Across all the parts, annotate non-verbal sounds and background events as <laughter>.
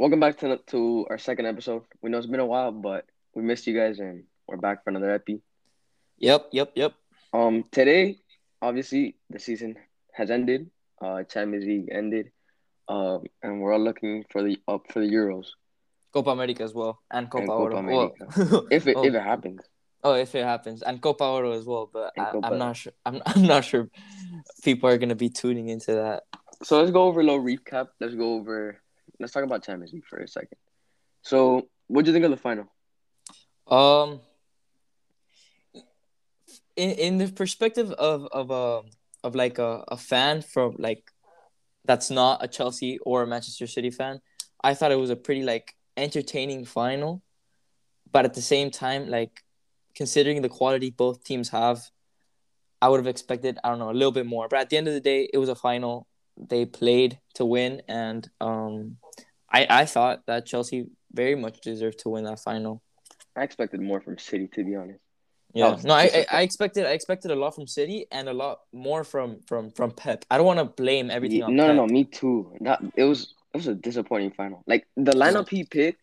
welcome back to to our second episode. We know it's been a while, but we missed you guys, and we're back for another epi. Yep, yep, yep. Um, today, obviously, the season has ended. Uh, Champions League ended. Um, and we're all looking for the up for the Euros Copa America as well, and Copa, and Copa Oro. America. Well, <laughs> if it oh, if it happens. oh, if it happens, and Copa Oro as well. But I, <laughs> I'm not sure. I'm, I'm not sure people are gonna be tuning into that. So let's go over a little recap. Let's go over. Let's talk about Champions League for a second. So, what do you think of the final? Um, in in the perspective of of a of like a, a fan from like that's not a Chelsea or a Manchester City fan, I thought it was a pretty like entertaining final, but at the same time, like considering the quality both teams have, I would have expected I don't know a little bit more. But at the end of the day, it was a final. They played to win, and um, I I thought that Chelsea very much deserved to win that final. I expected more from City, to be honest. Yeah, no, I, I. Expected I expected a lot from City and a lot more from from from Pep. I don't want to blame everything on no, Pep. no, no, me too. That it was it was a disappointing final. Like the lineup he picked.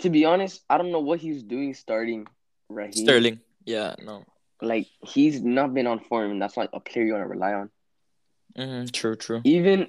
To be honest, I don't know what he's doing starting Raheem. Sterling. Yeah, no. Like he's not been on form, and that's not a player you want to rely on. hmm True, true. Even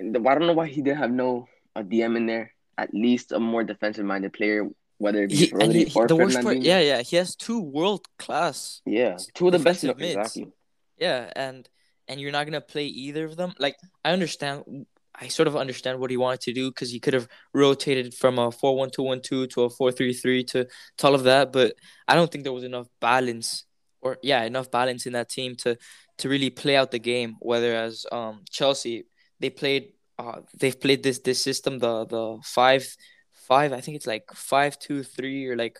I don't know why he didn't have no a DM in there. At least a more defensive minded player, whether it be He, Rodri he, he- or the worst part, yeah, yeah, he has two world class. yeah, two of the best. in defensive the- mids. Exactly. Yeah, and and you're not gonna play either of them. Like I understand, I sort of understand what he wanted to do because he could have rotated from a four one two one two to a four three three to to all of that, but I don't think there was enough balance or yeah enough balance in that team to to really play out the game. Whereas um Chelsea they played uh they've played this this system the the five five I think it's like five two three or like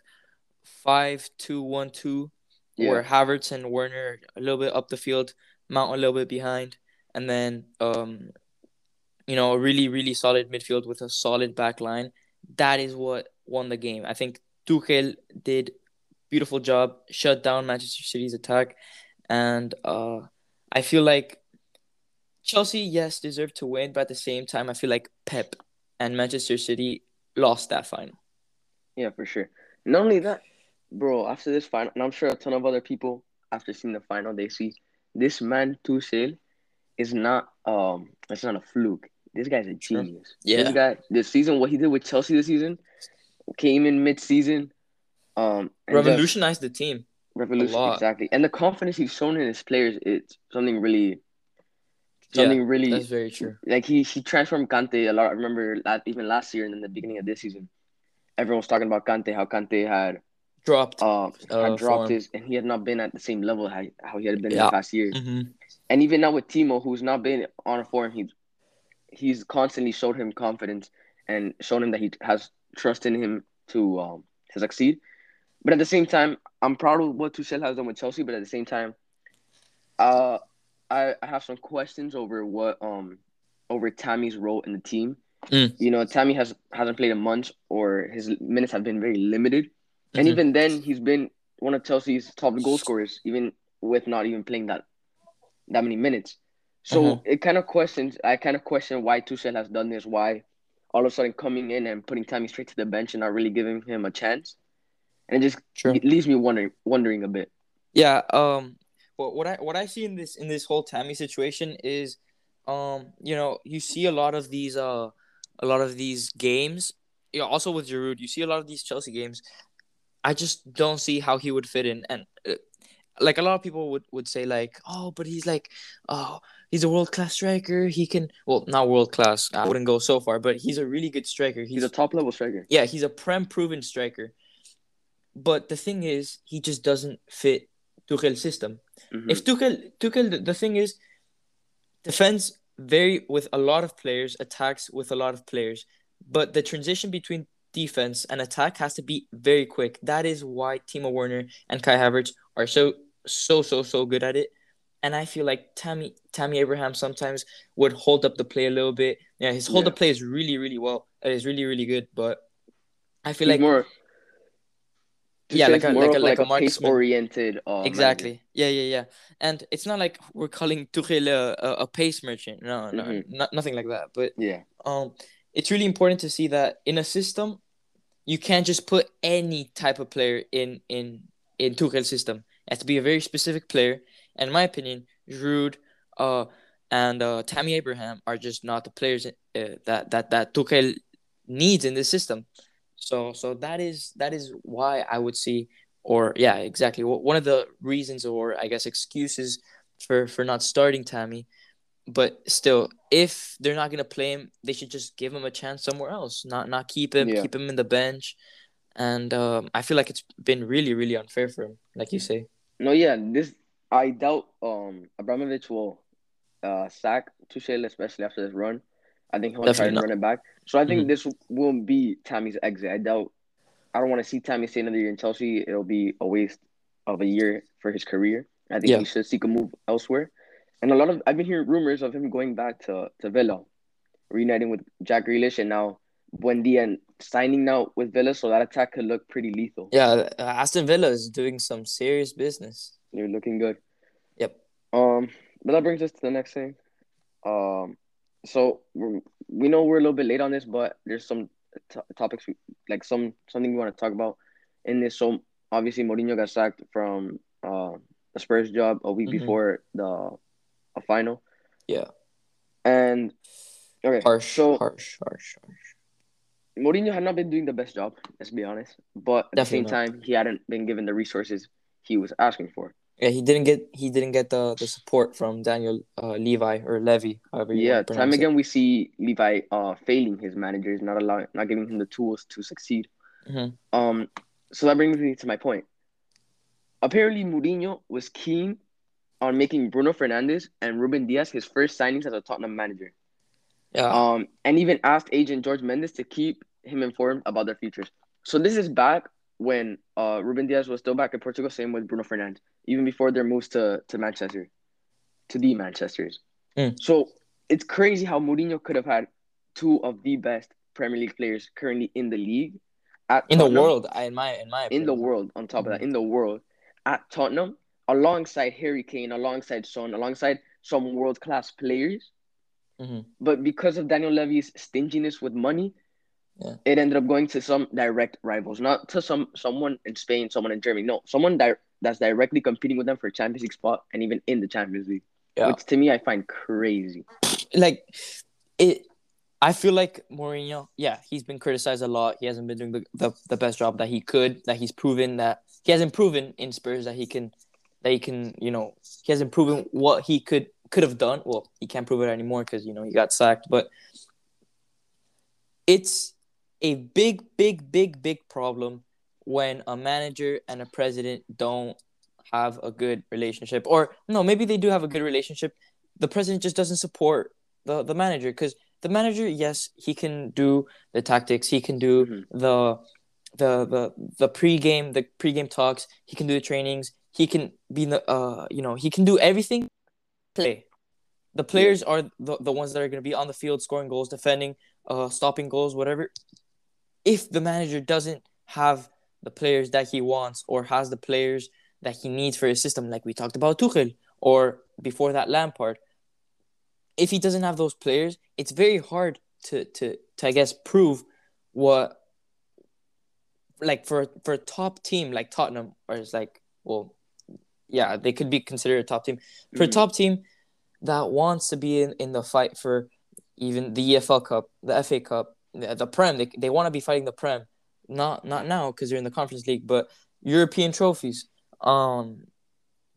five two one two Yeah. where Havertz and Werner a little bit up the field, Mount a little bit behind, and then um, you know, a really really solid midfield with a solid back line. That is what won the game. I think Tuchel did beautiful job, shut down Manchester City's attack, and uh, I feel like Chelsea yes deserved to win, but at the same time, I feel like Pep and Manchester City lost that final. Yeah, for sure. Not only that, bro. After this final, and I'm sure a ton of other people after seeing the final, they see this man Tuchel is not um, it's not a fluke. This guy's a genius. Yeah. This guy, this season, what he did with Chelsea this season, came in mid-season, um, Revolutionized the team. revolution exactly, and the confidence he's shown in his players, it's something really, Yeah, something really That's very true. like he he transformed Kante a lot. I remember that even last year and in the beginning of this season, everyone was talking about Kante, how Kante had Dropped. uh, Uh, had dropped his, and he had not been at the same level how, how he had been in the past years. hmm And even now with Timo, who's not been on a form, he's he's constantly showed him confidence and shown him that he has trust in him to um to succeed. But at the same time, I'm proud of what Tuchel has done with Chelsea. But at the same time, uh, I, I have some questions over what um over Tammy's role in the team. Mm. You know, Tammy has hasn't played a month, or his minutes have been very limited. And Mhm. even then, he's been one of Chelsea's top goal scorers, even with not even playing that that many minutes. So Mhm. it kind of questions. I kind of question why Tuchel has done this. Why all of a sudden coming in and putting Tammy straight to the bench and not really giving him a chance, and it just it leaves me wondering wondering a bit. Yeah. Um. Well, what I what I see in this in this whole Tammy situation is, um, you know, you see a lot of these uh, a lot of these games. Yeah. Also with Giroud, you see a lot of these Chelsea games. I just don't see how he would fit in, and uh, like a lot of people would would say, like, oh, but he's like, oh, he's a world class striker. He can, well, not world class. I wouldn't go so far, but he's a really good striker. He's a top level striker. Yeah, he's a prem proven striker. But the thing is, he just doesn't fit Tuchel's system. Mhm. If Tuchel, Tuchel, the, the thing is, defense very with a lot of players, attacks with a lot of players, but the transition between defense and attack has to be very quick. That is why Timo Werner and Kai Havertz are so so so so good at it. And I feel like Tammy Tammy Abraham sometimes would hold up the play a little bit. Yeah, his hold Yeah. up play is really really well. It is really really good, but I feel He's like more. Yeah, like a- like a- like a pace marksman. oriented. Uh, Exactly. Yeah, yeah, yeah. And it's not like we're calling Tuchel a, a, a pace merchant. No, no, Mhm. not, nothing like that. But. Yeah. um, it's really important to see that in a system, you can't just put any type of player in in in Tuchel's system. It has to be a very specific player. And in my opinion, Giroud, uh, and uh, Tammy Abraham are just not the players uh, that that that Tuchel needs in this system. So so that is that is why I would see, or yeah, exactly one of the reasons, or I guess excuses for for not starting Tammy. But still, if they're not gonna play him, they should just give him a chance somewhere else. Not not keep him, yeah. keep him in the bench. And um, I feel like it's been really really unfair for him, like you say. No, yeah, this I doubt um Abramovich will uh, sack Tuchel, especially after this run. I think he'll Definitely try to run it back. So I think mm-hmm. this won't be Tammy's exit. I doubt. I don't want to see Tammy stay another year in Chelsea. It'll be a waste of a year for his career. I think yeah. he should seek a move elsewhere. And a lot of I've been hearing rumors of him going back to to Villa, reuniting with Jack Grealish, and now Buendia and signing now with Villa, so that attack could look pretty lethal. Yeah, uh, Aston Villa is doing some serious business. They're looking good. Yep. Um, but that brings us to the next thing. Um, so we know we're a little bit late on this, but there's some t- topics we, like some something we want to talk about in this. So obviously, Mourinho got sacked from uh, the Spurs job a week mm-hmm. before the a final. Yeah. And okay, harsh, so harsh, harsh, harsh. Mourinho had not been doing the best job, let's be honest. But at Definitely the same not. time, he hadn't been given the resources he was asking for. Yeah, he didn't get he didn't get the, the support from Daniel uh, Levi or Levy, however you Yeah, time again we see Levi uh failing his managers, not allowing not giving him the tools to succeed. Mm-hmm. Um so that brings me to my point. Apparently Mourinho was keen on making Bruno Fernandes and Ruben Dias his first signings as a Tottenham manager. Yeah. Um and even asked agent George Mendes to keep him informed about their futures. So this is back when uh Ruben Dias was still back in Portugal, same with Bruno Fernandes, even before their moves to, to Manchester, to the Manchesters. Mm. So it's crazy how Mourinho could have had two of the best Premier League players currently in the league at in Tottenham, the world. In my in my opinion. in the world. On top mm-hmm. of that, hmm. in the world at Tottenham, alongside Harry Kane, alongside Son, alongside some world class players. Mm-hmm. But because of Daniel Levy's stinginess with money, yeah. It ended up going to some direct rivals, not to some someone in Spain, someone in Germany. No, someone di- that's directly competing with them for Champions League spot and even in the Champions League. Yeah. Which to me I find crazy. Like it I feel like Mourinho, yeah, he's been criticized a lot. He hasn't been doing the, the, the best job that he could, that he's proven that he hasn't proven in Spurs that he can that he can, you know, he hasn't proven what he could could have done. Well, he can't prove it anymore because you know he got sacked. But it's a big, big, big, big problem when a manager and a president don't have a good relationship. Or no, maybe they do have a good relationship. The president just doesn't support the, the manager because the manager, yes, he can do the tactics, he can do mm-hmm. the the the the pregame the pregame talks, he can do the trainings, he can be the uh you know he can do everything. Play. The players yeah. are the, the ones that are going to be on the field scoring goals, defending, uh, stopping goals, whatever if the manager doesn't have the players that he wants or has the players that he needs for his system, like we talked about Tuchel or before that Lampard, if he doesn't have those players, it's very hard to to to I guess prove what like for for a top team like Tottenham, or it's like well, yeah, they could be considered a top team. For mm-hmm. a top team that wants to be in, in the fight for even the EFL Cup, the FA Cup, the Prem. They, they want to be fighting the Prem, not not now because they're in the Conference League, but European trophies, um,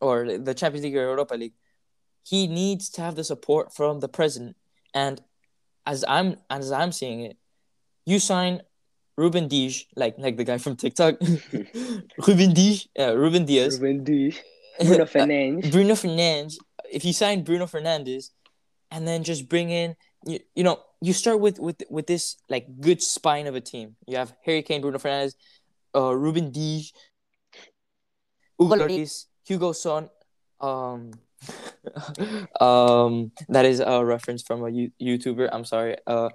or the Champions League or Europa League. He needs to have the support from the president, and as I'm as I'm seeing it, you sign Ruben Dias, like like the guy from TikTok, <laughs> Ruben Dias, <laughs> uh, Ruben Dias, Ruben Dias, Bruno Fernandes, Bruno Fernandes. If you sign Bruno Fernandes, and then just bring in you, you know you start with with with this like good spine of a team. You have Harry Kane, Bruno Fernandes, uh, Ruben Dias, Hugo Lloris, Hugo Son. Um, <laughs> um, that is a reference from a U- YouTuber. I'm sorry. Uh,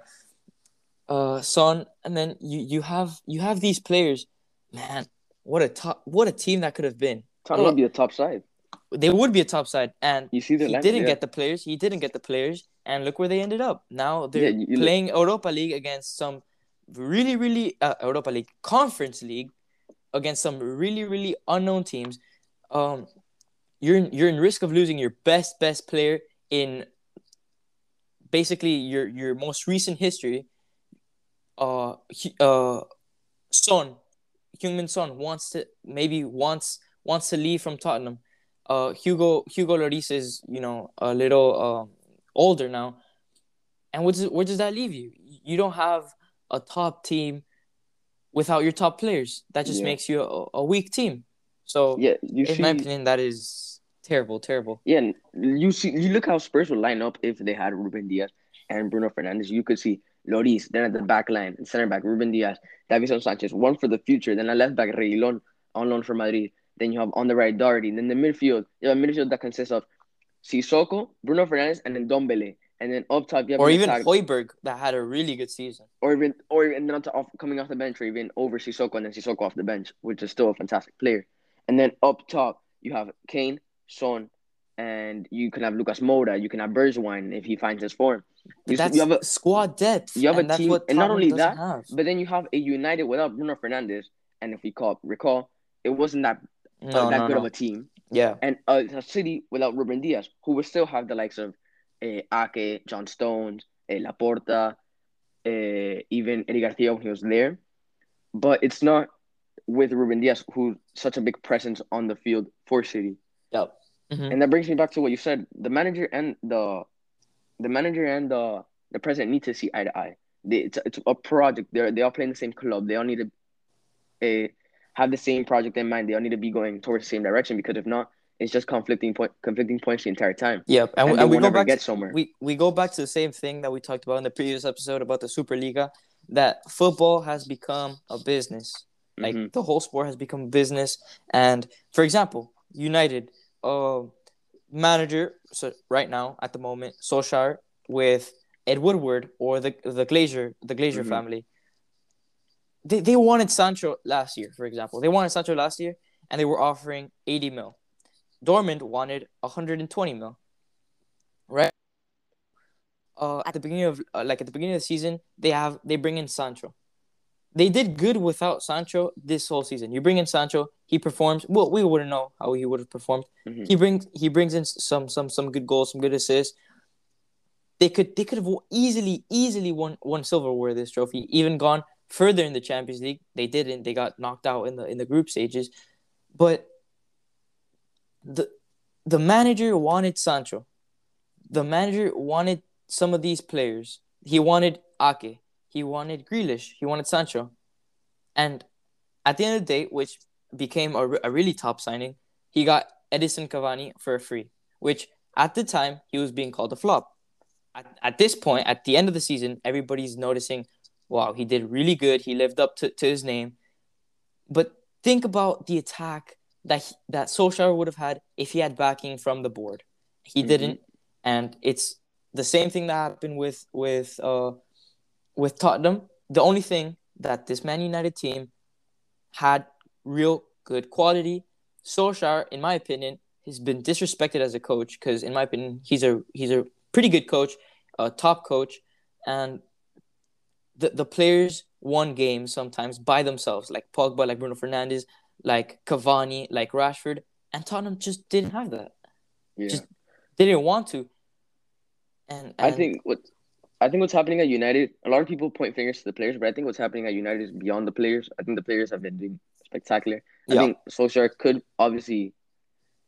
uh, Son, and then you you have you have these players. Man, what a top! What a team that could have been. Tottenham would be a top side. They would be a top side, and you see the he didn't yeah. get the players. He didn't get the players and look where they ended up. Now they're Yeah, you- playing Europa League against some really, really uh, Europa League Conference League against some really, really unknown teams. Um, you're in, you're in risk of losing your best best player in basically your your most recent history. Uh, he, uh, Son, Heung-min Son wants to maybe wants wants to leave from Tottenham. Uh, Hugo Hugo Lloris is you know a little uh, older now, and what does where does that leave you? You don't have a top team without your top players. That just Yeah. makes you a, a weak team. So Yeah, you in see. my opinion, that is terrible, terrible. Yeah, and you see, you look how Spurs would line up if they had Ruben Dias and Bruno Fernandes. You could see Lloris, then at the back line, center back Ruben Diaz, Davinson Sanchez, one for the future, then a left back Reguilon on loan for Madrid. Then you have on the right Doherty. Then the midfield, you have a midfield that consists of Sissoko, Bruno Fernandes, and then Dombele. And then up top, you have Or even attack- Hojbjerg that had a really good season. or even or even not to off, coming off the bench, or even over Sissoko and then Sissoko off the bench, which is still a fantastic player. And then up top, you have Kane, Son, and you can have Lucas Moura. You can have Bergwijn if he finds his form. You, that's you have a, squad depth. you have a team- and not only that, have. but then you have a United without Bruno Fernandes. And if we call recall, it wasn't that no, that no, good no. of a team. Yeah, And uh, a City without Ruben Dias, who would still have the likes of uh, Ake, John Stones, uh, Laporta, uh, even Eric Garcia when he was there. But it's not with Ruben Dias, who's such a big presence on the field for City. yep. Mhm. And that brings me back to what you said. The manager and the the manager and the the president need to see eye to eye. They, it's, it's a project. They're they all playing the same club. They all need to uh, have the same project in mind. They all need to be going towards the same direction because if not, it's just conflicting point conflicting points the entire time. Yep, and, And, we- and we go back. get To, somewhere. we we go back to the same thing that we talked about in the previous episode about the Superliga, that football has become a business. Like Mhm. the whole sport has become business. And for example, United, uh, manager so right now at the moment, Solskjaer with Ed Woodward or the the Glazer, the Glazer Mhm. family. They they wanted Sancho last year, for example. They wanted Sancho last year, and they were offering 80 mil. Dortmund wanted 120 mil. Right. Uh, at the beginning of uh, like at the beginning of the season, they have they bring in Sancho. They did good without Sancho this whole season. You bring in Sancho, he performs. Well, we wouldn't know how he would have performed. Mhm. He brings he brings in some some some good goals, some good assists. They could they could have easily easily won won silverware this trophy, even gone further in the Champions League. They didn't. They got knocked out in the in the group stages. But the the manager wanted Sancho. The manager wanted some of these players. He wanted Ake. He wanted Grealish. He wanted Sancho. And at the end of the day, which became a, a really top signing, he got Edison Cavani for free, which at the time he was being called a flop. At, at this point, at the end of the season, everybody's noticing, wow, he did really good. He lived up to, to his name. But think about the attack that he, that Solskjaer would have had if he had backing from the board. He Mhm. didn't, and it's the same thing that happened with with uh with Tottenham. The only thing that this Man United team had real good quality. Solskjaer, in my opinion, has been disrespected as a coach because, in my opinion, he's a he's a pretty good coach, a top coach, and the the players won games sometimes by themselves, like Pogba, like Bruno Fernandes, like Cavani, like Rashford, and Tottenham just didn't have that. Yeah. Just they didn't want to. And, I think what I think what's happening at United. A lot of people point fingers to the players, but I think what's happening at United is beyond the players. I think the players have been doing spectacular. I Yeah. think Solskjaer could obviously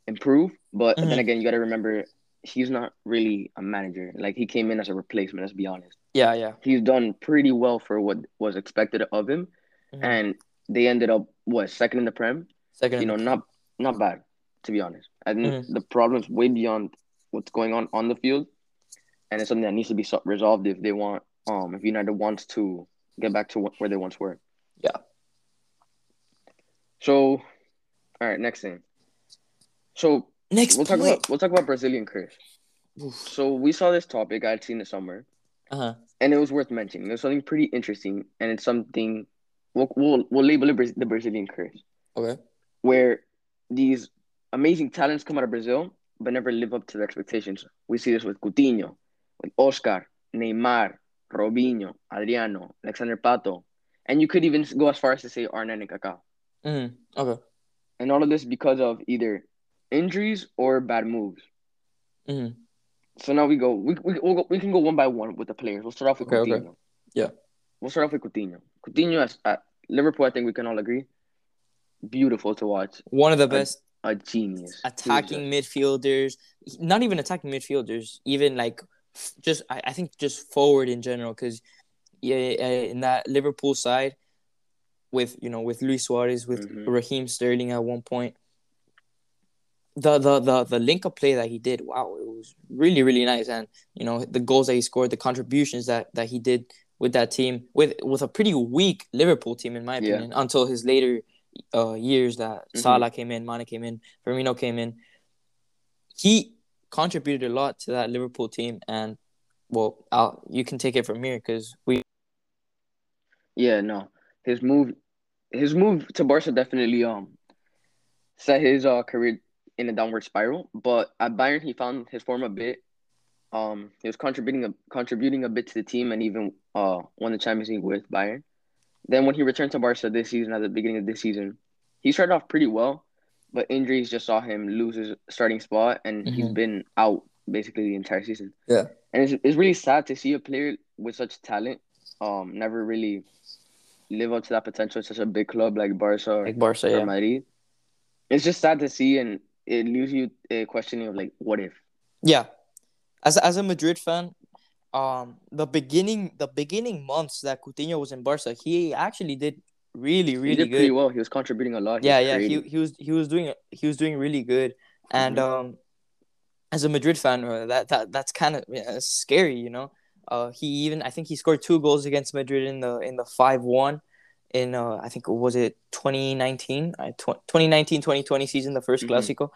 improve, but Mhm. then again, you got to remember he's not really a manager. Like he came in as a replacement. Let's be honest. yeah, yeah. He's done pretty well for what was expected of him, Mhm. and they ended up what second in the Prem. Second, You know, not not bad to be honest. I think Mhm. the problem's way beyond what's going on on the field, and it's something that needs to be resolved if they want um if United wants to get back to where they once were. Yeah. So, all right, next thing. So next we'll talk about we'll talk about Brazilian curse. Oof. So we saw this topic. I'd seen it somewhere, Uh-huh. and it was worth mentioning. There's something pretty interesting, and it's something we'll we'll, we'll label it the Brazilian curse, Okay. where these amazing talents come out of Brazil but never live up to their expectations. We see this with Coutinho, with Oscar, Neymar, Robinho, Adriano, Alexandre Pato, and you could even go as far as to say Arnett and Kaká. Mm, okay. And all of this because of either injuries or bad moves. Mm, So now we go. We we we'll go, we can go one by one with the players. We'll start off with Okay, Coutinho. okay. Yeah. We'll start off with Coutinho. Coutinho at, at Liverpool, I think we can all agree, beautiful to watch. one of the best A genius. He was attacking midfielders. Not even attacking midfielders. Even like just I, I think just forward in general. Because yeah, uh, in that Liverpool side, with you know with Luis Suarez, with Mhm. Raheem Sterling at one point. The, the the the link up play that he did, wow, it was really really nice, and you know the goals that he scored, the contributions that that he did with that team, with with a pretty weak Liverpool team in my Yeah. opinion, until his later uh, years that Mhm. Salah came in, Mane came in, Firmino came in. He contributed a lot to that Liverpool team, and well, I'll, you can take it from here because we Yeah, no. His move his move to Barca definitely um set his uh career in a downward spiral. But at Bayern he found his form a bit. Um he was contributing a contributing a bit to the team and even uh won the Champions League with Bayern. Then when he returned to Barca this season at the beginning of this season, he started off pretty well, but injuries just saw him lose his starting spot and he's Mhm. been out basically the entire season. Yeah. And it's, it's really sad to see a player with such talent um never really live up to that potential at such a big club like Barca like Barca, Real yeah. Madrid. It's just sad to see, and it leaves you uh, questioning of like, what if? Yeah. As as a Madrid fan, um the beginning the beginning months that Coutinho was in Barca, he actually did really, he really did good. pretty well. He was contributing a lot. He Yeah, was yeah. He creating. he was he was doing he was doing really good. And Mhm. um as a Madrid fan, uh, that that that's kind of yeah, scary, you know. Uh he even I think he scored two goals against Madrid in the in the 5-1 in uh I think was it 2019, uh, tw- 2019-2020 season, the 1st Mhm. Clasico.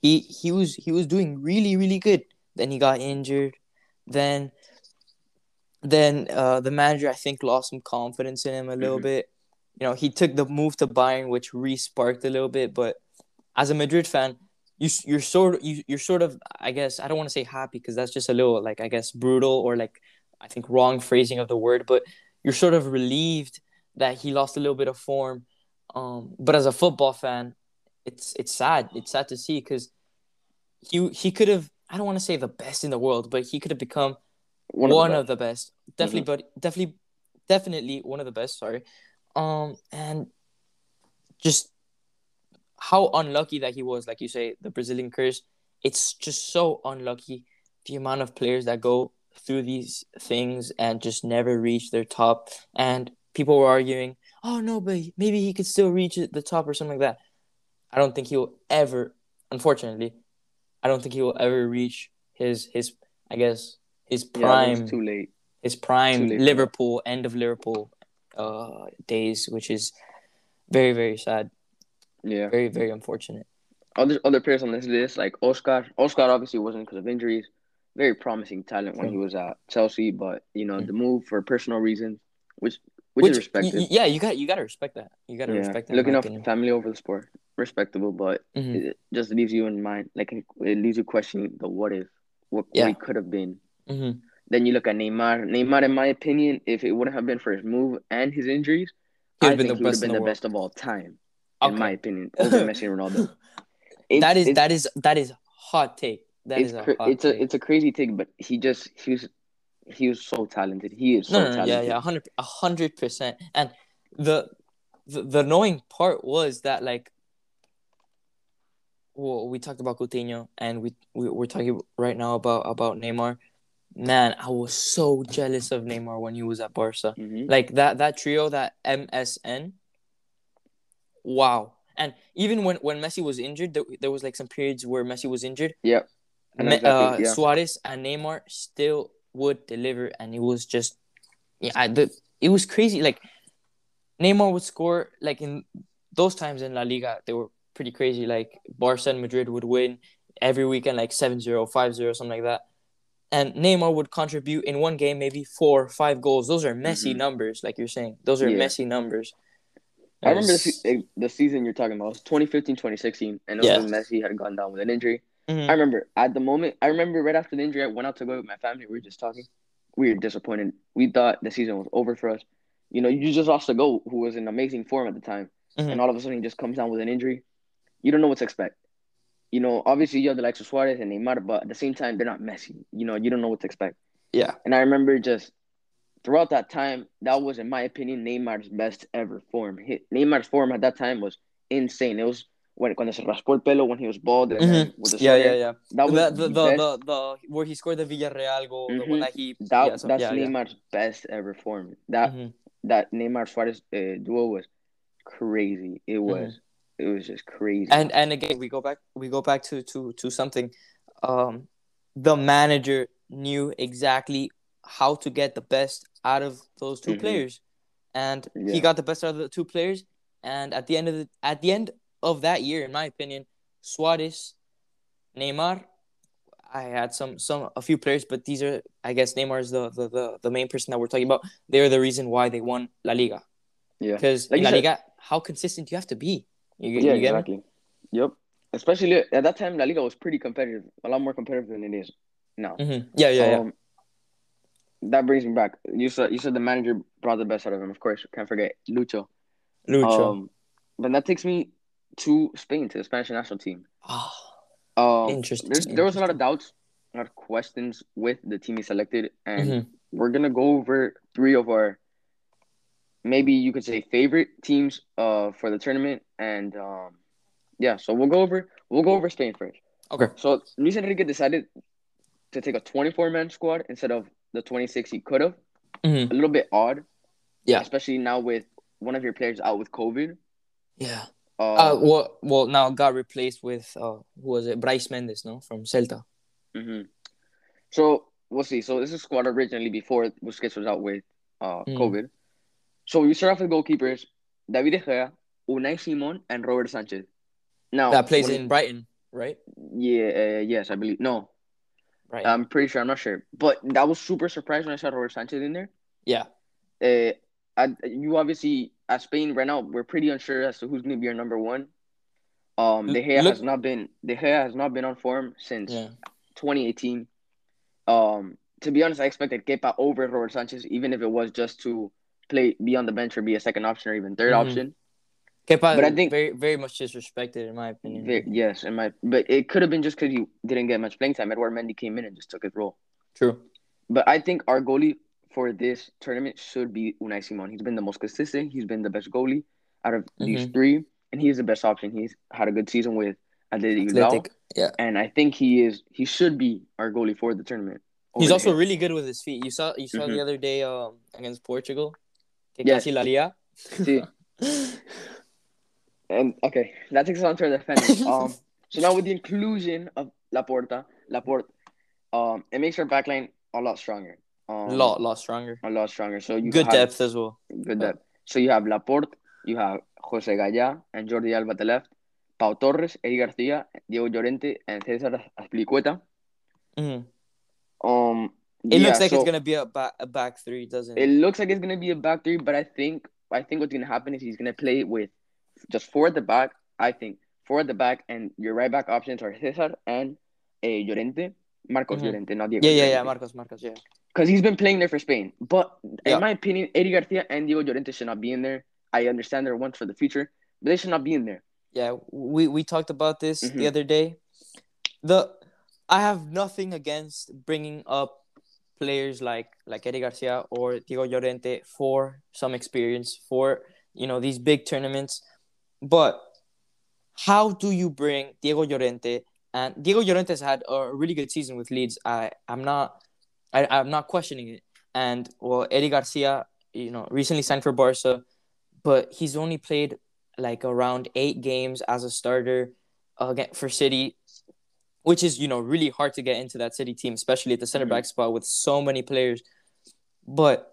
He he was he was doing really really good. Then he got injured. Then then uh, the manager I think lost some confidence in him a little Mhm. bit. You know, he took the move to Bayern, which re-sparked a little bit. But as a Madrid fan, you you're sort of you you're sort of I guess I don't want to say happy because that's just a little like I guess brutal or like I think wrong phrasing of the word, but you're sort of relieved that he lost a little bit of form. Um, but as a football fan, it's it's sad. It's sad to see because he he could have I don't want to say the best in the world, but he could have become One, one, of the of the best. Definitely, but definitely, definitely one of the best. Sorry, um, and just how unlucky that he was. Like you say, the Brazilian curse. It's just so unlucky the amount of players that go through these things and just never reach their top. And people were arguing, "Oh no, but maybe he could still reach the top or something like that." I don't think he will ever. Unfortunately, I don't think he will ever reach his his. I guess his prime was too late. his prime late Liverpool end of Liverpool uh days, which is very very sad, Yeah. very very unfortunate. Other other players on this list like Oscar. Oscar obviously wasn't because of injuries. Very promising talent when Sure. he was at Chelsea, but you know Mhm. the move for personal reasons, which which, Which, is respected. yeah, you got you got to respect that. You got to yeah, respect that. looking my out for opinion. family over the sport, respectable, but Mhm. it just leaves you in mind, like it leaves you questioning the what if, what, Yeah. he could have been. Mhm. Then you look at Neymar. Neymar, in my opinion, if it wouldn't have been for his move and his injuries, He I think he would have been the world. best of all time, Okay. in my opinion, over <laughs> Messi and Ronaldo. that is it's, that is that is hot take. That it's is a cra- hot it's a take. it's a crazy take, but he just he was he was so talented. He is so no, no, talented. yeah, yeah, a hundred, a hundred percent. And the, the the annoying part was that like, well, we talked about Coutinho, and we, we we're talking right now about about Neymar. Man, I was so jealous of Neymar when he was at Barca. Mhm. Like that that trio, that MSN. Wow. And even when, when Messi was injured, there, there was like some periods where Messi was injured. Yep. Me- exactly, uh, yeah. Suarez and Neymar still would deliver, and it was just, yeah, I, the, it was crazy. Like Neymar would score like in those times in La Liga, they were pretty crazy. Like Barca and Madrid would win every weekend, like 7-0, 5-0, something like that. And Neymar would contribute in one game maybe four, five goals. Those are Messi Mhm. numbers, like you're saying. Those are Yeah. Messi numbers. I remember the, eh, the season you're talking about. It was 2015, 2016, and it was Yeah. Messi had gone down with an injury. Mhm. I remember at the moment. I remember right after the injury, I went out to go with my family. We were just talking. We were disappointed. We thought the season was over for us. You know, you just lost a goal who was in amazing form at the time, Mhm. and all of a sudden he just comes down with an injury. You don't know what to expect. You know, obviously you have the likes of Suarez and Neymar, but at the same time they're not Messi. You know, you don't know what to expect. Yeah. And I remember just throughout that time, that was, in my opinion, Neymar's best ever form. Neymar's form at that time was insane. It was when cuando se raspó el pelo when he was bald and then Mhm. with the Yeah, yeah, yeah. That was The the, the, the, the, the where he scored the Villarreal goal, the Mhm. one that he that yeah, so- that's yeah, yeah. Neymar's best ever form. That Mhm. that Neymar Suarez uh, duo was crazy. It was it was just crazy. Mm-hmm. And and again, we go back we go back to to to something. Um, the manager knew exactly how to get the best out of those 2 Mhm. players, and Yeah. he got the best out of the two players. And at the end of the at the end of that year, in my opinion, Suarez, Neymar. I had some some a few players, but these are I guess Neymar is the the, the, the main person that we're talking about. They're the reason why they won La Liga. yeah, Because Like La said- Liga, how consistent do you have to be? You, yeah, you get me? exactly. Yep. Especially at that time, La Liga was pretty competitive, a lot more competitive than it is now. Mhm. Yeah, yeah, yeah. Um, that brings me back. You said you said the manager brought the best out of him. Of course, can't forget Lucho. Lucho. Um, but that takes me to Spain to the Spanish national team. Ah, Um, Interesting, There's, there was a lot of doubts, a lot of questions with the team he selected, and Mhm. we're gonna go over three of our, maybe you could say favorite teams, uh, for the tournament, and um, yeah. So we'll go over we'll go over Spain first. Okay. So Luis Enrique decided to take a 24 man squad instead of the 26 he could have. Mhm. A little bit odd. Yeah. Especially now with one of your players out with COVID. Yeah. Uh, Uh, well, well, now got replaced with uh, who was it? Brais Méndez, no, from Celta. hmm So we'll see. So this is squad originally before Busquets was out with uh Mm. COVID. So we start off with goalkeepers: David De Gea, Unai Simon, and Robert Sanchez. Now that plays in Brighton, right? Yeah, uh, yes, I believe. No, Right. I'm pretty sure. I'm not sure, but that was super surprised when I saw Robert Sanchez in there. yeah. Uh, I, you obviously at Spain right now, we're pretty unsure as to who's going to be our number one. Um, De Gea Look- has not been De Gea has not been on form since Yeah. 2018. Um, to be honest, I expected Kepa over Robert Sanchez, even if it was just to play be on the bench or be a second option or even 3rd Mhm. option. Kepa, But I think- very, very much disrespected in my opinion. Ve- yes, in my but it could have been just because he didn't get much playing time. Édouard Mendy came in and just took his role. True. But I think our goalie for this tournament should be Unai Simon. He's been the most consistent. He's been the best goalie out of these Mhm. three, and he is the best option. He's had a good season with Athletic Athletic. Yeah. and I think he is. He should be our goalie for the tournament. He's also him. really good with his feet. You saw, you saw Mhm. the other day um, against Portugal. Yes. casi la lía. Sí. <laughs> And okay, that takes us on to our defenders. <laughs> um, so now with the inclusion of Laporta, Laporte, um, it makes our backline a lot stronger. Um, lot, lot stronger. a lot stronger. So you Good have depth as well. good depth. So you have Laporte, you have Jose Gaya and Jordi Alba at the left, Pau Torres, Eric Garcia, Diego Llorente, and Cesar Azpilicueta. Mhm. Um, It yeah, looks like so it's gonna be a back, a back three, doesn't It it? looks like it's gonna be a back three, but I think I think what's gonna happen is he's gonna play with just four at the back. I think four at the back, and your right back options are Cesar and uh, Llorente, Marcos Mhm. Llorente, not Diego. Yeah, yeah, yeah. Marcos, Marcos, yeah. Because he's been playing there for Spain. But Yeah. in my opinion, Eric Garcia and Diego Llorente should not be in there. I understand they're ones for the future, but they should not be in there. Yeah, we we talked about this Mhm. the other day. The I have nothing against bringing up players like like Eric Garcia or Diego Llorente for some experience for you know these big tournaments, but how do you bring Diego Llorente and Diego Llorente has had a really good season with Leeds. I I'm not I I'm not questioning it. And well, Eric Garcia, you know, recently signed for Barca, but he's only played like around eight games as a starter uh, for City, which is you know really hard to get into that City team, especially at the center back spot with so many players. But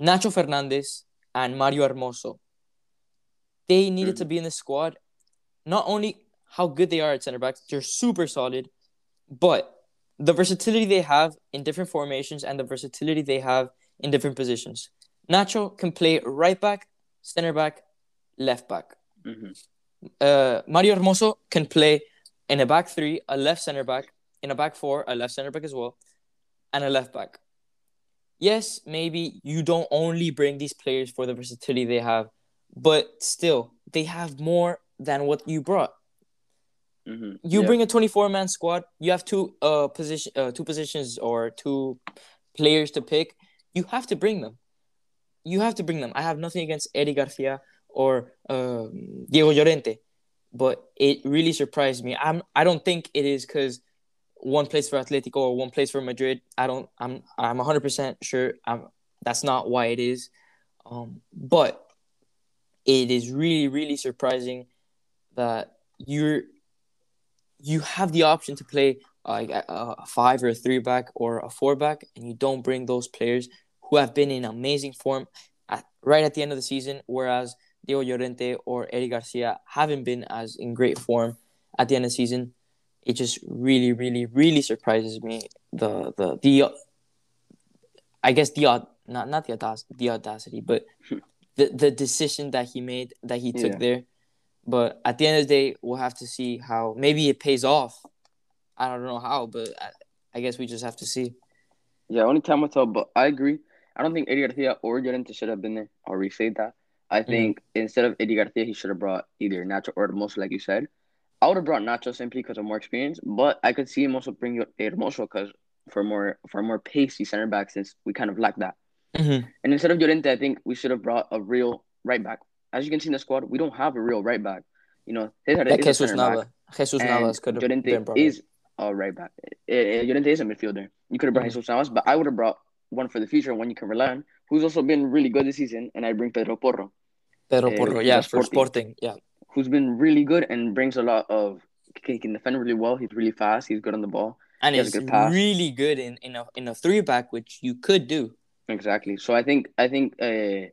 Nacho Fernandez and Mario Hermoso, they needed to be in the squad. Not only how good they are at center backs, they're super solid, but the versatility they have in different formations and the versatility they have in different positions. Nacho can play right back, center back, left back Mhm. uh, Mario Hermoso can play in a back three, a left center back, in a back four, a left center back as well, and a left back. Yes, maybe you don't only bring these players for the versatility they have, but still, they have more than what you brought. Mhm. You Yeah. bring a 24 man squad, you have two uh position uh, two positions or two players to pick. You have to bring them. You have to bring them. I have nothing against Eric Garcia or um, Diego Llorente, but it really surprised me. I'm I don't think it is because one place for Atletico or one place for Madrid. I don't. I'm I'm 100 percent sure. I'm, that's not why it is. Um, but it is really really surprising that you're you have the option to play like a, a five or a three back or a four back, and you don't bring those players who have been in amazing form at, right at the end of the season, whereas Diego Llorente or Eric Garcia haven't been as in great form at the end of the season. It just really, really, really surprises me the the the I guess the not not the audacity, the audacity, but hmm. the the decision that he made that he took Yeah. there. But at the end of the day, we'll have to see how maybe it pays off. I don't know how, but I, I guess we just have to see. Yeah, only time will tell. But I agree. I don't think Eric Garcia or Llorente should have been there. I'll restate that. I think instead of Eric Garcia, he should have brought either Nacho or Hermoso, like you said. I would have brought Nacho simply because of more experience, but I could see him also bring Hermoso because for more for more pacey center back since we kind of lack that. Mm-hmm. And instead of Llorente, I think we should have brought a real right back. As you can see in the squad, we don't have a real right back. You know, Cesar Like is a Jesus center back, Jesus Navas could have been brought is a right back. Eh, eh, is a midfielder. You could have brought Mhm. Jesus Navas, but I would have brought one for the future, one you can rely on, who's also been really good this season, and I bring Pedro Porro, Pedro eh, Porro, yeah, for Sporting. Yeah. who's been really good and brings a lot of. He can defend really well. He's really fast. He's good on the ball. And He has is a good really good in, in a in a three back, which you could do. Exactly. So I think I think uh,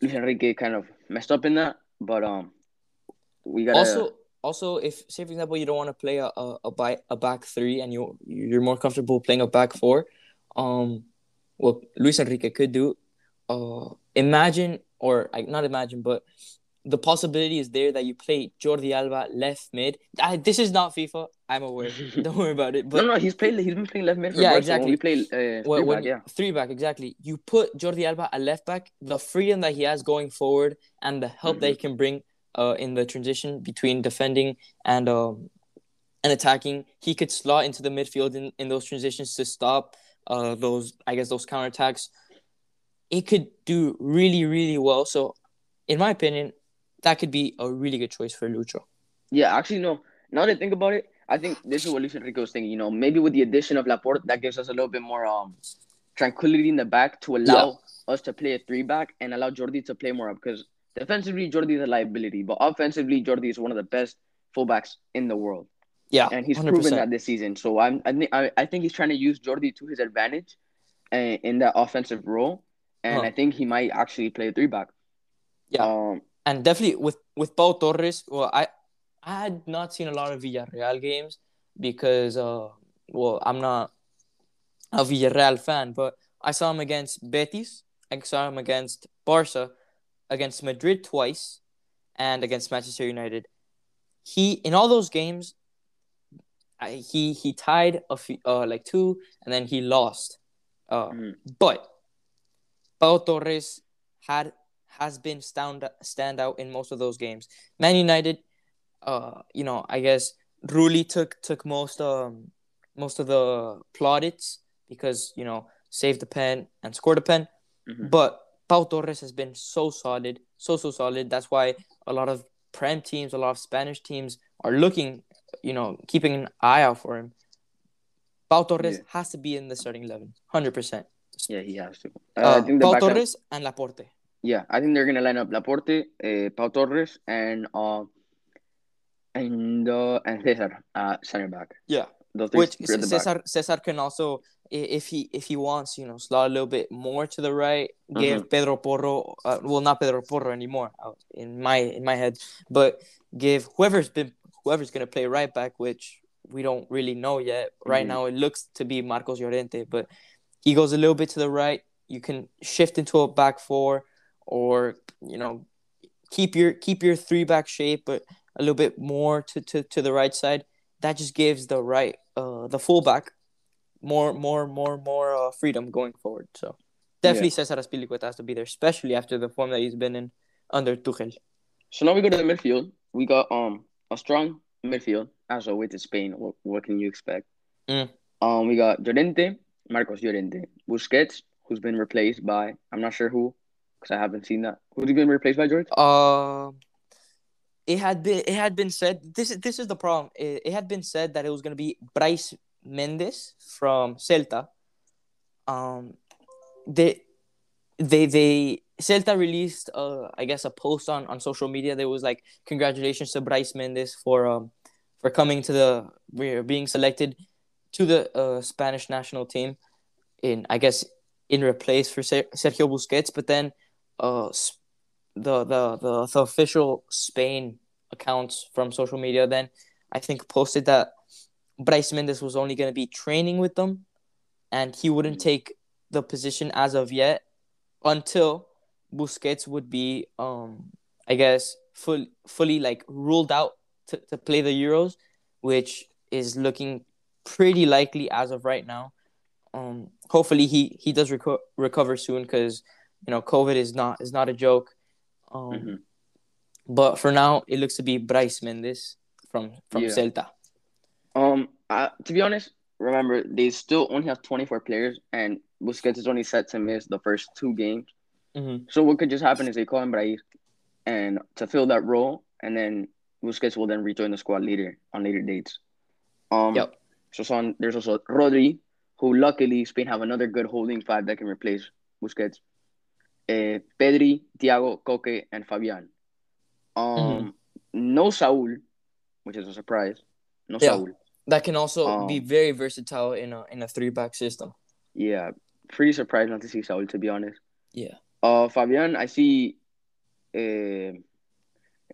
Luis Enrique kind of messed up in that, but um, we gotta Also, also, if say for example you don't want to play a a, a, by, a back three and you you're more comfortable playing a back four, um, what Luis Enrique could do, uh, imagine or like not imagine, but the possibility is there that you play Jordi Alba left mid. I, this is not FIFA. I'm aware. <laughs> don't worry about it. But no, no, he's played. He's been playing left mid for Yeah, Barca exactly. We play uh, when, three when back, yeah. three back exactly you put Jordi Alba at left back the freedom that he has going forward and the help that he Mm-hmm. can bring uh, in the transition between defending and um, and attacking he could slot into the midfield in, in those transitions to stop uh, those I guess those counterattacks it could do really really well so in my opinion that could be a really good choice for Lucho Yeah, actually, no. Now that I think about it, I think this is what Luis Enrique was thinking. You know, maybe with the addition of Laporte, that gives us a little bit more um tranquility in the back to allow us to play a three back and allow Jordi to play more up. Because defensively, Jordi is a liability, but offensively, Jordi is one of the best fullbacks in the world, yeah and he's 100%. proven that this season. So I'm I think I, I think he's trying to use Jordi to his advantage, uh, in that offensive role, and Huh. I think he might actually play a three back. Yeah. Um. And definitely with with Pau Torres. Well, I I had not seen a lot of Villarreal games because uh well I'm not a Villarreal fan, but I saw him against Betis, I saw him against Barca, against Madrid twice, and against Manchester United. He in all those games, I, he he tied a few, uh like two, and then he lost. Uh, Mhm. but Pau Torres had has been stand stand out in most of those games. Man United, uh, you know, I guess Rulli took took most um most of the plaudits because you know saved the pen and scored a pen. mhm. But Pau Torres has been so solid, so so solid. That's why a lot of Prem teams, a lot of Spanish teams are looking, you know, keeping an eye out for him. Pau Torres Yeah. has to be in the starting eleven, hundred percent. Yeah, he has to. Uh, Uh, I think the Pau Torres and Laporte. Yeah, I think they're gonna line up Laporte, uh, Pau Torres, and uh, and uh, and Cesar uh, center back. Yeah. Which the back. Cesar Cesar can also, if he if he wants, you know, slot a little bit more to the right, give Pedro Porro, uh, well, not Pedro Porro anymore uh, in my in my head, but give whoever's been whoever's gonna play right back, which we don't really know yet. Right Mhm. now, it looks to be Marcos Llorente, but he goes a little bit to the right. You can shift into a back four, or you know, keep your keep your three back shape, but a little bit more to to, to the right side that just gives the right uh the fullback more more more more uh, freedom going forward. So definitely yeah. Cesar Azpilicueta has to be there, especially after the form that he's been in under Tuchel. So now we go to the midfield. We got um a strong midfield as always to Spain. What, what can you expect? Mm. Um, we got Llorente, Marcos Llorente, Busquets, who's been replaced by I'm not sure who, because I haven't seen that. Who's he been replaced by, George? Uh, it had been it had been said this is this is the problem. It, it had been said that it was gonna be Brais Méndez from Celta. Um, they they they Celta released uh I guess a post on on social media. There was like congratulations to Brais Méndez for um for coming to the being selected to the uh, Spanish national team in I guess in replace for Sergio Busquets, but then uh the the the, the official Spain accounts from social media then I think posted that Brais Méndez was only going to be training with them and he wouldn't mm. take the position as of yet until Busquets would be um I guess full fully like ruled out to, to play the Euros, which is looking pretty likely as of right now. Um, hopefully he he does reco- recover soon because you know COVID is not is not a joke. Um, mm-hmm. but for now it looks to be Brais Méndez from from yeah. Celta. Um, uh, to be honest, remember they still only have 24 players, and Busquets is only set to miss the first two games. Mm-hmm. So what could just happen is they call him Brais, and to fill that role, and then Busquets will then rejoin the squad later on later dates. Um, yep. So son, there's also Rodri, who luckily Spain have another good holding five that can replace Busquets. Uh, Pedri, Thiago, Koke, and Fabian. Um, mm-hmm. no Saul, which is a surprise. No yeah. Saul. That can also um, be very versatile in a in a three back system. Yeah, pretty surprised not to see Saul to be honest. Yeah. Uh, Fabian, I see. Uh,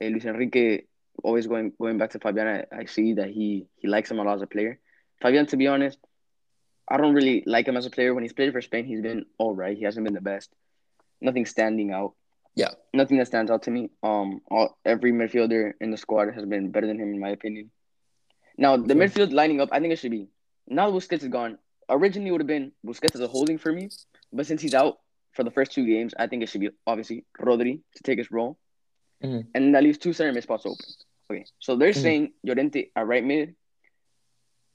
Luis Enrique always going going back to Fabian. I, I see that he he likes him a lot as a player. Fabian, to be honest, I don't really like him as a player. When he's played for Spain, he's been all right. He hasn't been the best. Nothing standing out. Yeah. Nothing that stands out to me. Um, all, every midfielder in the squad has been better than him, in my opinion. Now, the midfield lining up, I think it should be. Now Busquets is gone. Originally, would have been Busquets as a holding for me, but since he's out for the first two games, I think it should be obviously Rodri to take his role, mm-hmm. and that leaves two center mid spots open. Okay, so they're mm-hmm. saying Llorente at right mid,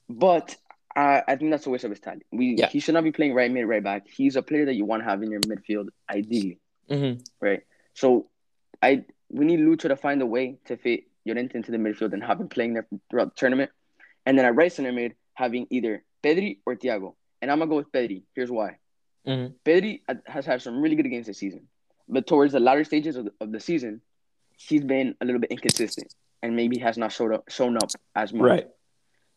but I, I think that's a waste of his talent. We yeah. he should not be playing right mid, right back. He's a player that you want to have in your midfield, ideally. Mm-hmm. Right. So, I we need Lucho to find a way to fit Llorente into the midfield and have him playing there throughout the tournament, and then at right center mid having either Pedri or Thiago. And I'm gonna go with Pedri. Here's why. Mm-hmm. Pedri has had some really good games this season, but towards the latter stages of the, of the season, he's been a little bit inconsistent and maybe has not showed up shown up as much. Right.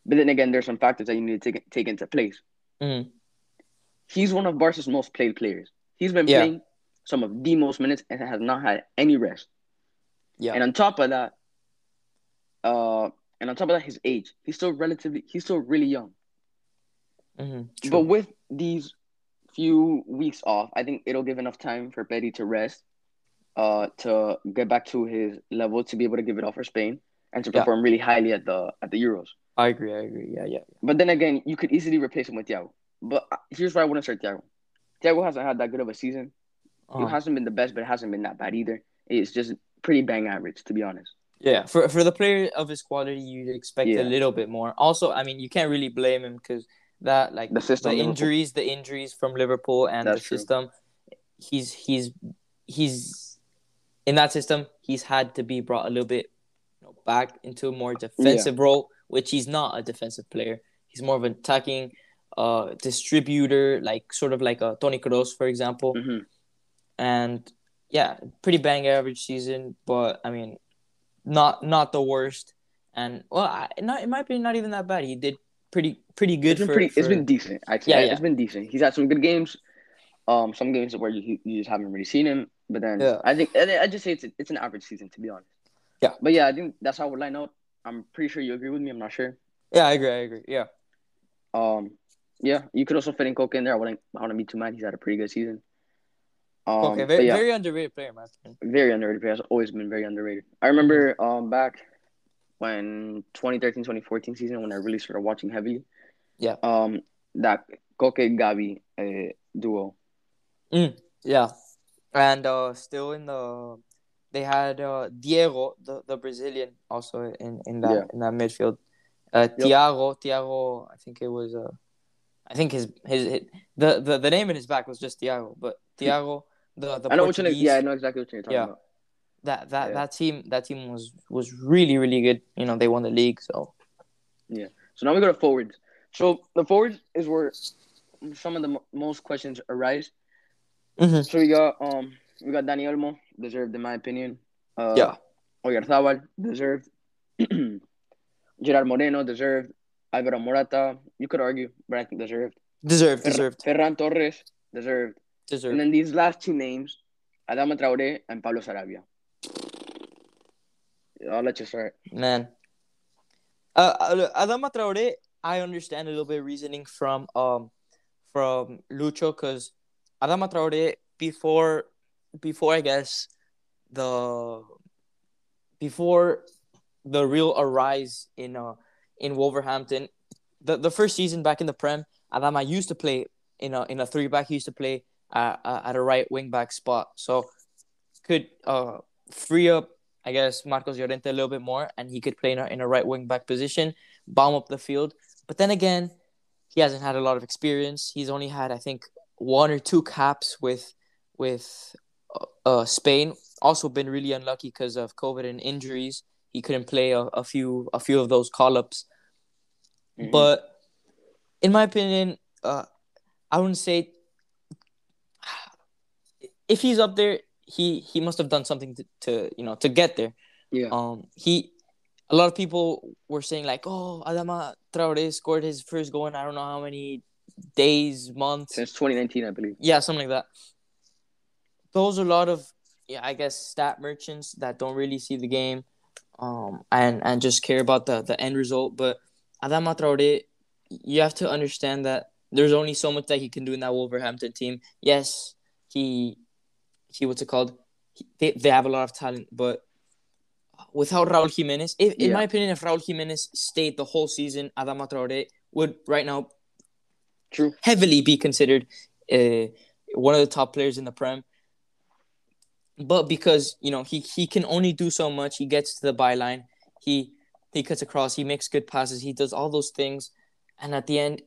But then again, there's some factors that you need to take take into place. Mm-hmm. He's one of Barca's most played players. He's been yeah. playing some of the most minutes and has not had any rest. Yeah. And on top of that, uh, and on top of that, his age. He's still relatively. He's still really young. Mm-hmm. But with these few weeks off, I think it'll give enough time for Pedri to rest, uh, to get back to his level to be able to give it off for Spain and to perform yeah. really highly at the at the Euros. I agree. I agree. Yeah, yeah. But then again, you could easily replace him with Thiago. But uh, here's why I wouldn't start Thiago. Thiago hasn't had that good of a season. Uh-huh. He hasn't been the best, but it hasn't been that bad either. It's just pretty bang average, to be honest. Yeah, for for the player of his quality, you'd expect yeah. a little bit more. Also, I mean, you can't really blame him because that like the system, the injuries, the injuries from Liverpool and That's the true. system. He's he's he's in that system. He's had to be brought a little bit you know, back into a more defensive yeah. role which he's not a defensive player. He's more of an attacking uh, distributor, like sort of like a Toni Kroos, for example. Mm-hmm. And yeah, pretty bang average season, but I mean, not not the worst. And well, I, not it might be not even that bad. He did pretty pretty good. It's been for, pretty. For... It's been decent. Actually, yeah, yeah, it's been decent. He's had some good games. Um, some games where you, you just haven't really seen him, but then yeah. I think I just say it's a, it's an average season to be honest. Yeah, but yeah, I think that's how I would line up. I'm pretty sure you agree with me. I'm not sure. Yeah, I agree. I agree. Yeah. Um, yeah, you could also fit in Koke in there. I wouldn't, I wouldn't be too mad. He's had a pretty good season. Um, okay, very, yeah, very underrated player, man. Very underrated player. Has always been very underrated. I remember um back when 2013 2014 season when I really started watching heavily. Yeah. Um, that Koke Gabi uh, duo. Yeah, and uh, still in the they had uh, Diego, the, the Brazilian, also in in that Yeah. in that midfield. Uh, Thiago, Thiago, I think it was uh, I think his, his his the the the name in his back was just Thiago, but Thiago, the the I know which one. Portuguese, Yeah, I know exactly what you're talking Yeah. about. that that Yeah. that team that team was was really really good. You know, they won the league, so yeah. So now we go to forwards. So the forwards is where some of the mo- most questions arise. Mhm. So we got um we got Dani Olmo, deserved in my opinion. Uh, Yeah. Oyarzabal, deserved. <clears throat> Gerard Moreno, deserved. Alvaro Morata, you could argue, but I think deserved. deserved, Fer- deserved, Ferran Torres, deserved. Deserved. And then these last two names, Adama Traore and Pablo Sarabia. I'll let you start. Man. Uh, uh, Adama Traore, I understand a little bit of reasoning from um from Lucho because Adama Traore before before I guess the before the real arise in uh in Wolverhampton, the the first season back in the Prem, Adama used to play in a in a three back. He used to play uh, at a right wing back spot, so could uh free up I guess Marcos Llorente a little bit more, and he could play in a, in a right wing back position, bomb up the field. But then again, he hasn't had a lot of experience. He's only had, I think, one or two caps with with uh, uh, Spain. Also been really unlucky because of COVID and injuries. He couldn't play a, a few a few of those call ups. Mhm. But in my opinion, uh, I wouldn't say <sighs> if he's up there, he he must have done something to, to you know to get there. yeah, Um, he a lot of people were saying like, oh, Adama Traore scored his first goal in I don't know how many days, months, since 2019, I believe. yeah, something like that. Those are a lot of yeah, I guess stat merchants that don't really see the game, um, and and just care about the the end result. But Adama Traore, you have to understand that there's only so much that he can do in that Wolverhampton team. Yes, he he what's it called? He, they they have a lot of talent, but without Raul Jimenez, if, in Yeah. my opinion, if Raul Jimenez stayed the whole season, Adama Traore would right now True. heavily be considered uh, one of the top players in the Prem. But because you know he he can only do so much, he gets to the byline, he he cuts across, he makes good passes, he does all those things, and at the end,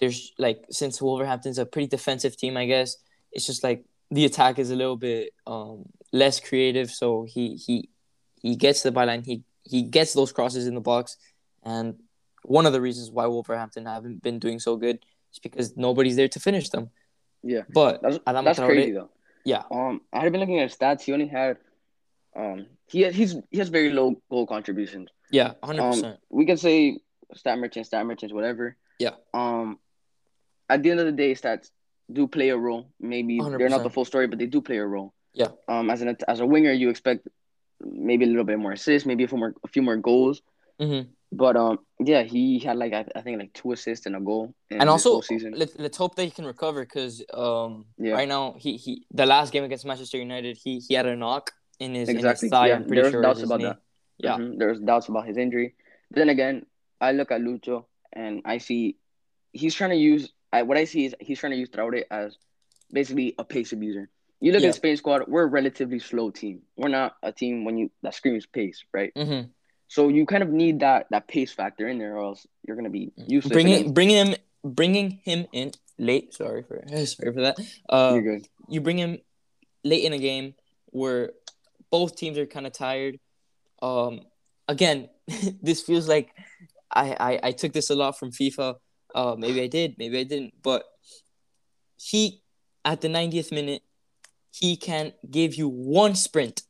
there's like since Wolverhampton's a pretty defensive team, I guess it's just like the attack is a little bit um, less creative. So he he he gets the byline, he he gets those crosses in the box, and one of the reasons why Wolverhampton haven't been doing so good is because nobody's there to finish them. Yeah. But That's, that's Traore- crazy though. Yeah, Um, I had been looking at his stats. He only had, um, he he's he has very low goal contributions. yeah, hundred Um, percent. we can say stat merchants, stat merchants, whatever. Yeah. Um, at the end of the day, stats do play a role. Maybe they are not the full story, but they do play a role. Yeah. Um, as an as a winger, you expect maybe a little bit more assists, maybe a few more a few more goals. hmm But um, yeah, he had like I, I think like two assists and a goal. In And also, let, let's hope that he can recover because um, Yeah. right now he, he the last game against Manchester United he he had a knock in his Exactly. in his thigh. Yeah, I'm pretty there was sure doubts it was his about knee. that. Yeah. Mhm. There's doubts about his injury. But then again, I look at Lucho and I see he's trying to use. I, what I see is he's trying to use Traore as basically a pace abuser. You look Yeah. at Spain squad; we're a relatively slow team. We're not a team when you that screams pace, right? hmm So you kind of need that that pace factor in there, or else you're gonna be useless. Bringing bringing him bringing him in late. Sorry for <laughs> sorry for that. Uh, you're good. you bring him late in a game where both teams are kind of tired. Um, again, <laughs> this feels like I, I I took this a lot from FIFA. Uh, maybe I did, maybe I didn't, but he at the 90th minute he can give you one sprint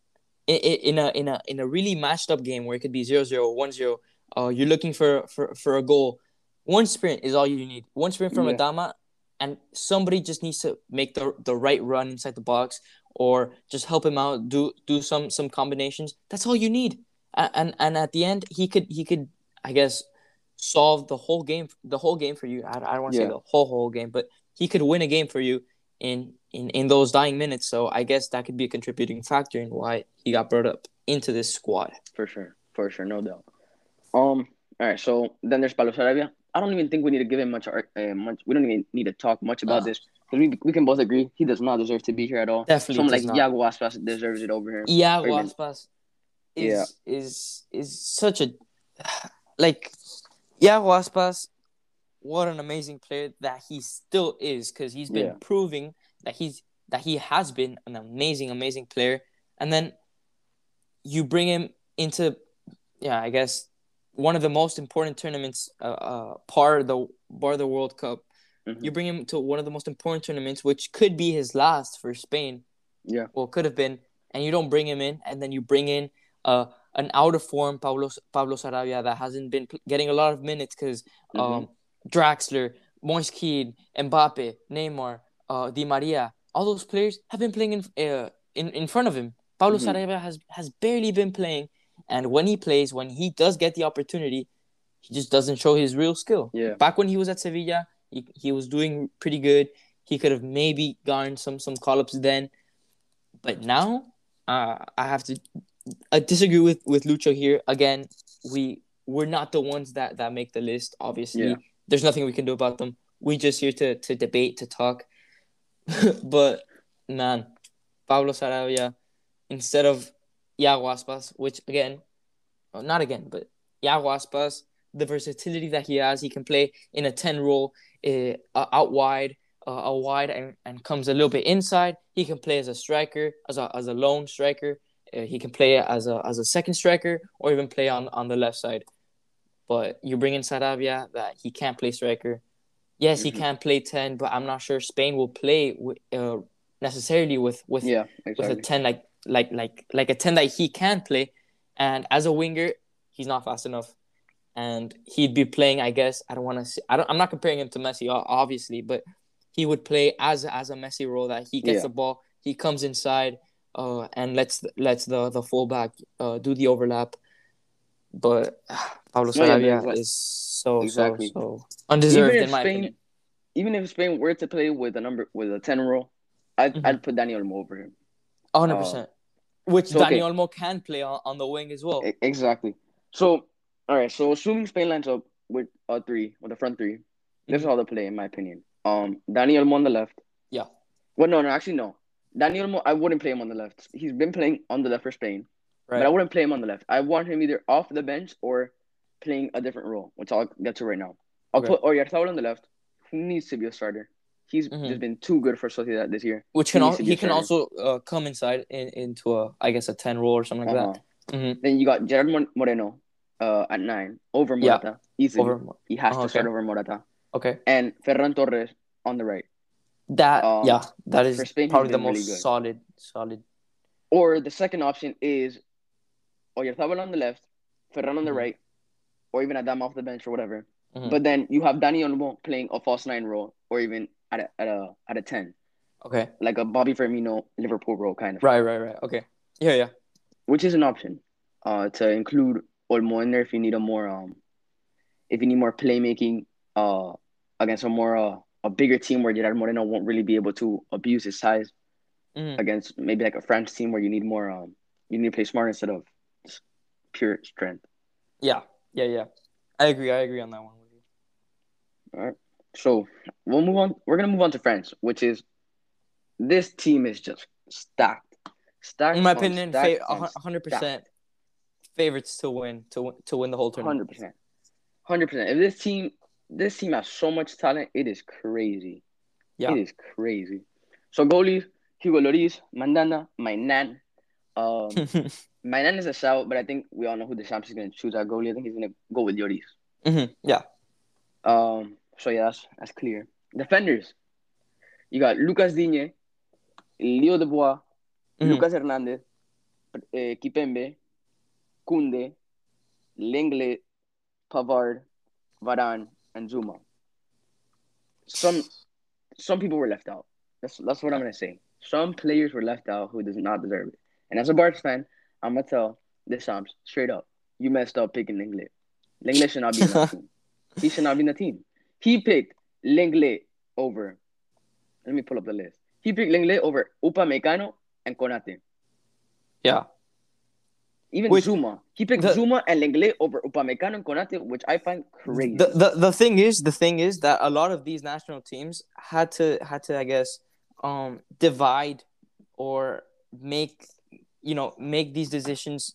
in, in a in a in a really matched up game where it could be 0-0 1-0 uh you're looking for for for a goal. One sprint is all you need. One sprint from Yeah. Adama and somebody just needs to make the the right run inside the box or just help him out do do some some combinations. That's all you need. A- and and at the end he could he could i guess solve the whole game the whole game for you. I, I don't want to say the whole whole game but he could win a game for you in in in those dying minutes so i guess that could be a contributing factor in why he got brought up into this squad For sure, for sure, no doubt. Um. All right. So then there's Pablo Sarabia. I don't even think we need to give him much. Uh, much. We don't even need to talk much about Uh. this because we we can both agree he does not deserve to be here at all. Definitely Someone like not. Iago Aspas deserves it over him. Yeah, Or even- Waspas is is is such a <sighs> like yeah, Waspas. What an amazing player that he still is, because he's been Yeah. proving that he's that he has been an amazing, amazing player. And then you bring him into, yeah, I guess one of the most important tournaments, uh, uh par the bar the World Cup. Mhm. You bring him to one of the most important tournaments, which could be his last for Spain Yeah. well, could have been, and you don't bring him in, and then you bring in uh, an out of form Pablo Pablo Sarabia that hasn't been pl- getting a lot of minutes because Mm-hmm. um, Draxler, Moise Kean, Mbappe, Neymar, uh, Di Maria, all those players have been playing in uh, in, in front of him. Pablo Mhm. Sarabia has has barely been playing, and when he plays, when he does get the opportunity, he just doesn't show his real skill. Yeah. Back when he was at Sevilla, he, he was doing pretty good. He could have maybe garnered some some call ups then, but now uh, I have to I disagree with with Lucho here. Again, we we're not the ones that that make the list. Obviously, Yeah. there's nothing we can do about them. We just here to to debate to talk. <laughs> but man, Pablo Sarabia instead of Iago Aspas, which again, well, not again, but Iago Aspas, the versatility that he has, he can play in a 10 role uh, out wide, uh, a wide, and, and comes a little bit inside. He can play as a striker, as a, as a lone striker. Uh, he can play as a, as a second striker or even play on, on the left side. But you bring in Sarabia that he can't play striker. Yes, he Mhm. can play 10, but I'm not sure Spain will play uh, necessarily with, with Yeah. with a 10 like like like like a 10 that he can play and as a winger he's not fast enough and he'd be playing i guess i don't want to I don't, i'm not comparing him to messi obviously but he would play as as a messi role that he gets Yeah. the ball he comes inside uh and lets lets the the fullback uh do the overlap but <sighs> Pablo No, yeah, Sarabia exactly. is so Exactly. so so undeserved Even if in my Spain- opinion Even if Spain were to play with a number with a ten role, I'd Mhm. I'd put Daniel Olmo over him. 100% which so, okay. Olmo can play on, on the wing as well Exactly. So, all right. So, assuming Spain lines up with a three, with a front 3 this is Mhm. how they play, in my opinion. Um, Daniel Olmo on the left. Yeah. Well, no, no, actually, no. Daniel Olmo, I wouldn't play him on the left. He's been playing on the left for Spain, right but I wouldn't play him on the left. I want him either off the bench or playing a different role, which I'll get to right now. I'll Okay. put Oyarzabal on the left, who needs to be a starter. He's Mhm. just been too good for Sociedad this year. which can He al- needs to be he can also uh, come inside in, into a I guess a ten role or something like Uh-huh. that. Mm-hmm. Then you got Gerard Moreno uh, at nine over Yeah. Morata. Easily. Over He has Oh, to start okay. over Morata. okay, And Ferran Torres on the right. that Um, yeah, that is Spain, probably the been really most solid solid. Or the second option is Oyarzabal on the left, Ferran on the Mhm. right, or even Adam off the bench or whatever. Mhm. But then you have Dani Olmo playing a false nine role, or even at a at a at a ten, Okay, like a Bobby Firmino Liverpool role kind of, right, right, right. Okay, yeah, yeah. which is an option. Uh, to include Olmo in there if you need a more um, if you need more playmaking uh against a more uh, a bigger team where Gerard Moreno won't really be able to abuse his size Mhm. against maybe like a French team where you need more um you need to play smart instead of pure strength. Yeah, yeah, yeah. I agree. I agree on that one. with you. All right. So we'll move on. We're gonna move on to France, which is this team is just stacked, stacked. In my opinion, stacked fa- on a hundred percent favorites to win to win, to win the whole tournament. Hundred percent, hundred percent. If this team, this team has so much talent, it is crazy. Yeah. It is crazy. So goalies: Hugo Lloris, Mandanda, Maignan. Um, <laughs> Maignan is a shout, but I think we all know who Deschamps is gonna choose our goalie. I think he's gonna go with Lloris. Mhm, Yeah. Um, so yeah, that's that's clear. Defenders, you got Lucas Digne, Leo Dubois, Mhm. Lucas Hernandez, eh, Kimpembe, Kunde, Lenglet, Pavard, Varane, and Zouma. Some some people were left out. That's that's what I'm gonna say. Some players were left out who does not deserve it. And as a Barca fan, I'm gonna tell Deschamps straight up, you messed up picking Lenglet. Lenglet should not be in the <laughs> team. He should not be in the team. He picked Lenglet over. Let me pull up the list. He picked Lenglet over Upamecano and Konate. Yeah. Even Which- Zouma. He picked the- Zouma and Lenglet over Upamecano and Konate, which I find crazy. The, the the thing is, the thing is that a lot of these national teams had to had to I guess um divide or make you know make these decisions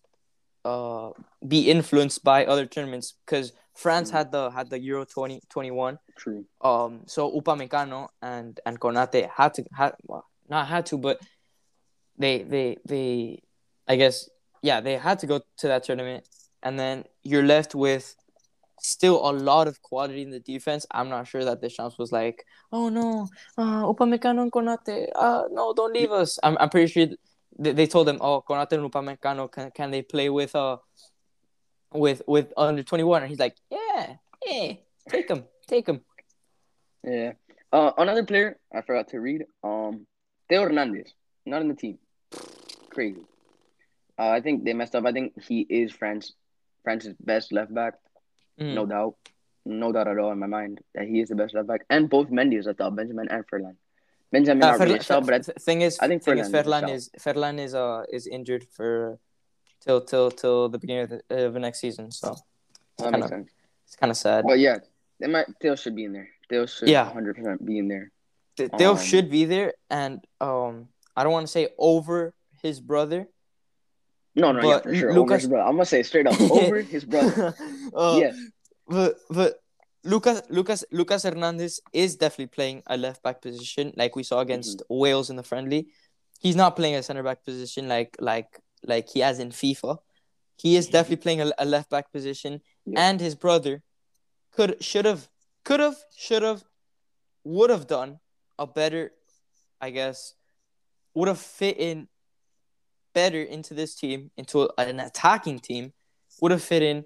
uh be influenced by other tournaments because France Mm. had the had the Euro 2021 True. um so Upamecano and and Konate had to had well, not had to but they they they I guess yeah they had to go to that tournament and then you're left with still a lot of quality in the defense. I'm not sure that Deschamps was like, oh no, uh, Upamecano and Konate, uh, no, don't leave us. I'm, I'm pretty sure they, they told them, oh, Konate and Upamecano, can, can they play with uh with with under 21? And he's like, yeah, yeah, take him, take him. Yeah. Uh, another player I forgot to read. Um, Theo Hernandez, not in the team. Crazy. Uh, I think they messed up. I think he is France, France's best left back, Mm. no doubt, no doubt at all in my mind that he is the best left back. And both Mendy's, I thought Benjamin and Ferland. Benjamin Uh, really Ferlan- but th- thing is, I think thing is, Ferland is a Ferland shout. is Ferland is uh is injured for till till till the beginning of the, of the next season. So that kinda- makes sense. it's kind of sad. But yeah, they might. Theo should be in there. Theo should Yeah. 100 percent be in there. Th- Theo Um, should be there, and um, I don't want to say over his brother. No, no, yeah, for sure. Lucas- Over his brother. I'm gonna say straight up <laughs> over his brother. <laughs> uh, yeah, but but Lucas Lucas Lucas Hernandez is definitely playing a left back position, like we saw against Mm-hmm. Wales in the friendly. He's not playing a center back position like like like he has in FIFA. He is definitely playing a, a left back position, Yeah. and his brother could should have could have should have would have done a better, I guess, would have fit in better into this team, into an attacking team, would have fit in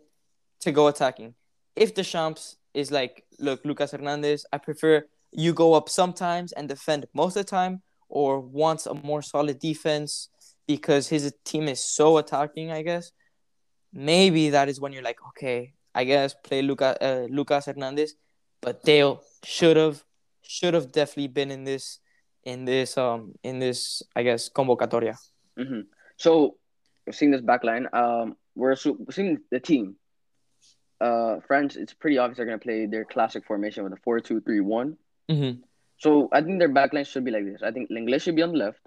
to go attacking. If Deschamps is like, look, Lucas Hernandez, I prefer you go up sometimes and defend most of the time, or wants a more solid defense because his team is so attacking, I guess. Maybe that is when you're like, okay, I guess play Luca, uh, Lucas Hernandez, but Dale should have should have definitely been in this in this um in this I guess convocatoria. hmm So seeing this back line. Um, we're seeing the team. Uh, France. It's pretty obvious they're gonna play their classic formation with a four-two-three-one. Mm-hmm. So I think their back line should be like this. I think Lenglet should be on the left.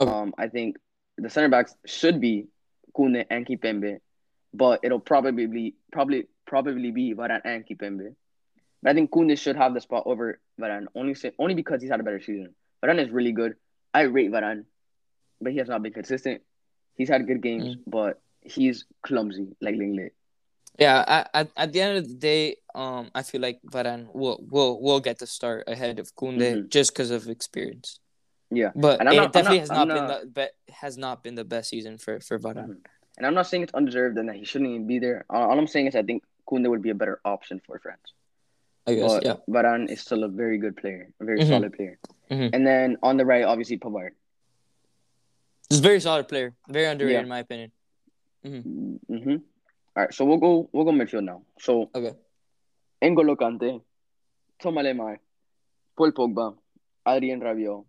Okay. Um, I think the center backs should be Kunde and Kimpembe, but it'll probably be probably probably be Varane and Kimpembe. But I think Kunde should have the spot over Varane only say, only because he's had a better season. Varane is really good. I rate Varane, but he has not been consistent. He's had good games, Mm. but he's clumsy like Lenglet. Yeah, at, at, the end of the day, um, I feel like Varane will will will get the start ahead of Kunde Mhm. just because of experience. Yeah. But And I'm it not- definitely not- has I'm not, been not- the be- has not been the best season for for Varane. Mhm. And I'm not saying it's undeserved and that he shouldn't even be there. All all I'm saying is I think Kunde would be a better option for France. I guess. But yeah. Varane is still a very good player, a very Mhm. solid player. Mhm. And then on the right, obviously Pavard. He's a very solid player, very underrated Yeah. in my opinion. Mm-hmm. All right, so we'll go we'll go midfield now. So Okay. N'Golo Kante, Thomas Lemar, Paul Pogba, Adrien Rabiot,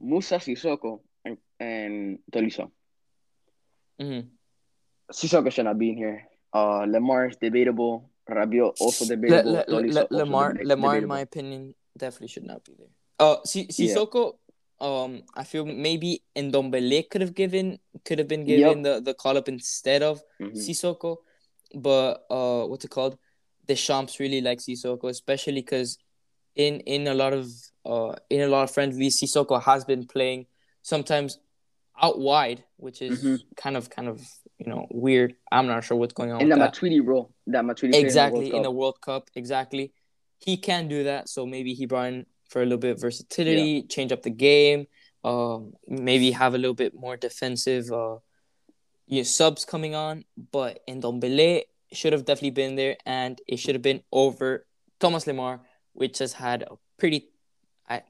Moussa Sissoko, and, and Tolisso. hmm Sissoko should not be in here. Uh, Lemar is debatable. Rabiot also Le- debatable. Le- Le- Le- also Lemar, deba- Lemar, in my opinion, definitely should not be there. Uh, Si- Yeah. Sissoko, um, I feel maybe Ndombele could have given could have been given the, the call up instead of Mhm. Sissoko, but uh, what's it called? Deschamps really likes Sissoko, especially because in in a lot of uh in a lot of friendlies, Sissoko has been playing sometimes out wide, which is Mhm. kind of kind of you know weird. I'm not sure what's going on In with that. Matuidi role, that Matuidi Exactly in in the the World Cup, exactly. He can do that, so maybe he brought in for a little bit of versatility, change up the game, um, maybe have a little bit more defensive uh, you know, subs coming on. But Ndombele should have definitely been there, and it should have been over Thomas Lemar, which has had a pretty uh,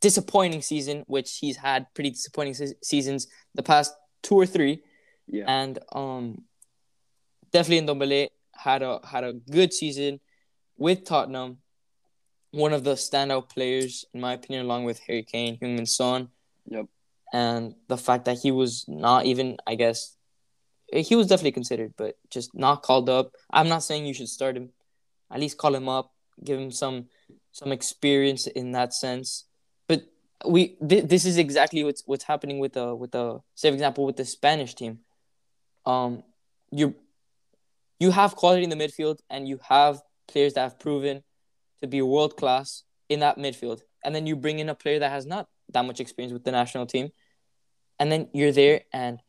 disappointing season, which he's had pretty disappointing se- seasons the past two or three Yeah. and um definitely Ndombele had a had a good season with Tottenham. One of the standout players, in my opinion, along with Harry Kane, Heung-min Son. Yep. And the fact that he was not even, I guess, he was definitely considered, but just not called up. I'm not saying you should start him. At least call him up, give him some some experience in that sense. But we th- this is exactly what's what's happening with the with the say for example with the Spanish team. Um, you you have quality in the midfield and you have players that have proven to be world class in that midfield, and then you bring in a player that has not that much experience with the national team, and then you're there and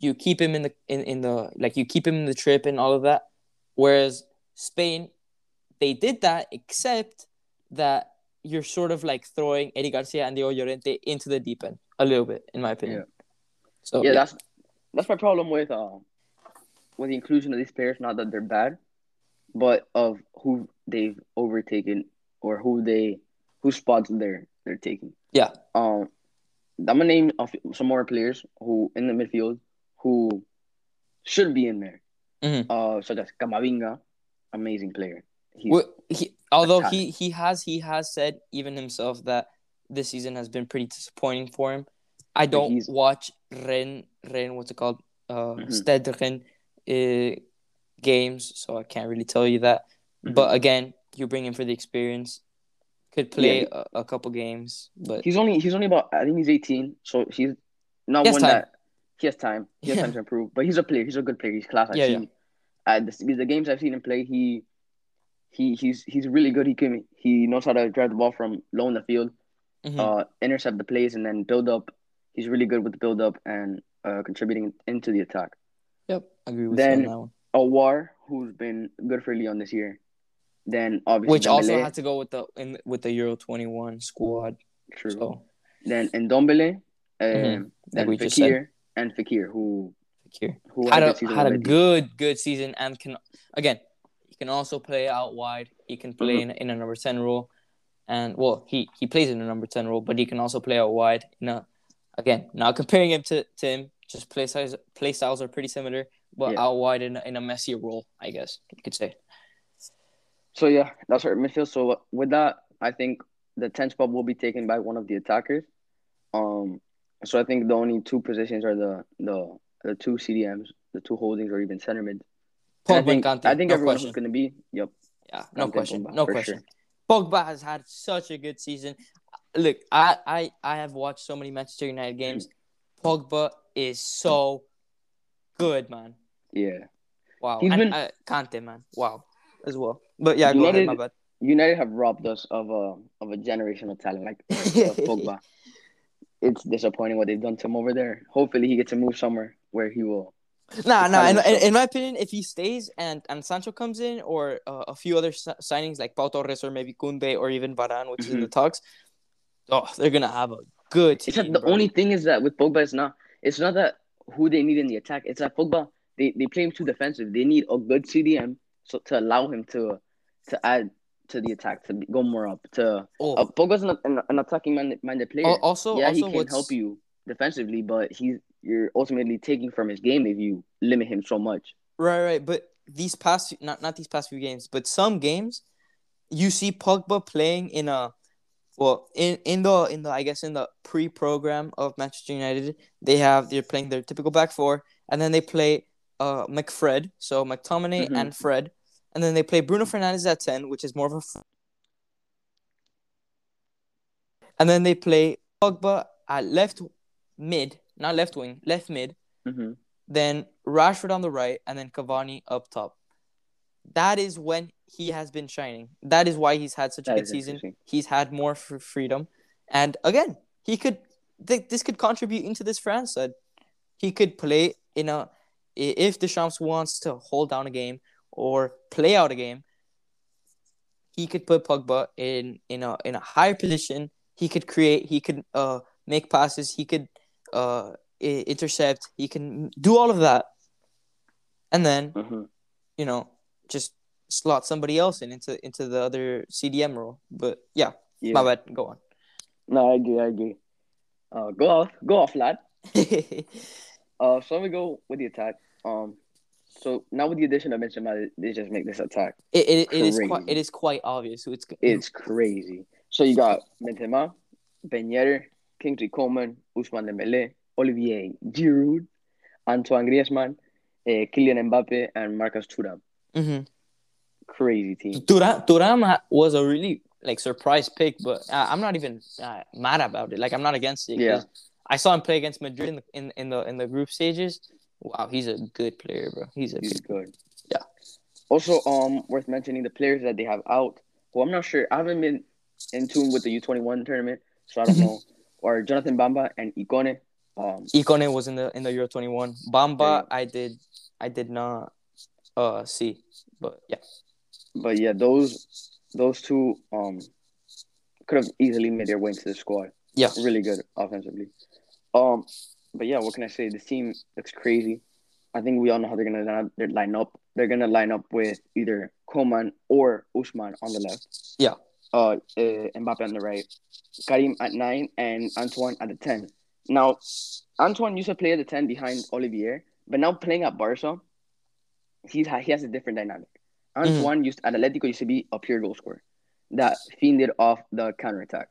you keep him in the in, in the like you keep him in the trip and all of that. Whereas Spain, they did that except that you're sort of like throwing Eric Garcia and Diego Llorente into the deep end a little bit, in my opinion. Yeah. So yeah, that's that's my problem with uh with the inclusion of these players. Not that they're bad, but of who they've overtaken or who they whose spots they're they're taking. Yeah. Um, I'm gonna name some more players who in the midfield who should be in there. Mhm. Uh, such as Camavinga, amazing player. He's Well, he, although he he has he has said even himself that this season has been pretty disappointing for him. I don't watch Rennes Rennes what's it called uh Mhm. Rennes uh, games, so I can't really tell you that. Mhm. But again, you bring him for the experience. Could play Yeah. a, a couple games, but he's only he's only about I think he's 18, so he's not He one time. that he has time. He has Yeah. time to improve, but he's a player. He's a good player. He's class. I've Yeah, yeah. seen at the, the games I've seen him play. He he he's he's really good. He can he knows how to drive the ball from low in the field, mhm. uh, intercept the plays, and then build up. He's really good with the build up and uh, contributing into the attack. yep, agree with then- you on that one. Aouar, who's been good for Lyon this year. Then obviously Which also Dembele, had to go with the in with the Euro twenty one squad. true. So Then Ndombele, um, Mhm. then just Fekir and Fekir, who here. who had good a had a good good season and can again he can also play out wide. He can play Mm-hmm. in, in a number ten role, and well he he plays in a number ten role, but he can also play out wide. In a, again, now <laughs> comparing him to, to him, just play styles play styles are pretty similar, but Yeah. out wide in a, in a messier role, I guess you could say. So yeah, that's our midfield. So with that, I think the 10 spot will be taken by one of the attackers. Um, so I think the only two positions are the the the two CDMs, the two holdings, or even center. And I think and Kante, I think no everyone question. going to be. Yep. Yeah, no Kante, question, Pogba, no question. sure. Pogba has had such a good season. Look, I, I I have watched so many Manchester United games. Pogba is so good, man. Yeah. Wow. He's and been- uh, Kante, man. Wow. As well. But yeah, United- ahead, my bad. United have robbed us of a of a generational talent like <laughs> Pogba. It's disappointing what they've done to him over there. Hopefully, he gets to move somewhere where he will. Nah, nah. In, in, in my opinion, if he stays and, and Sancho comes in, or uh, a few other si- signings like Pau Torres or maybe Kunde or even Varane, which is in the talks, oh, they're gonna have a good team. That the bro. only thing is that with Pogba, it's not. It's not that who they need in the attack. It's that Pogba they, they play him too defensive. They need a good CDM so to allow him to to add to the attack to go more up. To Oh, uh, Pogba's an, an, an attacking minded, minded player. al- also, yeah, he can what's help you defensively, but he's you're ultimately taking from his game if you limit him so much. Right, right. But these past not not these past few games, but some games, you see Pogba playing in a well in in the in the I guess in the pre-program of Manchester United, they have they're playing their typical back four, and then they play uh McFred, so McTominay Mhm. and Fred, and then they play Bruno Fernandes at ten, which is more of a, f- and then they play Pogba at left mid, not left wing, left mid, Mm-hmm. then Rashford on the right, and then Cavani up top. That is when he has been shining. That is why he's had such a good season. He's had more freedom, and again, he could. Th- this could contribute into this France side. He could play in a if Deschamps wants to hold down a game or play out a game. He could put Pogba in in a in a higher position. He could create. He could uh make passes. He could uh intercept. He can do all of that, and then Mm-hmm. you know just slot somebody else in into into the other CDM role. But yeah, Yeah. my bad. Go on. No, I agree. I agree. Uh, go off, go off, lad. <laughs> Uh, so let me go with the attack. Um, so now with the addition of Benzema, they just make this attack. It, it, it is quite it is quite obvious who it's It's crazy. So you got Benzema, Ben Yedder, Kingsley Coman, Ousmane Dembele, Olivier Giroud, Antoine Griezmann, uh, Kylian Mbappe and Marcus Thuram. Mm-hmm. Crazy team. Thuram, Thuram was a really like surprise pick, but uh, I'm not even uh, mad about it. Like I'm not against it. Yeah. I saw him play against Madrid in the in, in the in the group stages. Wow, he's a good player, bro. He's a He's good. good. Yeah. Also, um, worth mentioning the players that they have out. Well, I'm not sure. I haven't been in tune with the U21 tournament, so I don't <laughs> know. Or Jonathan Bamba and Ikone. Um, Ikone was in the in the Euro 21. Bamba. I did I did not uh see, but yeah. but yeah, those those two um could have easily made their way into the squad. Yeah. really good offensively. Um, but yeah, what can I say? This team looks crazy. I think we all know how they're gonna line up. They're line up. They're gonna line up with either Coman or Ousmane on the left. Yeah. Uh, uh, Mbappe on the right, Karim at nine, and Antoine at the ten. Now, Antoine used to play at the ten behind Olivier, but now playing at Barca, he's ha- he has a different dynamic. Antoine used at Atletico used to be a pure goal scorer that fiended off the counter attack.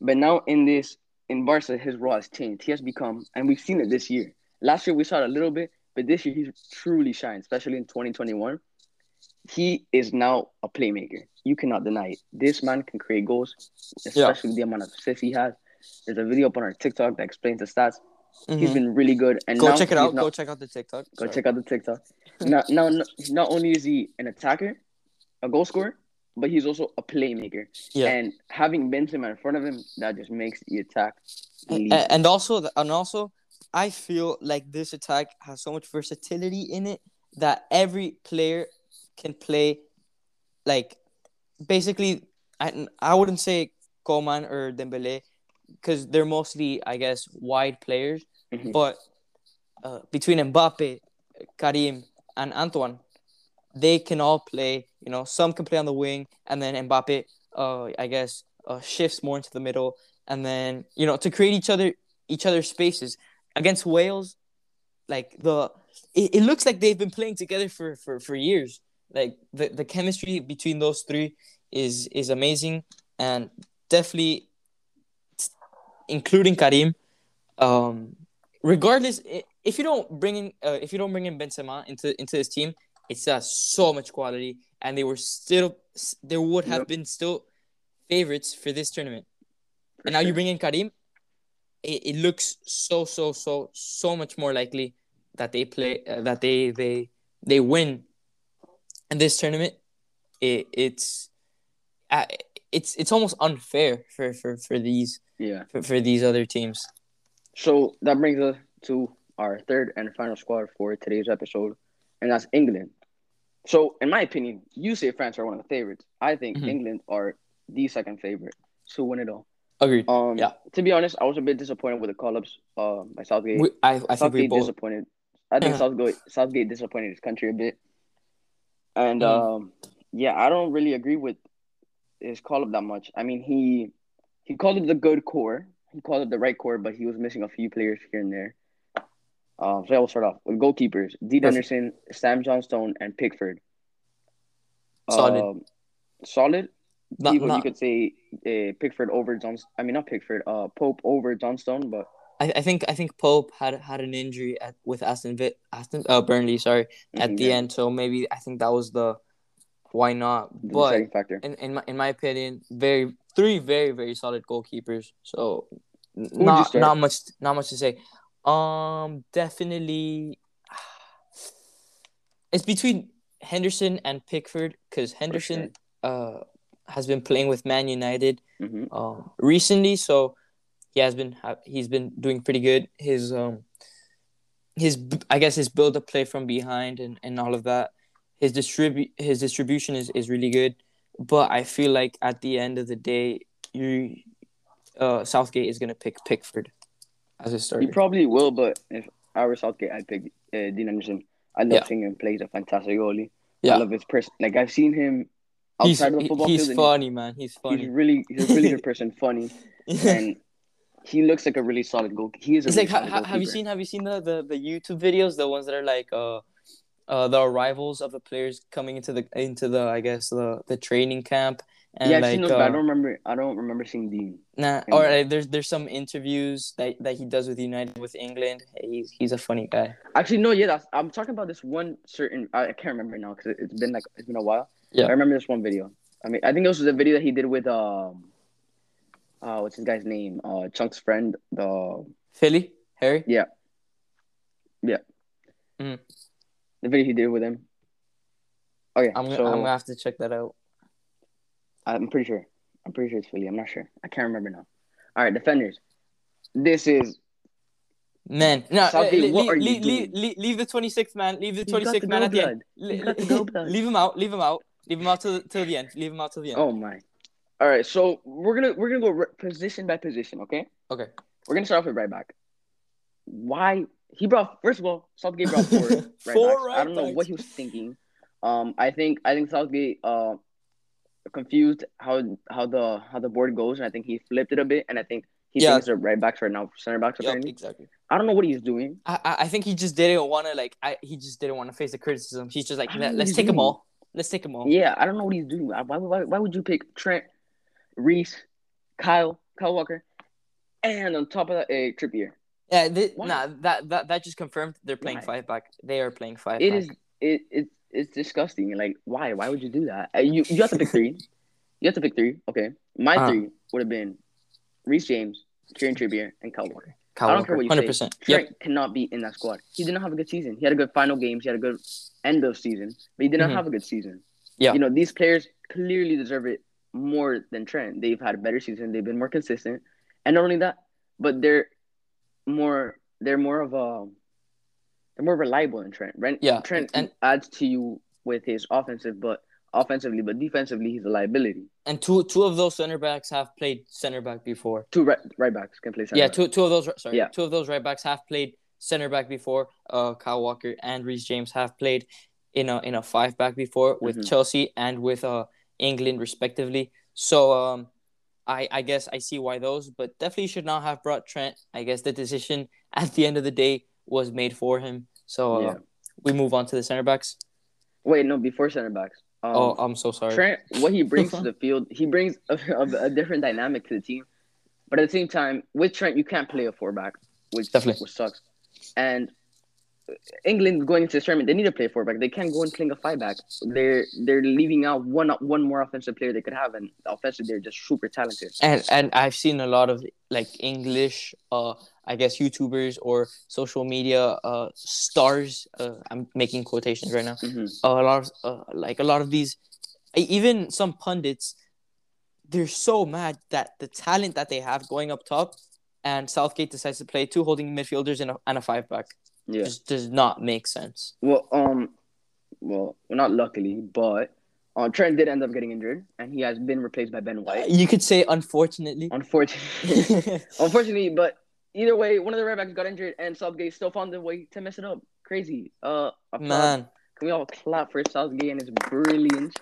But now in this in Barca, his role has changed. He has become, and we've seen it this year. Last year we saw it a little bit, but this year he's truly shined, especially in 2021. He is now a playmaker. You cannot deny it. This man can create goals, especially with the amount of assists he has. There's a video up on our TikTok that explains the stats. He's Mhm. been really good. And Go check it out. Not, Go check out the TikTok. Go Sorry. check out the TikTok. <laughs> now, now, not only is he an attacker, a goal scorer, but he's also a playmaker. Yeah. And having Benzema in front of him, that just makes the attack. and, and also and also I feel like this attack has so much versatility in it that every player can play like basically I, I wouldn't say Coman or Dembele because they're mostly I guess wide players Mhm. but uh, between Mbappe, Karim and Antoine they can all play you know some can play on the wing and then Mbappe uh, I guess uh, shifts more into the middle and then you know to create each other each other's spaces. Against Wales like the it, it looks like they've been playing together for for, for years. Like the, the chemistry between those three is is amazing and definitely including Karim um regardless if you don't bring in uh, if you don't bring in Benzema into into this team it's uh, so much quality and they were still there would have Yep. been still favorites for this tournament For and now you bring in Karim, it, it looks so so so so much more likely that they play uh, that they they they win in this tournament. It, it's uh, it's it's almost unfair for for for these Yeah. for, for these other teams. So that brings us to our third and final squad for today's episode, and that's England. So, in my opinion, you say France are one of the favorites. I think Mhm. England are the second favorite to win it all. Agreed. Um, Yeah. To be honest, I was a bit disappointed with the call-ups uh, by Southgate. We, I I think we Southgate both. disappointed. I think. Southgate Southgate disappointed his country a bit, and Mhm. um, yeah, I don't really agree with his call up that much. I mean, he he called it the good core. He called it the right core, but he was missing a few players here and there. Um, so I will start off with goalkeepers: Dean. Henderson, Sam Johnstone, and Pickford. Solid. Um, solid. Not, Even you could say uh, Pickford over Johnstone. I mean, not Pickford. Uh, Pope over Johnstone, but I, I think I think Pope had had an injury at with Aston Villa, Aston uh, Burnley, sorry, at Mhm, the yeah, end. So maybe I think that was the why not. the But factor. in in my in my opinion, very three very very solid goalkeepers. So not not much not much to say. Um, definitely, <sighs> it's between Henderson and Pickford because Henderson uh has been playing with Man United hmm um recently, so he has been he's been doing pretty good. His um his I guess his build up play from behind and, and all of that. His distribute his distribution is, is really good, but I feel like at the end of the day, you uh Southgate is gonna pick Pickford as a He probably will, but if I were Southgate, I'd pick uh, Dean Henderson. I love Yeah. seeing him play. He's a fantastic goalie. Yeah. I love his person. Like I've seen him he's outside of the football he's field. and funny, man. He's He's, funny. he's really he's a really good <laughs> person, funny, <laughs> and he looks like a really solid goal. He is. A it's really like ha- have you seen have you seen the, the the YouTube videos the ones that are like uh uh the arrivals of the players coming into the into the I guess the the training camp And yeah, I've like, seen those, but uh, I don't remember. I don't remember seeing Dean. Nah, or uh, there's there's some interviews that, that he does with United with England. He's he's a funny guy. Actually, no. Yeah, that's, I'm talking about this one certain. I, I can't remember now because it, it's been like it's been a while. Yeah. I remember this one video. I mean, I think this was a video that he did with um, uh, what's his guy's name? Uh, Chunk's friend. The Philly, Harry. Yeah, yeah. Mm. The video he did with him. Okay, I'm gonna so I'm gonna have to check that out. I'm pretty sure. I'm pretty sure it's Philly. I'm not sure. I can't remember now. All right, defenders. This is Man, no, Southgate, leave, what are you leave, doing? leave, leave the 26th man. Leave the 26th man at the end. blood. The go leave him out. Leave him out. Leave him out till till the end. Leave him out till the end. Oh my. All right, so we're gonna we're gonna go re- position by position. Okay. Okay. We're gonna start off with right back. Why he brought first of all Southgate brought <laughs> four right Four backs. I don't know what he was thinking. Um, I think I think Southgate uh confused how how the how the board goes, and I think he flipped it a bit, and I think he Yeah. thinks they're right backs right now, center backs apparently. exactly. I don't know what he's doing. I I think he just didn't want to like. I he just didn't want to face the criticism. He's just like, I don't know what let's take them all. Let's take them all. Yeah, I don't know what he's doing. Why why why would you pick Trent, Reece, Kyle, Kyle Walker, and on top of that, a Trippier? Yeah, th- nah, that, that that just confirmed they're playing Why? five back. They are playing five It back. is it it it's disgusting. Like why why would you do that? Uh, You you have to pick three. You have to pick three. Okay, my Uh-huh. three would have been Reece James, Kieran Trippier, and Kyle Walker. Kyle I don't care what you Hundred say. Trent Yep. cannot be in that squad. He did not have a good season. He had a good final games. He had a good end of season, but he did not Mhm. have a good season. Yeah. You know these players clearly deserve it more than Trent. They've had a better season. They've been more consistent, and not only that, but they're more they're more of a they're more reliable than Trent. Ren- Yeah, Trent and- adds to you with his offensive, but offensively, but defensively, he's a liability. And two two of those center backs have played center back before. Two right, right backs can play center. yeah, back. two two of those sorry, Yeah. two of those right backs have played center back before. Uh, Kyle Walker and Reece James have played in a in a five back before with Mhm. Chelsea and with uh England respectively. So um, I I guess I see why those, but definitely should not have brought Trent. I guess the decision at the end of the day was made for him. So uh, Yeah. we move on to the center backs. Wait, no, before center backs. Um, oh, I'm so sorry. Trent, what he brings to <laughs> the field, he brings a, a, a different dynamic to the team. But at the same time, with Trent, you can't play a four back, which Definitely. which sucks. And England going into this tournament, they need to play a four back. They can't go and playing a five back. They're they're leaving out one one more offensive player they could have, and offensively they're just super talented. and and I've seen a lot of like English, uh, I guess YouTubers or social media uh stars. Uh, I'm making quotations right now. hmm a lot of uh, like a lot of these, even some pundits, they're so mad that the talent that they have going up top, and Southgate decides to play two holding midfielders and a, and a five back. Yeah. Just does not make sense. Well, um, well, not luckily, but uh, Trent did end up getting injured, and he has been replaced by Ben White. You could say unfortunately. Unfortunately, <laughs> unfortunately, but either way, one of the right backs got injured, and Southgate still found a way to mess it up. Crazy. Uh, applaud. Man, can we all clap for Southgate and his brilliance?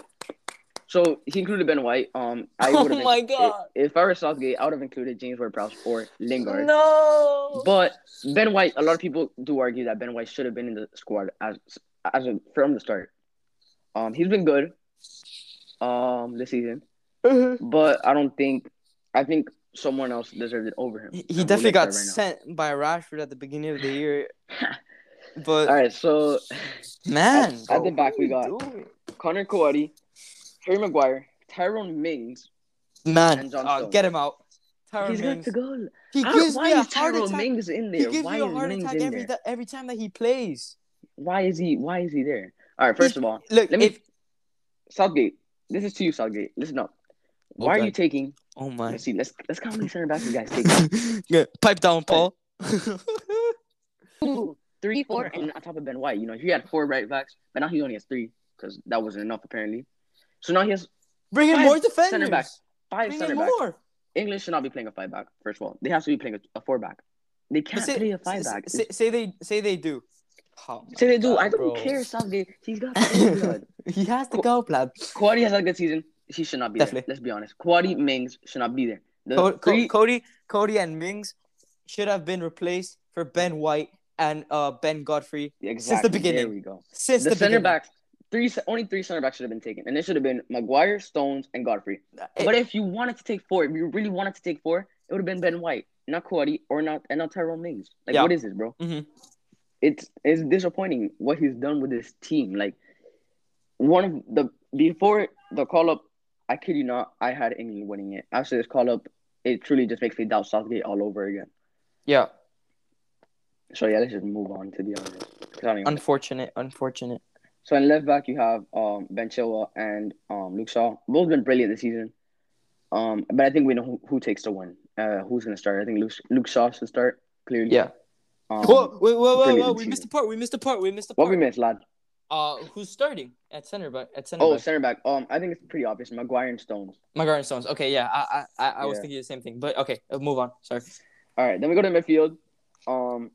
So he included Ben White. Um, I <laughs> Oh my God. If, if I were Southgate, I would have included James Ward-Prowse or Lingard. no. But Ben White, a lot of people do argue that Ben White should have been in the squad as as a, from the start. Um, he's been good. Um, this season, but I don't think. I think someone else deserved it over him. He he definitely got right sent by Rashford at the beginning of the year. <laughs> But All right, so man, At- at the back we got- doing? Conor Coady, Harry Maguire, Tyrone Mings. man. and John oh, Stones. get him out. Tyron he's got Mings. to go. He How- gives why me a is heart Tyrone attack. Mings in He there? gives Why me a is heart Mings attack every there? th- every time that he plays. Why is he? Why is he there? All right, first of all, Look, let me- if Southgate. This is to you, Southgate. Listen up. Why are you taking? oh my, Let's see. Let's let's count how many center backs you guys take. <laughs> yeah, pipe down, Paul. Two, <laughs> three, four, and on top of Ben White. You know, he had four right backs, but now he only has three because that wasn't enough apparently. So now he has Bring in more defenders. center backs. five Bring center in backs. more. England should not be playing a five back. First of all, they have to be playing a, a four back. They can't say, play a five say- back. say, say they say they do. Oh Say they do. God, I don't bro. care. Southgate. He's got <laughs> blood. he has to go, blood. Coady has had a good season. He should not be Definitely. there. Let's be honest. Coady Mings should not be there. The Co- Co- three, Coady, Coady, and Mings should have been replaced for Ben White and uh, Ben Godfrey exactly. Since the beginning. There we go. since The, the, center beginning. backs, three only three center backs should have been taken, and it should have been Maguire, Stones, and Godfrey. But if you wanted to take four, if you really wanted to take four, it would have been Ben White, not Coady, or not and not Tyrone Mings. Like, Yeah. what is this, bro? Mhm. It's it's disappointing what he's done with this team. Like, one of the before the call up, I kid you not, I had England winning it. After this call up, it truly just makes me doubt Southgate all over again. Yeah, So yeah, let's just move on to be honest. 'Cause I don't unfortunate, unfortunate. So in left back you have um Ben Chilwell and um Luke Shaw. Both been brilliant this season. Um, but I think we know who, who takes the win. Uh, who's gonna start? I think Luke Luke Shaw should start clearly. Yeah. Um, whoa, whoa, whoa, whoa, whoa! We season. missed the part. We missed the part. We missed the What part. we missed, lad? Uh, who's starting at center back? At center Oh, back. center back. Um, I think it's pretty obvious. Maguire and Stones. Maguire and Stones. Okay, yeah, I, I, I, I was Yeah. thinking the same thing, but okay, uh, move on. Sorry. All right, then we go to midfield. Um,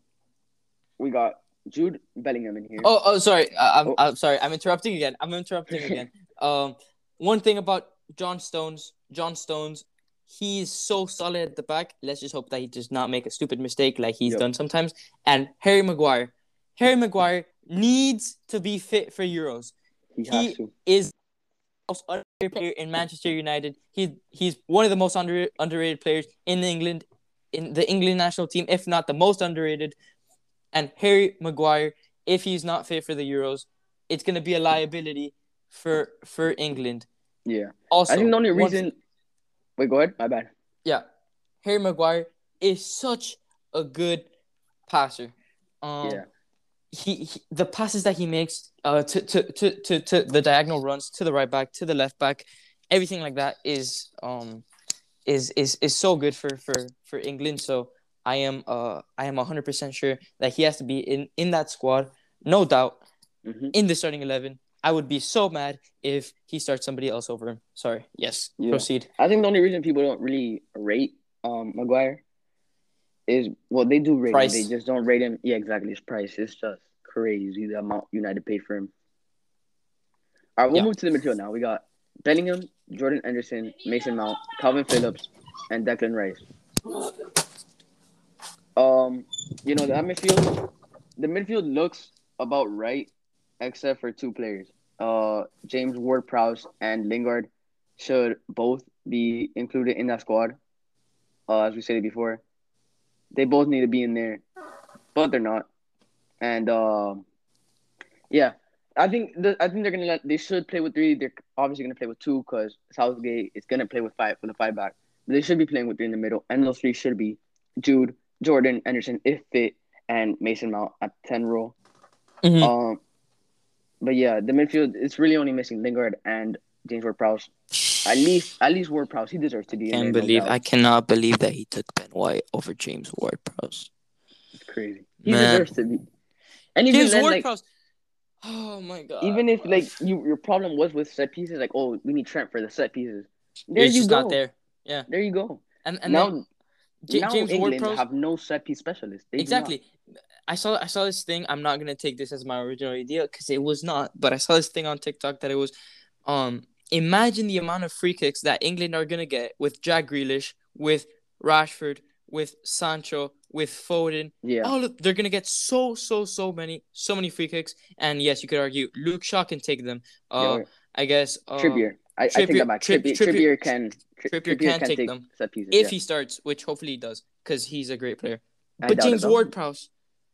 we got Jude Bellingham in here. Oh, oh, sorry. I'm, Oh. I'm sorry. I'm interrupting again. I'm interrupting again. <laughs> um, one thing about John Stones, John Stones, he's so solid at the back. Let's just hope that he does not make a stupid mistake like he's Yep. done sometimes. And Harry Maguire, Harry Maguire needs to be fit for Euros. he he- has to. Is the most underrated player in Manchester United. He he's one of the most under, underrated players in England, in the England national team, if not the most underrated. And Harry Maguire, if he's not fit for the Euros, it's gonna be a liability for for England. Yeah. Also, I think the only reason. Wait, go ahead. My bad. yeah, Harry Maguire is such a good passer. Um, yeah. he, he the passes that he makes uh to, to, to, to, to the diagonal runs to the right back to the left back everything like that is um is is is so good for for for England so I am uh I am 100% sure that he has to be in in that squad no doubt hmm in the starting 11 I would be so mad if he starts somebody else over him sorry yes Yeah. proceed I think the only reason people don't really rate um Maguire is well they do rate Price. him, they just don't rate him. Yeah, exactly. His price It's just crazy the amount United paid for him. All right, we'll Yeah. move to the midfield now. We got Bellingham, Jordan Henderson, Mason Mount, Kalvin Phillips, and Declan Rice. Um, you know that midfield, the midfield looks about right, except for two players. Uh, James Ward-Prowse and Lingard should both be included in that squad. Uh, as we said before, they both need to be in there, but they're not. And um, yeah, I think the, I think they're gonna let, they should play with three. They're obviously gonna play with two because Southgate is gonna play with five for the five back. But they should be playing with three in the middle, and those three should be Jude, Jordan, Henderson, if fit, and Mason Mount at ten row. Mhm. Um, but yeah, the midfield it's really only missing Lingard and James Ward-Prowse. At least, at least Ward-Prowse, he deserves to be can't there. believe doubt. I cannot believe that he took Ben White over James Ward-Prowse It's crazy. He Man. deserves to be. And even James then, Ward-Prowse oh my god even if like you your problem was with set pieces, like oh we need Trent for the set pieces. There it's you just go. not there There you go. and and now, then J- now James England Ward-Prowse have no set piece specialist. They exactly. I saw I saw this thing. I'm not gonna take this as my original idea because it was not. But I saw this thing on TikTok that it was, um, imagine the amount of free kicks that England are gonna get with Jack Grealish, with Rashford, with Sancho, with Foden. Yeah. All of, they're gonna get so so so many so many free kicks. And yes, you could argue Luke Shaw can take them. Uh, yeah. I guess uh, Trippier. I, I take Trippier- that back. Trip- Trippier, Trippier- Trippier can. Tri- Trippier can take them. set pieces. if yeah. he starts, which hopefully he does, because he's a great player. I But James. Ward-Prowse,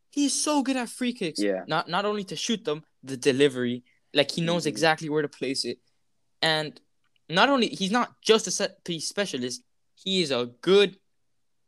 he's so good at free kicks. Yeah. Not not only to shoot them, the delivery, like he knows Mhm. exactly where to place it, and not only he's not just a set piece specialist, he is a good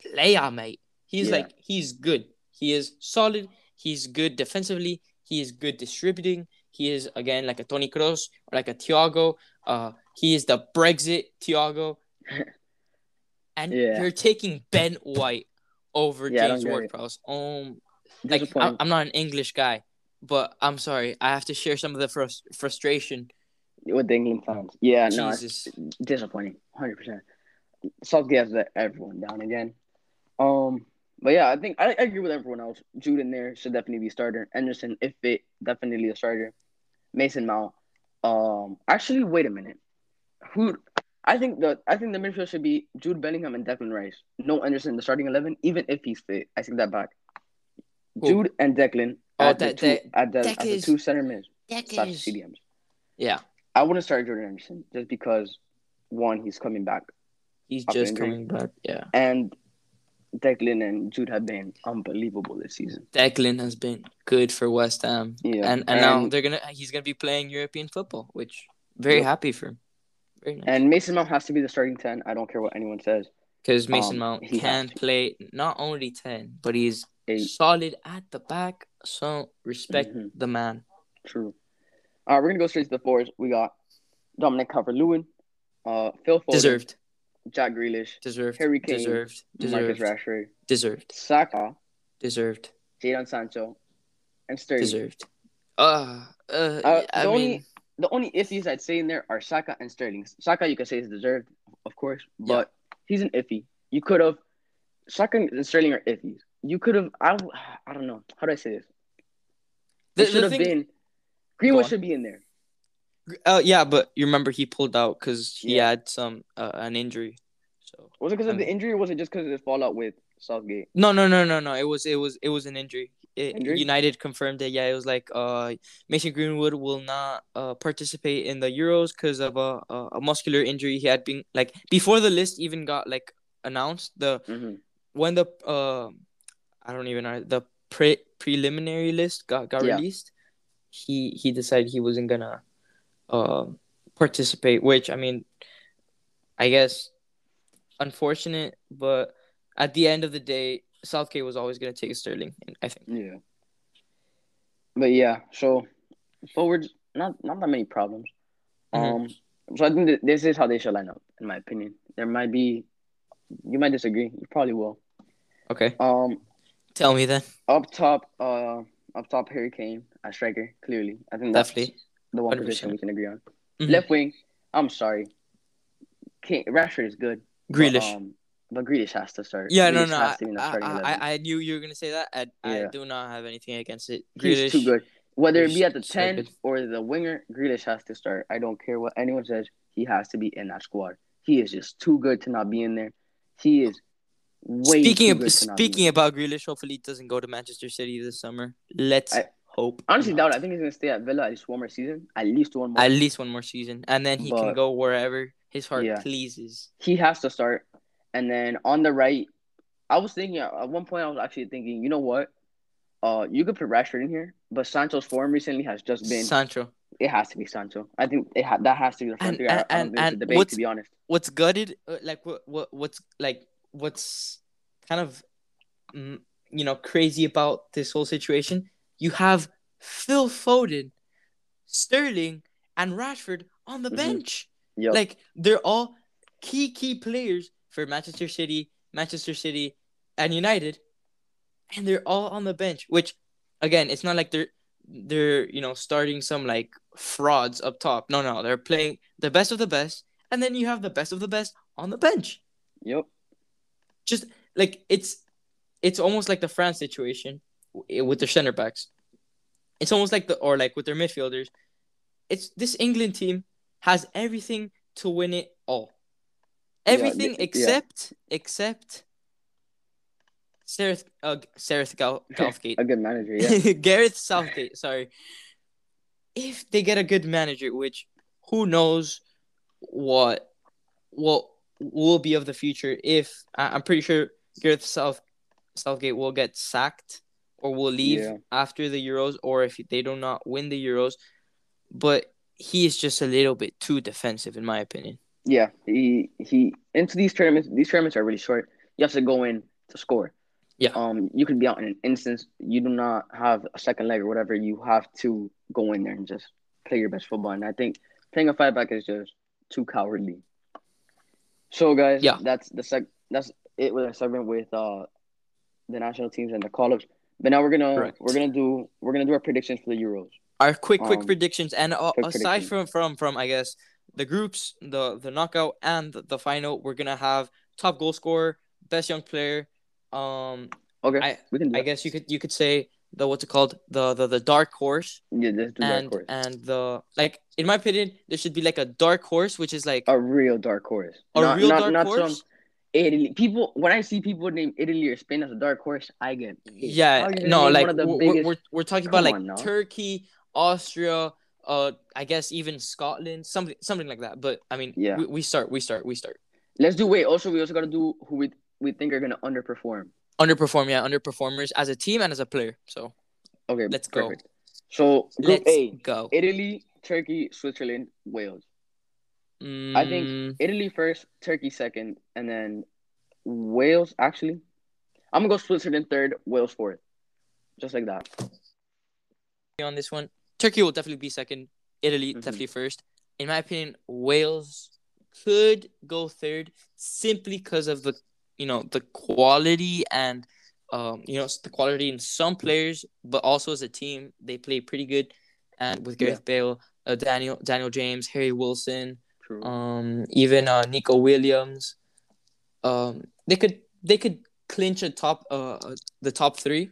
player, mate. He's Yeah. like he's good. He is solid. He's good defensively. He is good distributing. He is again like a Tony Kroos or like a Thiago. Uh, he is the Brexit Thiago. <laughs> and Yeah. you're taking Ben White over Yeah, James. Ward-Prowse. Um, like I'm, I'm not an English guy, but I'm sorry. I have to share some of the frus- frustration. with the England fans. Yeah, no, it's Jesus. disappointing. Hundred percent. Southgate has let everyone down again. Um, but yeah, I think I, I agree with everyone else. Jude in there should definitely be starter. Henderson, if it, definitely a starter. Mason Mount. Um, actually, wait a minute. Who? I think the I think the midfield should be Jude Bellingham and Declan Rice. No Henderson in the starting eleven, even if he's fit. I take that back. Who? Jude and Declan Oh, at, that- the two, that- at the at the is- two center mids That slash CDMs. Yeah, I wouldn't start Jordan Henderson just because one, he's coming back, he's just coming back. Yeah, and Declan and Jude have been unbelievable this season. Declan has been good for West Ham, Yeah, and and now they're gonna he's gonna be playing European football, which very happy for him. Very nice. and Mason Mount has to be the starting ten. I don't care what anyone says. Because Mason um, Mount can play not only ten, but he's Eight. solid at the back. So respect Mhm. the man. True. All right, we're gonna go straight to the fours. We got Dominic Calvert-Lewin, uh, Phil Foden, Deserved. Jack Grealish, Deserved. Harry Kane, Deserved. Marcus Deserved. Rashford, Deserved. Saka, Deserved. Jadon Sancho, and Sterling. Deserved. Uh, uh, Uh, I the mean, only the only iffies I'd say in there are Saka and Sterling. Saka, you can say is deserved, of course, but he's an iffy. You could have Saka and Sterling are iffies. You could have I don't, I don't know how do I say this. the, It should have thing, been Greenwood should be in there. Uh, yeah, but you remember he pulled out because he Yeah. had some uh, an injury. So Was it because of the injury or was it just because of the fallout with Southgate? no, no, no, no, no. It was it was it was an injury. It, Injury? United confirmed it. Yeah, it was like uh Mason Greenwood will not uh participate in the Euros because of a, a a muscular injury he had been like before the list even got like announced. The Mm-hmm. when the uh I don't even know the pre preliminary list got got Yeah. released, he he decided he wasn't gonna uh participate. Which I mean, I guess unfortunate, but at the end of the day, Southgate was always gonna take Sterling. I think. Yeah. But yeah, so forwards, not not that many problems. Mhm. Um, so I think that this is how they should line up, in my opinion. There might be, you might disagree. You probably will. Okay, Um, tell me then. up top, uh, up top, Harry Kane as striker. Clearly, I think that's Definitely. The one 100%. position we can agree on. Mhm. Left wing, I'm sorry, Kane, Rashford is good. Grealish. But, um, but Grealish has to start. yeah, no, Grealish no. has I, to be in the I, I, I knew you were gonna say that. I, I do not have anything against it. He's Grealish. too good. Whether it be at the so 10 good. or the winger, Grealish has to start. I don't care what anyone says. He has to be in that squad. He is just too good to not be in there. He is way speaking too of good to not be speaking in. about Grealish, hopefully he doesn't go to Manchester City this summer. Let's I- hope. Honestly, doubt. I think he's gonna stay at Villa at least one more season. At least one more. at least one more season, and then he can go wherever his heart Yeah. pleases. he has to start. And then on the right, I was thinking at one point I was actually thinking, you know what? Uh, you could put Rashford in here, but Sancho's form recently has just been. Sancho. it has to be Sancho. I think it ha- that has to be the front And- three. I and- think it's a and debate, what's- to be honest. What's gutted? uh, Like what? What? What's like? What's kind of, mm, you know, crazy about this whole situation? You have Phil Foden, Sterling, and Rashford on the Mhm. bench. Yep. Like they're all key key players for Manchester City, Manchester City, and United, and they're all on the bench. Which, again, it's not like they're they're you know starting some like frauds up top. No, no, they're playing the best of the best, and then you have the best of the best on the bench. yep. Just like it's it's almost like the France situation with their center backs. It's almost like the or like with their midfielders. It's this England team has everything to win it all. Everything yeah. except except Sareth uh Sareth Gal- <laughs> Southgate. A good manager, yeah. <laughs> Gareth Southgate, sorry. If they get a good manager, which who knows what what will be of the future if I- I'm pretty sure Gareth South Southgate will get sacked or will leave Yeah. after the Euros or if they do not win the Euros. But he is just a little bit too defensive in my opinion. Yeah, he he into these tournaments. These tournaments are really short. You have to go in to score. Yeah. Um, you could be out in an instance. You do not have a second leg or whatever. You have to go in there and just play your best football. And I think playing a five back is just too cowardly. So guys, Yeah. that's the sec. That's it with a segment with uh the national teams and the call ups. But now we're gonna Correct. we're gonna do we're gonna do our predictions for the Euros. Our quick, quick Um, predictions, and uh, quick aside predictions. from from from I guess the groups, the the knockout, and the, the final, we're gonna have top goal scorer, best young player. Um, Okay, I- we can do I that. guess you could you could say the what's it called the the, the dark horse, Yeah, dark and horse. and the like. In my opinion, there should be like a dark horse, which is like A real dark horse. a Not- real not- dark not horse. some Italy. People, when I see people name Italy or Spain as a dark horse, I get pissed. Yeah, How are you gonna no, like one of the we're, biggest- we're we're talking about Come like on now. Turkey, Austria, uh, I guess even Scotland, something something like that. But I mean, Yeah. we, we start, we start, we start. Let's do. Wait. Also, we also gotta do who we we think are gonna underperform. Underperform, yeah, underperformers as a team and as a player. So Okay. Let's go. So Group let's A: go. Italy, Turkey, Switzerland, Wales. I think Mm, Italy first, Turkey second, and then Wales. Actually, I'm gonna go Switzerland third, Wales fourth, just like that. on this one, Turkey will definitely be second. Italy Mhm. definitely first. In my opinion, Wales could go third simply because of the you know the quality and um you know the quality in some players, but also as a team they play pretty good. And with Gareth Bale, uh, Daniel Daniel James, Harry Wilson, True. um even uh Neco Williams, um they could they could clinch a top uh uh, the top three.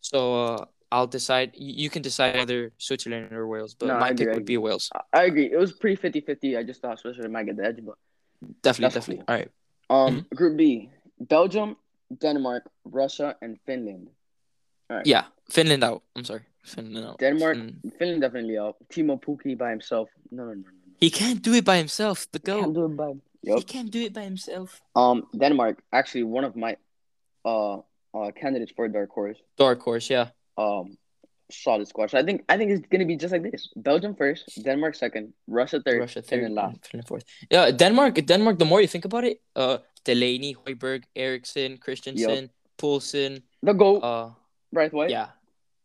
So uh, I'll decide. You can decide either Switzerland or Wales, but No, my agree, pick would be Wales. I- agree. It was pretty 50-50. I just thought Switzerland might get the edge, but Definitely, definitely. cool. All right. um, Mm-hmm. Group B: Belgium, Denmark, Russia, and Finland. All right. Yeah, Finland out. I'm sorry, Finland out. Denmark, Mm. Finland definitely out. Teemu Pukki by himself. No, no. no. He can't do it by himself. The Can't do it by. He can't do it by himself. Um, Denmark actually one of my uh uh candidates for dark horse. Dark horse, yeah. Um, solid squad. So I think I think it's gonna be just like this: Belgium first, Denmark second, Russia third, Russia third, Finland last. and Finland fourth. Yeah, Denmark. Denmark. The more you think about it, uh, Delaney, Hojbjerg, Eriksen, Christensen, Poulsen, The goat, uh, Braithwaite. yeah,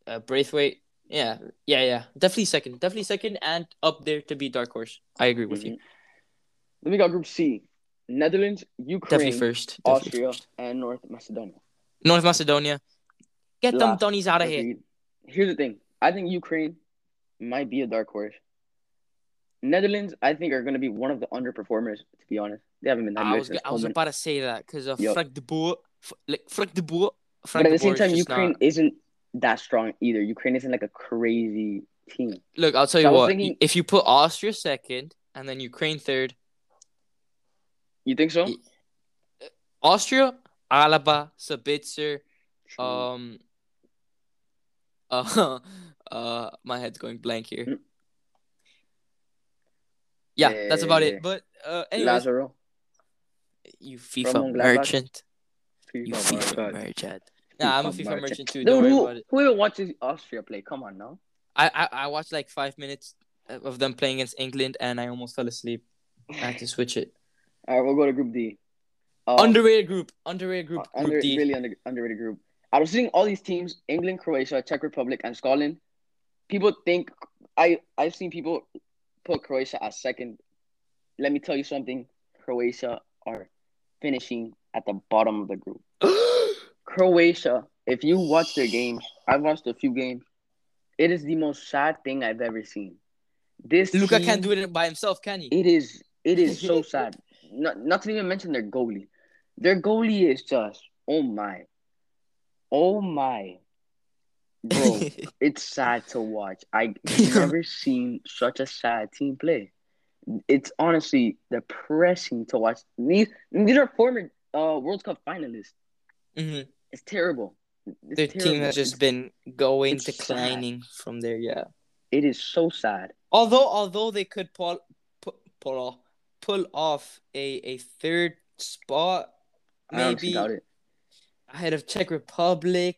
uh, Braithwaite. Yeah, yeah, yeah. Definitely second. Definitely second, and up there to be dark horse. I agree with you. Mhm. Then we got Group C: Netherlands, Ukraine, Definitely first. Definitely Austria, first. and North Macedonia. North Macedonia. Get them Last. Donnies out of here. Here's the thing: I think Ukraine might be a dark horse. Netherlands, I think, are going to be one of the underperformers. To be honest, they haven't been that I good was I was about to say that because of Yup. Frank de Boer, like Frank de Boer. But at the same time, Ukraine not- isn't that strong either. Ukraine isn't like a crazy team. Look, I'll tell you was what. thinking- If you put Austria second and then Ukraine third, You think so? Austria, Alaba, Sabitzer, True. um, <laughs> uh, uh, my head's going blank here. Mm. Yeah, that's about it. But uh, anyways, Lazaro. you FIFA merchant. You FIFA FIFA merchant. Nah, I'm a FIFA merchant. merchant too. Dude, who, about it. who even watches Austria play? Come on now. I, I I watched like five minutes of them playing against England, and I almost fell asleep. I had to switch it. <sighs> All right, we'll go to Group D. Um, underrated group, underrated group, uh, group D. really under, underrated group. I was seeing all these teams: England, Croatia, Czech Republic, and Scotland. People think I I've seen people put Croatia as second. Let me tell you something: Croatia are finishing at the bottom of the group. <gasps> <gasps> Croatia, if you watch their games, I've watched a few games. It is the most sad thing I've ever seen. This Luka team, can't do it by himself, can he? It is. It is so <laughs> sad. Not, not to even mention their goalie. Their goalie is just. Oh my. Oh my. Bro, <laughs> it's sad to watch. I've <laughs> never seen such a sad team play. It's honestly depressing to watch. These these are former uh World Cup finalists. Mhm. It's terrible. It's Their terrible. team has just been going it's sad. declining from there. Yeah. It is so sad. Although although they could pull pull, pull off pull off a, a third spot, maybe ahead of Czech Republic,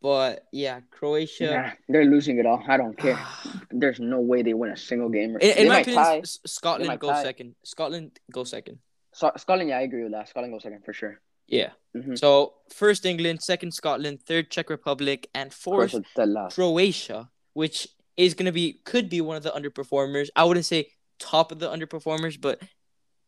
but yeah, Croatia. Nah, they're losing it all. I don't care. <sighs> There's no way they win a single game. In, in my opinion. Scotland go tie. second. Scotland go second. So, Scotland, yeah, I agree with that. Scotland go second for sure. Yeah. Mhm. So first England, second Scotland, third Czech Republic, and fourth Croatia which is gonna be could be one of the underperformers. I wouldn't say top of the underperformers, but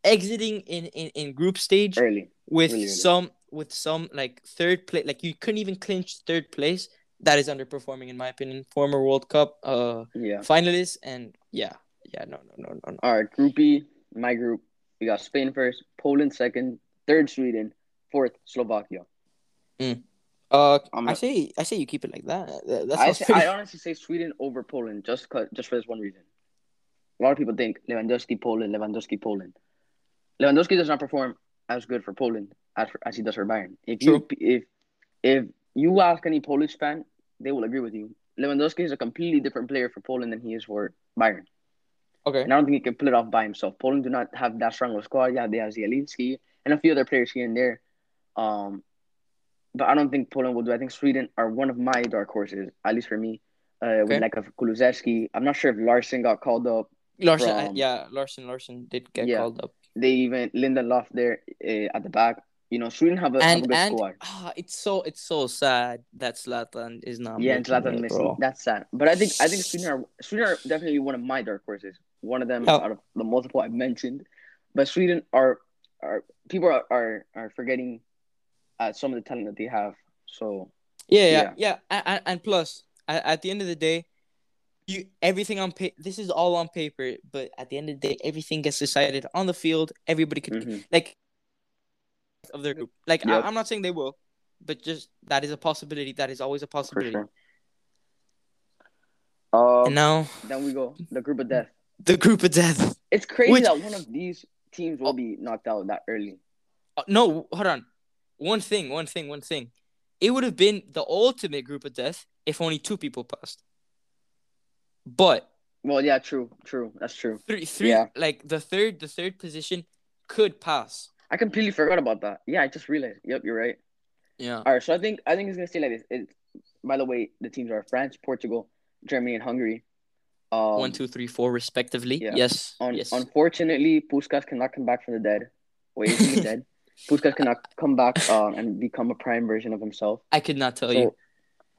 exiting in in, in group stage Early. with really early. some with some like third place, like you couldn't even clinch third place. That is underperforming in my opinion. Former World Cup uh Yeah. finalists, and yeah, yeah, no, no, no, no, no. All right, Group B, my group. We got Spain first, Poland second, third Sweden, fourth Slovakia. Uh, I'm I a- say I say you keep it like that. That- That I, say, pretty. I honestly say Sweden over Poland just cause, just for this one reason. A lot of people think Lewandowski Poland, Lewandowski Poland. Lewandowski does not perform as good for Poland as for, as he does for Bayern. If you if if you ask any Polish fan, they will agree with you. Lewandowski is a completely different player for Poland than he is for Bayern. Okay. And I don't think he can pull it off by himself. Poland do not have that strong of a squad. Yeah, they have Zielinski and a few other players here and there. Um, but I don't think Poland will do. I think Sweden are one of my dark horses, at least for me. Uh, Okay. with like a Kulusevski. I'm not sure if Larsson got called up. Larsson, from- yeah, Larsson, Larsson did get Yeah. called up, They even Linda Lindelof there uh, at the back. You know, Sweden have a, have a and good and squad. ah, it's so it's so sad that Zlatan is not. Yeah, and Zlatan it, missing. bro. That's sad. But I think I think Sweden are Sweden are definitely one of my dark horses. One of them Yeah. out of the multiple I've mentioned. But Sweden are are people are are, are forgetting uh, some of the talent that they have. So Yeah, yeah, Yeah. yeah. And, and, plus, at, at the end of the day, you everything on paper. This is all on paper, but at the end of the day, everything gets decided on the field. Everybody could mhm. like of their group. Like Yep. I, I'm not saying they will, but just that is a possibility. That is always a for possibility. sure. Um, And now then we go the group of death. the group of death. It's crazy Which- that one of these teams will Oh. be knocked out that early. Uh, no, hold on. One thing, one thing, one thing. It would have been the ultimate group of death if only two people passed. But Well, yeah, true, true. That's true. three, three, Yeah. like the third, the third position could pass. I completely forgot about that. Yeah, I just realized. Yep, you're right. Yeah. All right, so I think I think it's gonna stay like this. It's, by the way, the teams are France, Portugal, Germany, and Hungary. Um, One, two, three, four, respectively. yeah. Yes. Un- yes. Unfortunately, Puskas cannot come back from the dead. Wait, is he <laughs> dead? Puskas cannot come back um, and become a prime version of himself. I could not tell so you.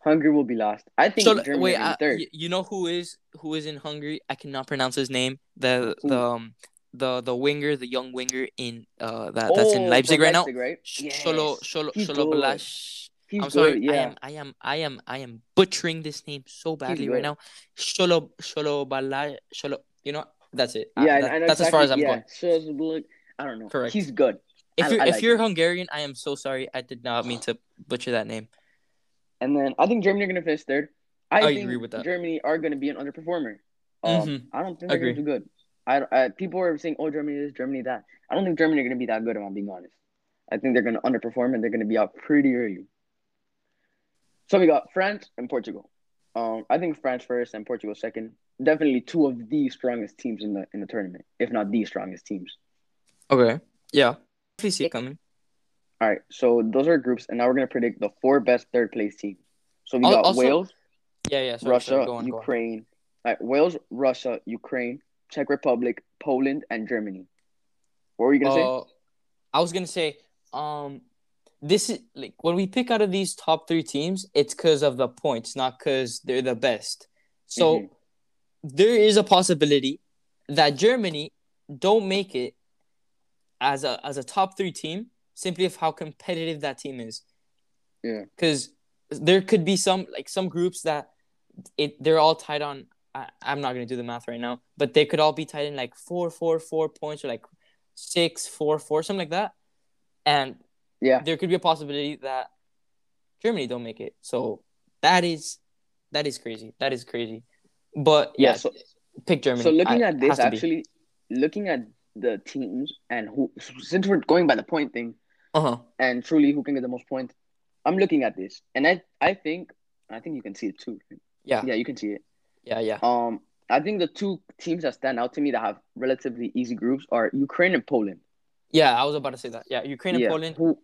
Hungary will be last. I think So Germany wait, uh, third. you know who is who is in Hungary? I cannot pronounce his name. The Who? the um, the the winger, the young winger in uh that that's in Oh, Leipzig right now. Leipzig, right? Yes. Sholo Sholo He's. Balash. I'm good. sorry. I am I am I am I am butchering this name so badly right now. Sholo Sholo Balash Sholo. You know that's it. Uh, Yeah, I- that- that's as far as I'm exactly- going. yeah. Sözlük, I don't know. Correct. He's good. If I- you're I if you're. Hungarian, I am so sorry. I did not mean to butcher that name. And then I think Germany are gonna finish third. I, I think agree with that. Germany are gonna be an underperformer. Um, Mhm. I don't think they're Agree. gonna do good. I, I people are saying, "Oh, Germany this, Germany that." I don't think Germany are gonna be that good. If I'm being honest, I think they're gonna underperform and they're gonna be out pretty early. So we got France and Portugal. Um, I think France first and Portugal second. Definitely two of the strongest teams in the in the tournament, if not the strongest teams. Okay. Yeah. Definitely see it coming. All right, so those are groups, and now we're gonna predict the four best third place teams. So we got also- Wales, Yeah, yeah. Sorry, Russia, sorry. Go on. Ukraine, all right, Wales, Russia, Ukraine, Czech Republic, Poland, and Germany. What were you gonna say? Uh, I was gonna say, um, this is like when we pick out of these top three teams, it's because of the points, not because they're the best. So Mhm. there is a possibility that Germany don't make it as a as a top three team simply of how competitive that team is. Yeah. Because there could be some like some groups that it they're all tied on. I, I'm not gonna do the math right now, but they could all be tied in like four, four, four points or like six, four, four, something like that. And Yeah. there could be a possibility that Germany don't make it. So that is that is crazy. That is crazy. But yeah, Yeah, so- pick Germany. So looking I- at this, to be. actually, looking at the teams and who, since we're going by the point thing, uh-huh. and truly who can get the most points, I'm looking at this, and I, I think, I think you can see it too. Yeah, Yeah, you can see it. yeah, yeah. Um, I think the two teams that stand out to me that have relatively easy groups are Ukraine and Poland. Yeah, I was about to say that. Yeah, Ukraine and yeah, Poland. who,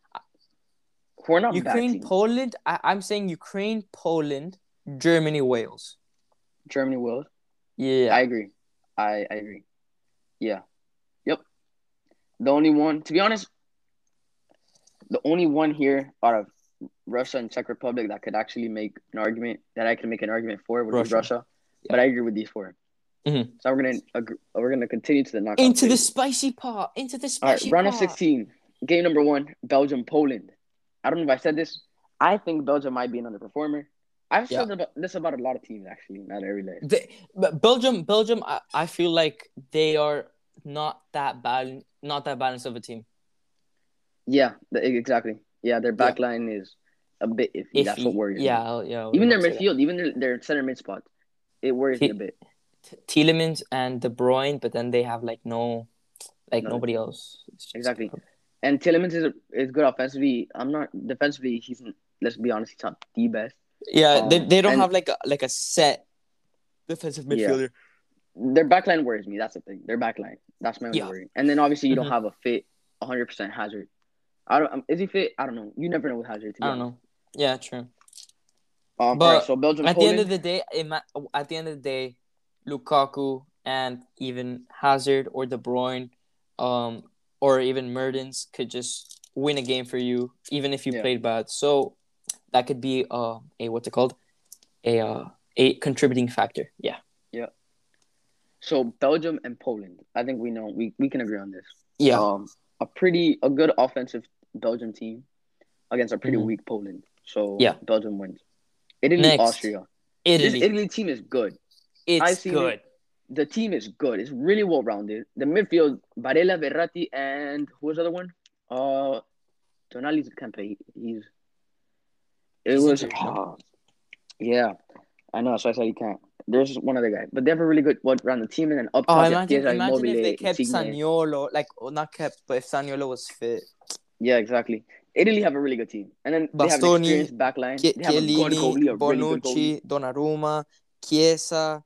who are not Ukraine. Poland. I, I'm saying Ukraine, Poland, Germany, Wales. Germany, Wales. Yeah. I agree. I, I agree. Yeah. Yep. The only one, to be honest, the only one here out of Russia and Czech Republic that could actually make an argument that I can make an argument for would Russia. be Russia. But I agree with these 4 Mhm. So we're gonna agree, we're gonna continue to the knockout. into the spicy part. Into the all right spicy round of sixteen. Game number one, Belgium Poland. I don't know if I said this. I think Belgium might be an underperformer. I've Yeah. said about this about a lot of teams actually. Not every day. They, but Belgium, Belgium. I, I feel like they are not that bad. Not that balanced of a team. Yeah, exactly. Yeah, their Yeah. back line is a bit iffy. That's what worries me. Yeah, yeah. I was Even their say that. midfield, even their, their center mid spot, it worries me T- a bit. T- Tielemans and De Bruyne, but then they have like no, like No. nobody else. Exactly. And Tielemans is is good offensively. I'm not defensively. He's let's be honest, he's not the best. Yeah, they, Um, they don't and- have like a like a set defensive Yeah. Their backline worries me. That's the thing. Their backline. That's my only Yeah. worry. And then obviously you Mhm. don't have a fit 100 percent Hazard. I don't. Um, is he fit? I don't know. You never know with Hazard. To be I don't honest. know. Yeah, true. Um, But right, so Belgium, At the end of the day, it ma- at the end of the day, Lukaku and even Hazard or De Bruyne, um, or even Mertens could just win a game for you, even if you Yeah. played bad. So that could be uh, a what's it called, a uh, a contributing factor. Yeah. So Belgium and Poland. I think we know. We, we can agree on this. Yeah. Um, a pretty a good offensive Belgium team against a pretty Mhm. weak Poland. So Yeah. Belgium wins. Italy, Next. Austria. Italy. This Italy team is good. it's good. The team is good. It's really well rounded. The midfield, Barella, Verratti, and who was the other one? Uh, Tonali's can't. He's. It was. ah, yeah, I know. So I said he can't. There's one other guy, but they have a really good one around the team, and then up Oh, you imagine, Chiesa, imagine if they kept Insigne. Zaniolo, like well, not kept, but if Zaniolo was fit. Yeah, exactly. Italy have a really good team, and then they have an Bastoni, experienced backline. Chi- They have a good goalie, a really good. Bonucci, Donnarumma, Chiesa,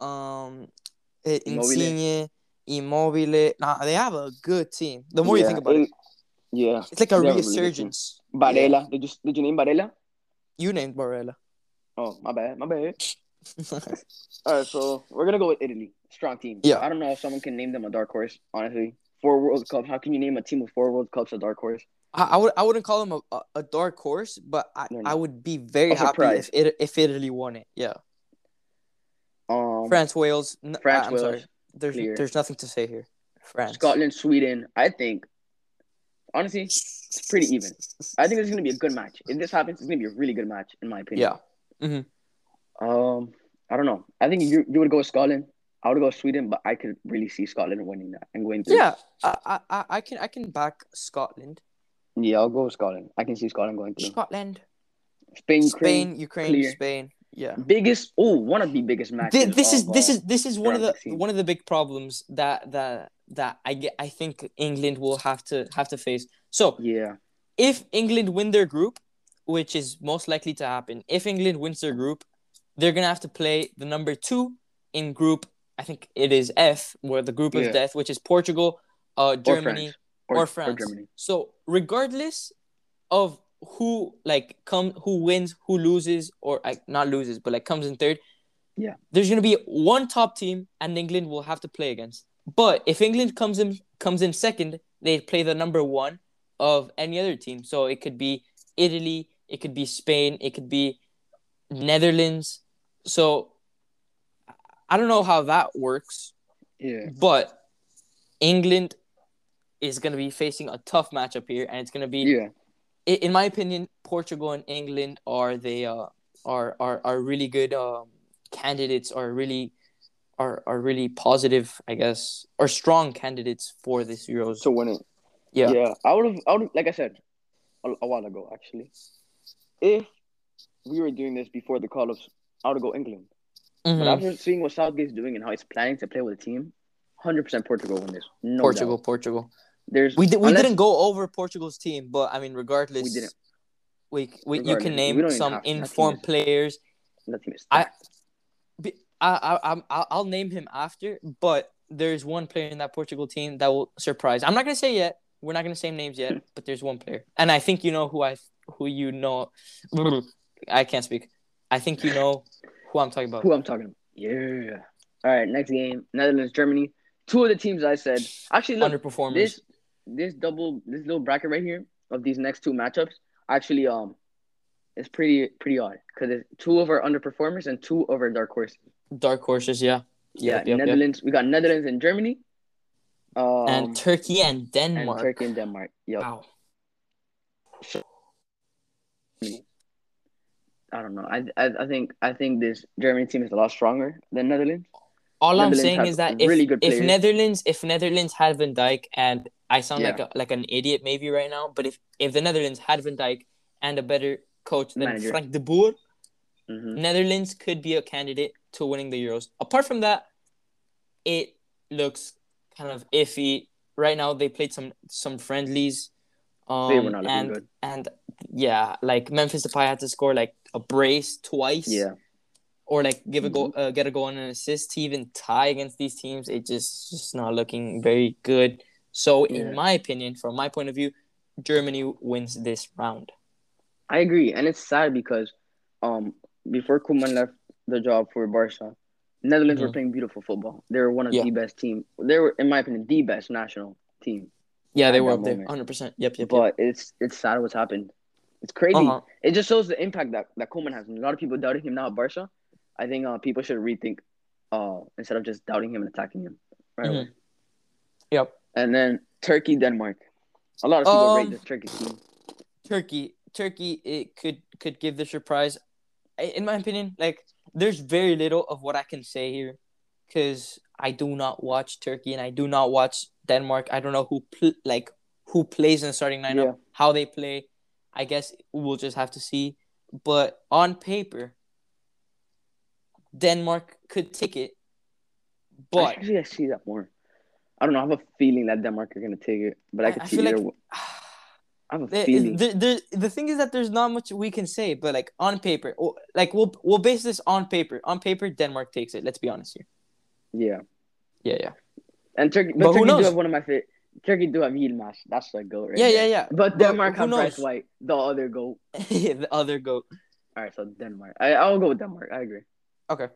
um, eh, Immobile. Insigne, Immobile. Nah, they have a good team. The more you think about it, yeah. it's like a a really resurgence. Barella. Did you did you name Barella? You named Barella. Oh, my bad, my bad. <laughs> All right, so we're gonna go with Italy. Strong team. Yeah. I don't know if someone can name them a dark horse. Honestly, four World Cups. How can you name a team with four World Cups a dark horse? I, I would I wouldn't call them a, a, dark horse, but I, I would be very happy surprise. if it, if Italy won it. Yeah, Um, France, Wales. n- France, I'm Wales, sorry. There's clear. there's nothing to say here. France, Scotland, Sweden. I think, honestly, it's pretty even. I think this is gonna be a good match. If this happens, it's gonna be a really good match, in my opinion. Yeah. Um, I don't know. I think you you would go with Scotland. I would go with Sweden, but I could really see Scotland winning that and going through. Yeah, I, I- I can I can back Scotland. Yeah, I'll go with Scotland. I can see Scotland going through. Scotland, Spain, Spain, Ukraine. Spain. Yeah. biggest. Oh, one of the biggest matches. Thi- This is this uh, is this is one of the 16. one of the big problems that that that I get. I think England will have to have to face. So Yeah, if England win their group, which is most likely to happen, if England wins their group, they're gonna have to play the number two in group. I think it is F, where the group of Yeah. death, which is Portugal, uh, or Germany, France. or, France. Germany. So regardless of who like come who wins, who loses, or like not loses, but like comes in third, Yeah. there's gonna be one top team, and England will have to play against. But if England comes in comes in second, they play the number one of any other team. So it could be Italy, it could be Spain, it could be Netherlands. So I don't know how that works, Yeah, but England is going to be facing a tough matchup here, and it's going to be, yeah, in my opinion, Portugal and England are they uh, are are are really good um, candidates, are really are are really positive, I guess, or strong candidates for this Euros. to win it. yeah. Yeah, I would have. I would like I said a, a while ago actually. If we were doing this before the call ups, I would go England. Mhm. But after seeing what Southgate's doing and how he's planning to play with the team, hundred percent Portugal win this. No Portugal, doubt. Portugal. There's We did, we unless- didn't go over Portugal's team, but I mean, regardless, We didn't. We, we you can name some have to. That team informed players. Is I- I, I, I'm- I'll, I'll name him after, but there's one player in that Portugal team that will surprise. I'm not gonna say yet. We're not gonna say names yet, but there's one player, and I think you know who I who you know. I can't speak. I think you know who I'm talking about. Who I'm talking about. Yeah. All right, next game, Netherlands, Germany. Two of the teams I said. Actually, look, Underperformers. this this double this little bracket right here of these next two matchups actually um is pretty pretty odd because it's two of our underperformers and two of our dark horses. Dark horses, yeah. Yeah, Yep, yep, yep. Netherlands. We got Netherlands and Germany. Um, and Turkey and and Denmark. Turkey and Denmark. Yep. Wow. I don't know. I, I I think I think this Germany team is a lot stronger than Netherlands. All I'm saying is that if, really good if. Netherlands if Netherlands had Van Dijk and I sound Yeah. like a, like an idiot maybe right now, but if if the Netherlands had Van Dijk and a better coach than Manager. Frank de Boer, hmm Netherlands could be a candidate to winning the Euros. Apart from that, it looks kind of iffy right now. They played some some friendlies. Um, They were not looking and good. and yeah, like Memphis Depay had to score like a brace twice. Yeah, or like give a Mm-hmm. uh, get a goal and an assist to even tie against these teams. It just just not looking very good. So, Yeah. in my opinion, from my point of view, Germany wins this round. I agree, and it's sad because, um, before Koeman left the job for Barca, Netherlands were Mhm. playing beautiful football. They were one of Yeah. the best team. They were, in my opinion, the best national team. Yeah, they were up there, hundred percent. Yep, yep, yep. But it's it's sad what's happened. It's crazy. Uh-huh. It just shows the impact that that Koeman has. A lot of people doubting him now at Barca. I think uh, people should rethink, uh, instead of just doubting him and attacking him. Right. Mhm. Yep. And then Turkey, Denmark. A lot of people rate Um, this Turkey team. Turkey, Turkey, it could could give the surprise. In my opinion, like there's very little of what I can say here, because I do not watch Turkey and I do not watch Denmark. I don't know who pl- like who plays in the starting lineup, Yeah. how they play. I guess we'll just have to see. But on paper, Denmark could take it. But Actually, I see that more. I don't know. I have a feeling that Denmark are gonna take it, but I, I- could I see like- either. <sighs> I have a the, feeling. the, the, the thing is that there's not much we can say, but like on paper, like we'll we'll base this on paper. On paper, Denmark takes it. Let's be honest here. Yeah, Yeah, yeah, and Turkey. But, But Turkey do have one of my favorite. Turkey do have Yilmaz. That's the goat, right? yeah, there. yeah, yeah. But But Denmark have Braithwaite, the other goat. <laughs> the other goat. All right, so Denmark. I I'll go with Denmark. I agree. Okay.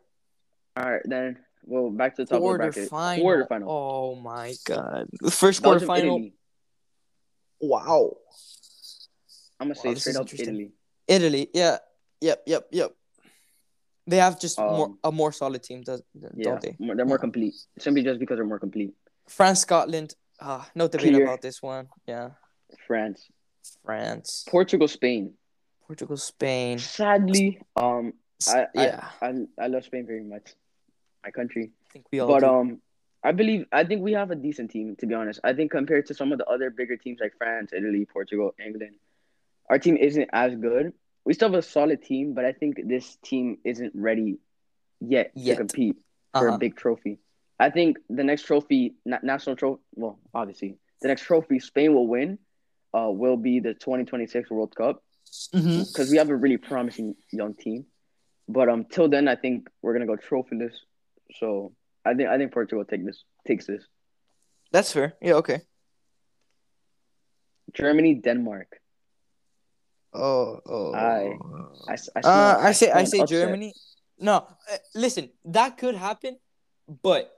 All right, then. Well, back to the top of the bracket. Quarterfinal. Quarterfinal. Oh my god. The first Belgium, quarterfinal. Italy. Wow. I'm gonna say Wow, this straight up. Italy. Italy. Yeah. Yep. Yep. Yep. They have just more Um, a more solid team, does, Yeah, don't they? they're more complete. Simply just because they're more complete. France, Scotland. Ah, no debate Clear. about this one. Yeah. France, France, Portugal, Spain. Portugal, Spain. Sadly, um, I, yeah, I, I I love Spain very much, my country. I think we all But do. um, I believe I think we have a decent team. To be honest, I think compared to some of the other bigger teams like France, Italy, Portugal, England, our team isn't as good. We still have a solid team, but I think this team isn't ready yet, Yet. to compete for Uh-huh. a big trophy. I think the next trophy, na- national trophy, well, obviously, the next trophy Spain will win, uh, will be the 2026 World Cup because we have a really promising young team. But um, till then, I think we're gonna go trophyless. So I think I think Portugal take this takes this. That's fair. Yeah. Okay. Germany, Denmark. Oh. Oh. I- I, s- I Uh, I say I say upset. Germany. No, uh, listen, that could happen, but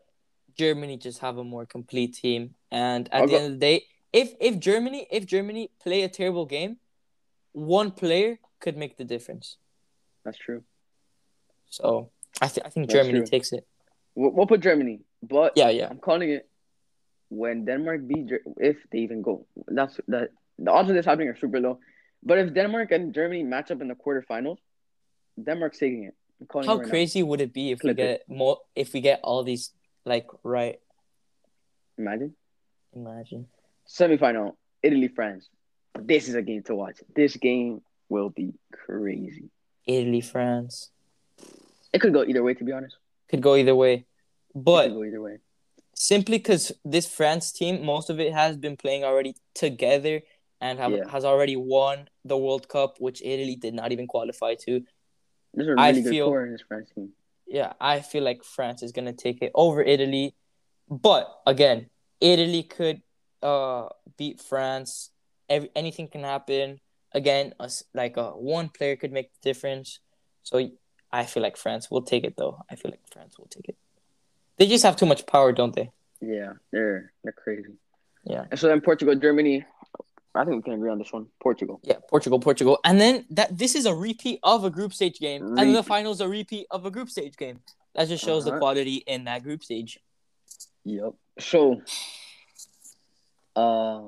Germany just have a more complete team, and at I'll the go- end of the day, if if Germany if Germany play a terrible game, one player could make the difference. That's true. So I th- I think That's Germany true. takes it. We'll, we'll put Germany, but Yeah, yeah. I'm calling it when Denmark beat Ger- if they even go. That's that. The odds of this happening are super low. But if Denmark and Germany match up in the quarterfinals, Denmark's taking it. How it right now. crazy would it be if we Clip it. get more if we get all these like right? Imagine Imagine. semifinal Italy France. This is a game to watch. This game will be crazy. Italy, France It could go either way, to be honest. could go either way, It but go either way. simply because this France team, most of it has been playing already together and have, Yeah. has already won the World Cup, which Italy did not even qualify to. There's a I really good feel- core in this France team. Yeah, I feel like France is gonna take it over Italy, but again, Italy could uh beat France. Every anything can happen. Again, us like uh, one player could make the difference. So I feel like France will take it though. I feel like France will take it. They just have too much power, don't they? Yeah, they're they're crazy. Yeah. And so then Portugal, Germany. I think we can agree on this one. Portugal. Yeah, Portugal, Portugal, and then that this is a repeat of a group stage game, and the finals a repeat of a group stage game. That just shows the Uh-huh. quality in that group stage. Yep. So, uh,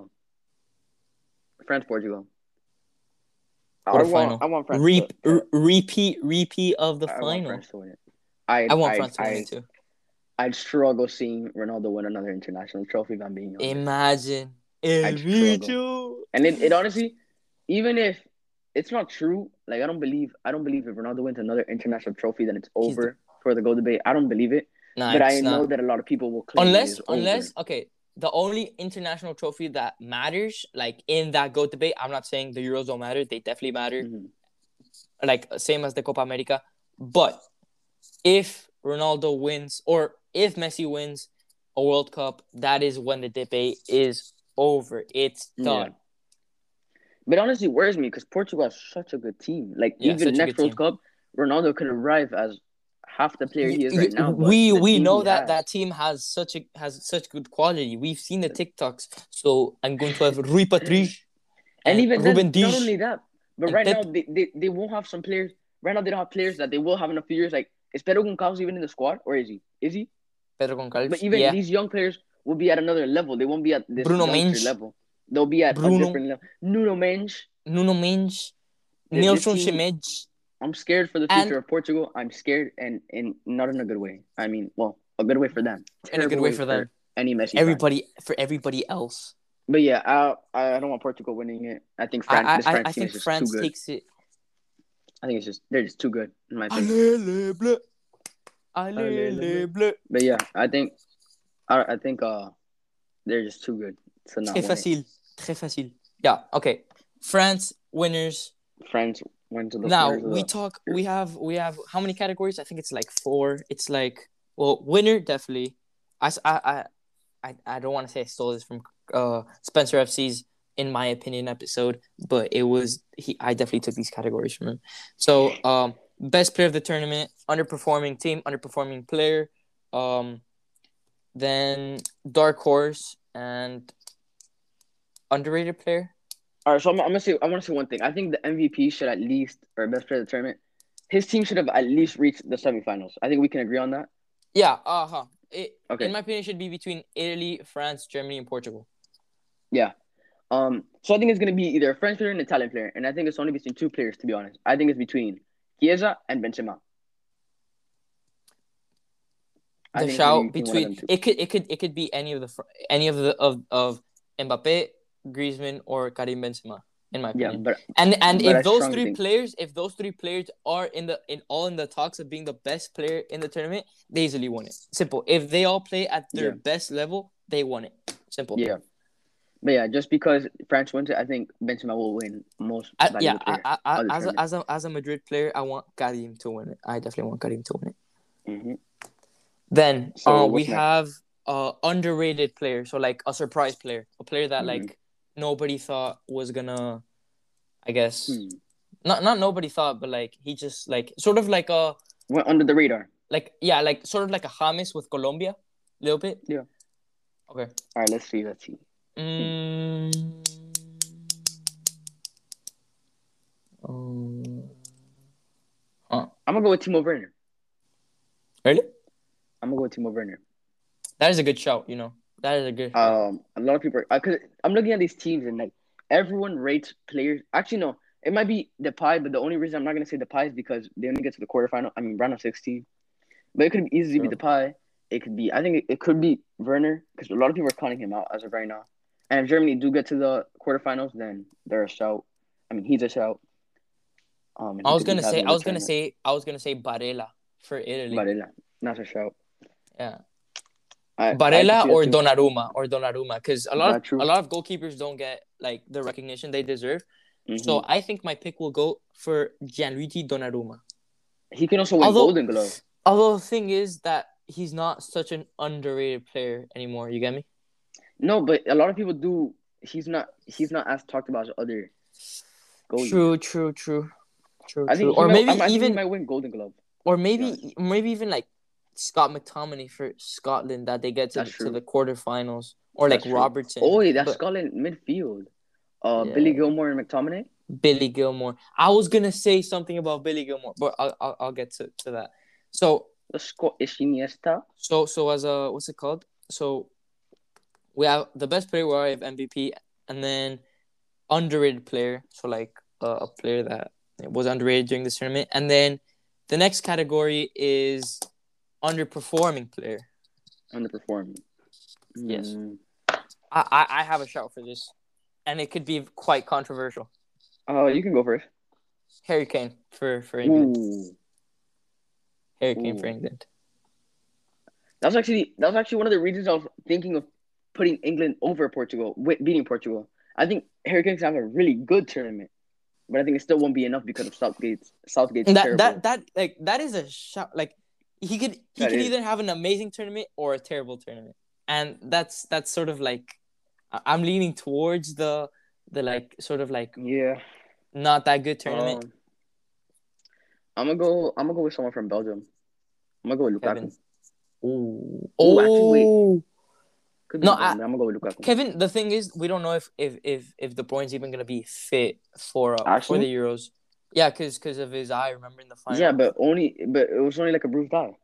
France, Portugal. I Quarterfinal. want, I want France. Re- to, r- repeat, repeat of the I want final. France to win it. I I want I, France to win I, it too. I'd struggle seeing Ronaldo win another international trophy. If I'm being honest. Imagine. I'd Me too. And it, it honestly, even if it's not true, like I don't believe, I don't believe if Ronaldo wins another international trophy, then it's over for the goal debate. I don't believe it, Nah, but I know not. that a lot of people will claim it unless over. unless okay, the only international trophy that matters, like in that GOAT debate, I'm not saying the Euros don't matter. They definitely matter. Mhm. Like same as the Copa America. But if Ronaldo wins or if Messi wins a World Cup, that is when the debate is over. It's Yeah. done. But honestly, it worries me because Portugal has such a good team. Like Yeah, even next World Cup, Ronaldo could arrive as half the player he is right now. we we know that has- that team has such a has such good quality. We've seen the TikToks. So I'm going to have Rui Patricio and even then, Ruben not only that, but right Pep- now they, they, they won't have some players. Right now they don't have players that they will have in a few years. Like is Pedro Goncalves even in the squad or is he? Is he? Pedro Goncalves. But even yeah. these young players will be at another level. They won't be at this Bruno youngster level. They'll be at Bruno. a different level. Nuno Mendes. Nuno Mendes, This- Nelson Semedo. I'm scared for the And- future of Portugal. I'm scared and and not in a good way. I mean, well, a good way for them. In a good Terrible way for them. Any Messi. fan. Everybody for everybody else. But yeah, I I don't want Portugal winning it. I think France. I, this I, France I team think France takes it. I think it's just they're just too good in my opinion. Allez les bleus. Allez les bleus. But yeah, I think I I think uh they're just too good to not Très it. facile. Très facile. Yeah. Okay. France winners. France went to the now we the- talk we have we have how many categories i think it's like four it's like well winner definitely I I I I don't want to say i stole this from uh spencer fc's in my opinion episode but it was he i definitely took these categories from him so um best player of the tournament underperforming team underperforming player um then dark horse and underrated player All right, so I'm, I'm gonna say I want to say one thing. I think the MVP should at least or best player of the tournament. His team should have at least reached the semifinals. I think we can agree on that. Yeah, uh huh. Okay. In my opinion, it should be between Italy, France, Germany, and Portugal. Yeah. Um, so I think it's gonna be either a French player and an Italian player, and I think it's only between two players. To be honest, I think it's between Chiesa and Benzema. I The shout gonna be one of them between it could it could it could be any of the any of the of of Mbappe, Griezmann, or Karim Benzema. In my opinion. yeah, but and and but I if those three think- players, if those three players are in the in all in the talks of being the best player in the tournament, they easily won it. Simple. If they all play at their Yeah. best level, they won it. Simple. yeah, but yeah, just because France wins it, I think Benzema will win most I, yeah. I, I, as a, as a as a Madrid player, I want Karim to win it. I definitely want Karim to win it. Mhm. Then So uh, we next? have uh underrated player, so like a surprise player, a player that Mhm. like nobody thought was gonna, I guess, Hmm. not not nobody thought, but like he just like sort of like a Went under the radar. like yeah, like sort of like a James with Colombia, a little bit. Yeah. Okay. All right, let's see. Let's see. Mm. Um, I'm gonna go with Timo Werner. really? I'm gonna go with Timo Werner. That is a good shout. You know, that is a good. Um, a lot of people are because I'm looking at these teams and like everyone rates players. Actually, no, it might be the pie, but the only reason I'm not gonna say the pie is because they only get to the quarterfinal. I mean, round of 16. But it could easily be the pie. It could be. I think it, it could be Werner because a lot of people are counting him out as of right now. And if Germany do get to the quarterfinals, then they're a shout. I mean, he's a shout. Um, I was gonna say, I was gonna say, I was gonna say Barella for Italy. Barella, not a shout. Yeah, I, I Barella see or too. Donnarumma or Donnarumma, because a lot Not of true. a lot of goalkeepers don't get like the recognition they deserve. Mhm. So I think my pick will go for Gianluigi Donnarumma. he can also win although- Golden Glove. Although the thing is that he's not such an underrated player anymore. You get me? No, but a lot of people do. He's not. He's not as talked about as other goalies. True, true, true, true. I true. think, he or might, maybe I think even, he might win Golden Glove. or maybe, maybe even like Scott McTominay for Scotland that they get to, the, to the quarterfinals, or like That's true. Robertson. Oh, yeah, that's But- Scotland midfield. Uh, Yeah. Billy Gilmour and McTominay. Billy Gilmour. I was gonna say something about Billy Gilmour, but I'll I'll, I'll get to, to that. So The Scottish Iniesta. so so as a what's it called? So we have the best player. We have MVP, and then underrated player. So like uh, a player that was underrated during this tournament, and then the next category is underperforming player. Underperforming. Yes. Mm. I, I I have a shout for this, and it could be quite controversial. Oh, you can go first. Harry Kane for for England. Ooh. Harry Kane Ooh. for England. That was actually that was actually one of the reasons I was thinking of putting England over Portugal, beating Portugal. I think Harry Kane's have a really good tournament, but I think it still won't be enough because of Southgate's Southgate's that terrible. that that like that is a shout Like he could he That could is. either have an amazing tournament or a terrible tournament, and that's that's sort of like I'm leaning towards the the like sort of like yeah. not that good tournament. Um, I'm gonna go. I'm gonna go with someone from Belgium. I'm gonna go with Lukaku. Kevin. Ooh. Ooh, actually, wait. Could be No, I, i'm gonna go with Lukaku. Kevin, the thing is, we don't know if if if if De Bruyne's even gonna be fit for uh, for the Euros. Yeah, because because of his eye. Remember in the final. yeah, but only, but it was only like a bruised eye.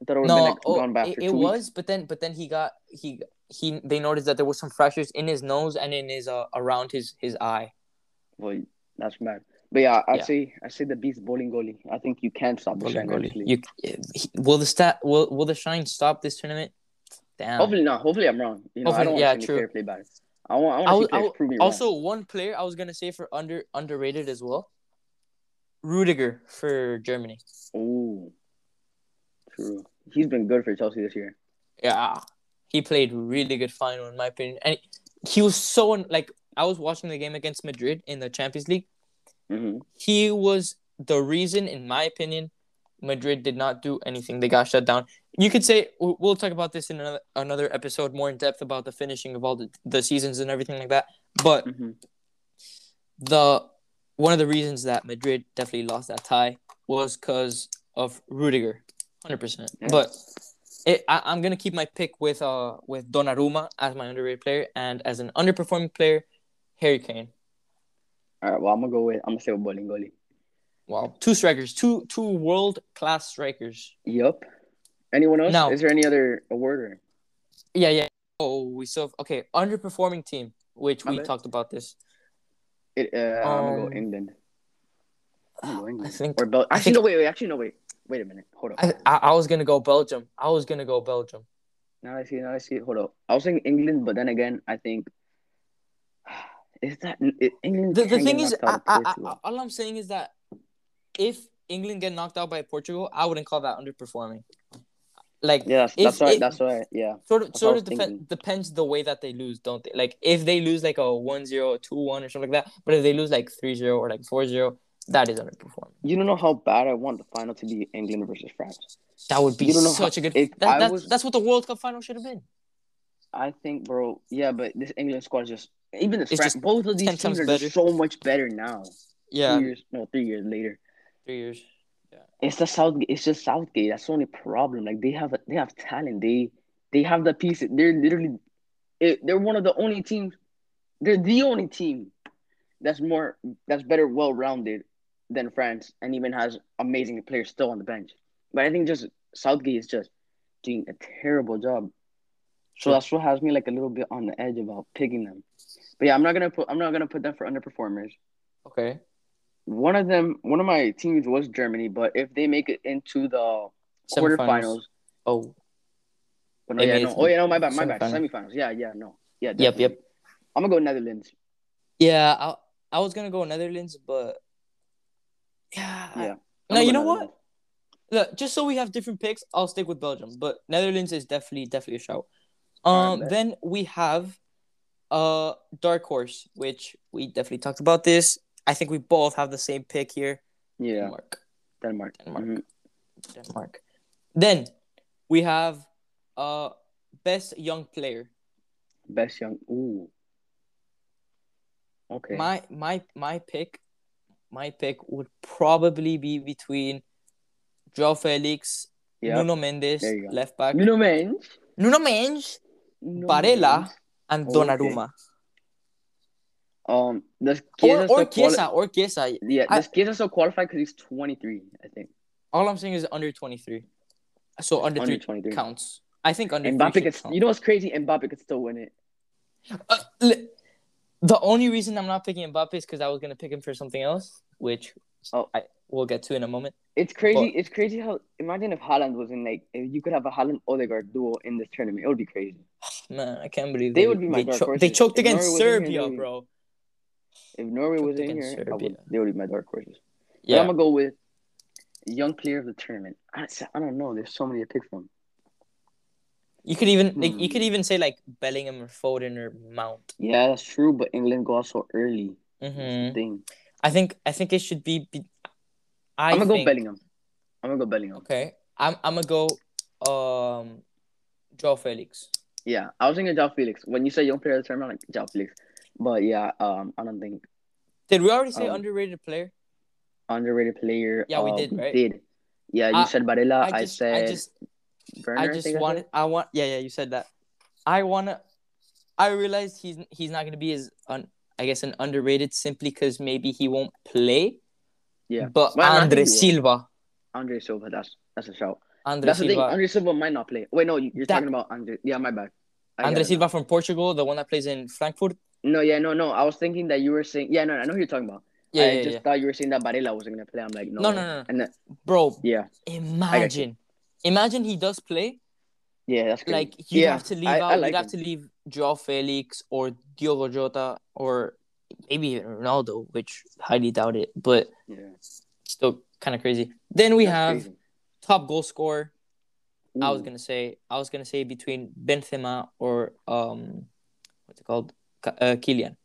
I thought it would no, been like oh, gone back it, it was, weeks. but then but then he got he he they noticed that there was some fractures in his nose and in his uh around his his eye. Well, that's bad. But yeah, I Yeah. say I say the beast bowling goalie. I think you can't stop the shine. honestly. You he- will the stat will will the shine stop this tournament? Damn. Hopefully not. Hopefully I'm wrong. You know, I Hopefully- don't want yeah, to see true. play bad. I want. I I want to was- see players I was- prove me wrong. Also, one player I was gonna say for under underrated as well. Rudiger for Germany. Ooh, true. He's been good for Chelsea this year. Yeah, he played really good final in my opinion, and he was so like I was watching the game against Madrid in the Champions League. hmm He was the reason, in my opinion, Madrid did not do anything. They got shut down. You could say we'll talk about this in another another episode more in depth about the finishing of all the, the seasons and everything like that. But hmm the one of the reasons that Madrid definitely lost that tie was because of Rudiger, hundred percent. But it, I, I'm gonna keep my pick with uh with Donnarumma as my underrated player and as an underperforming player, Harry Kane. All right. Well, I'm gonna go with. I'm gonna say with bowling goalie. Wow, two strikers, two two world class strikers. Yup. Anyone else? Now- Is there any other award or? Yeah, yeah. Oh, we still okay. Underperforming team, which we Okay. talked about this. It, uh, I'm gonna go Um, England. I'm gonna go I think Or Bel- I Actually, think- no. Wait, wait. Actually, no. Wait. Wait a minute. Hold up. I, I I was gonna go Belgium. I was gonna go Belgium. Now I see. Now I see. Hold up. I was saying England, but then again, I think <sighs> is that England. The, the thing is, I, I, I, all I'm saying is that if England get knocked out by Portugal, I wouldn't call that underperforming. Like yeah, that's, right. it- That's right. Yeah. sort of That's sort of depends the way that they lose, don't they? Like if they lose like a 1-0, 2-1 or something like that, but if they lose like 3-0 or like 4-0, that is underperforming. You don't know how bad I want the final to be England versus France. That would be You don't know such how- a good. That, that's was- that's what the World Cup final should have been. I think, bro. Yeah, but this England squad is just even the It's France. Both of these teams are better. just so much better now. Yeah, Two years, no, three years later. three years. It's the Southgate. It's just Southgate. That's the only problem. Like they have, they have talent. They, they have the pieces. They're literally, they're one of the only teams. They're the only team that's more, that's better, well rounded than France, and even has amazing players still on the bench. But I think just Southgate is just doing a terrible job. So that's what has me like a little bit on the edge about picking them. But yeah, I'm not gonna put, I'm not gonna put them for underperformers. Okay. One of them, one of my teams was Germany, but if they make it into the quarterfinals, Oh. but no, yeah, no, oh yeah, no, my bad, my bad, semifinals, yeah, yeah, no, yeah, Yep, definitely. yep. I'm gonna go Netherlands. Yeah, I, I was gonna go Netherlands, but yeah. Yeah. No, I'm you know what? Look, just so we have different picks, I'll stick with Belgium, but Netherlands is definitely definitely a shout. Um, then we have uh dark horse, which we definitely talked about this. I think we both have the same pick here. Yeah, Denmark. Denmark. Denmark. Mhm. Denmark. Then we have uh best young player. Best young. Ooh. Okay. My my my pick, my pick would probably be between Joao Felix, yeah. Nuno Mendes, There you go. left back, Nuno Mendes. Nuno Mendes, Nuno Barella, and Okay. Um, does Or Chiesa or still quali- or Chiesa. Yeah, I- does Chiesa still qualify because he's 23? I think All I'm saying is under 23. So under, under three 23. counts. I think under Mbappe three count. You know what's crazy? Mbappe could still win it. Uh, li- the only reason I'm not picking Mbappe is because I was gonna pick him for something else, which Oh. I we'll get to in a moment. It's crazy. But- it's crazy how imagine if Haaland was in like you could have a Haaland Odegaard duo in this tournament. It would be crazy. <sighs> Man, I can't believe They they, would be my they, cho- they choked If against Norway was in here, Serbia, bro. If Norway was in here, would, they would be my dark horses. But Yeah, I'm gonna go with young player of the tournament. I, I don't know. There's so many to pick from. You could even like, you Hmm. could even say like Bellingham or Foden or Mount. Yeah, that's true. But England go out so early. That's the hmm thing. I think I think it should be. be I I'm gonna think, go Bellingham. I'm gonna go Bellingham. Okay, I'm I'm gonna go. Um, Joao Felix. Yeah, I was thinking Joao Felix. When you said young player of the tournament. Like Joao Felix. But yeah, um, I don't think Did we already say Um, underrated player? underrated player. Yeah, we uh, did, right? Did. Yeah, you I- said Barella. I, I just said I just Werner. I just wanted I want yeah yeah you said that. I wanna. I realized he's he's not gonna be as un, I guess an underrated simply because maybe he won't play. Yeah. But Well, Andre. Silva, Andre Silva. That's that's a shout. Andre that's the thing. Silva, Andre Silva might not play. Wait, no, you- you're That- talking about Andre. Yeah, my bad. I Andre get it now. Silva from Portugal, the one that plays in Frankfurt. No, yeah, no, no. I was thinking that you were saying. Yeah, no, I know who you're talking about. Yeah, I yeah, just yeah. thought you were saying that Barella wasn't gonna play. I'm like, no, No, no, no. And bro. yeah, Imagine, imagine he does play. yeah, that's crazy. Like you'd yeah, have to leave I, out. I like you'd have to leave Joao Felix or Diogo Jota or maybe even Ronaldo, which highly doubt it, but Yeah, still kind of crazy. Then we that's have crazy. top goal scorer. I was gonna say I was gonna say between Benzema or um, what's it called, uh, Kylian.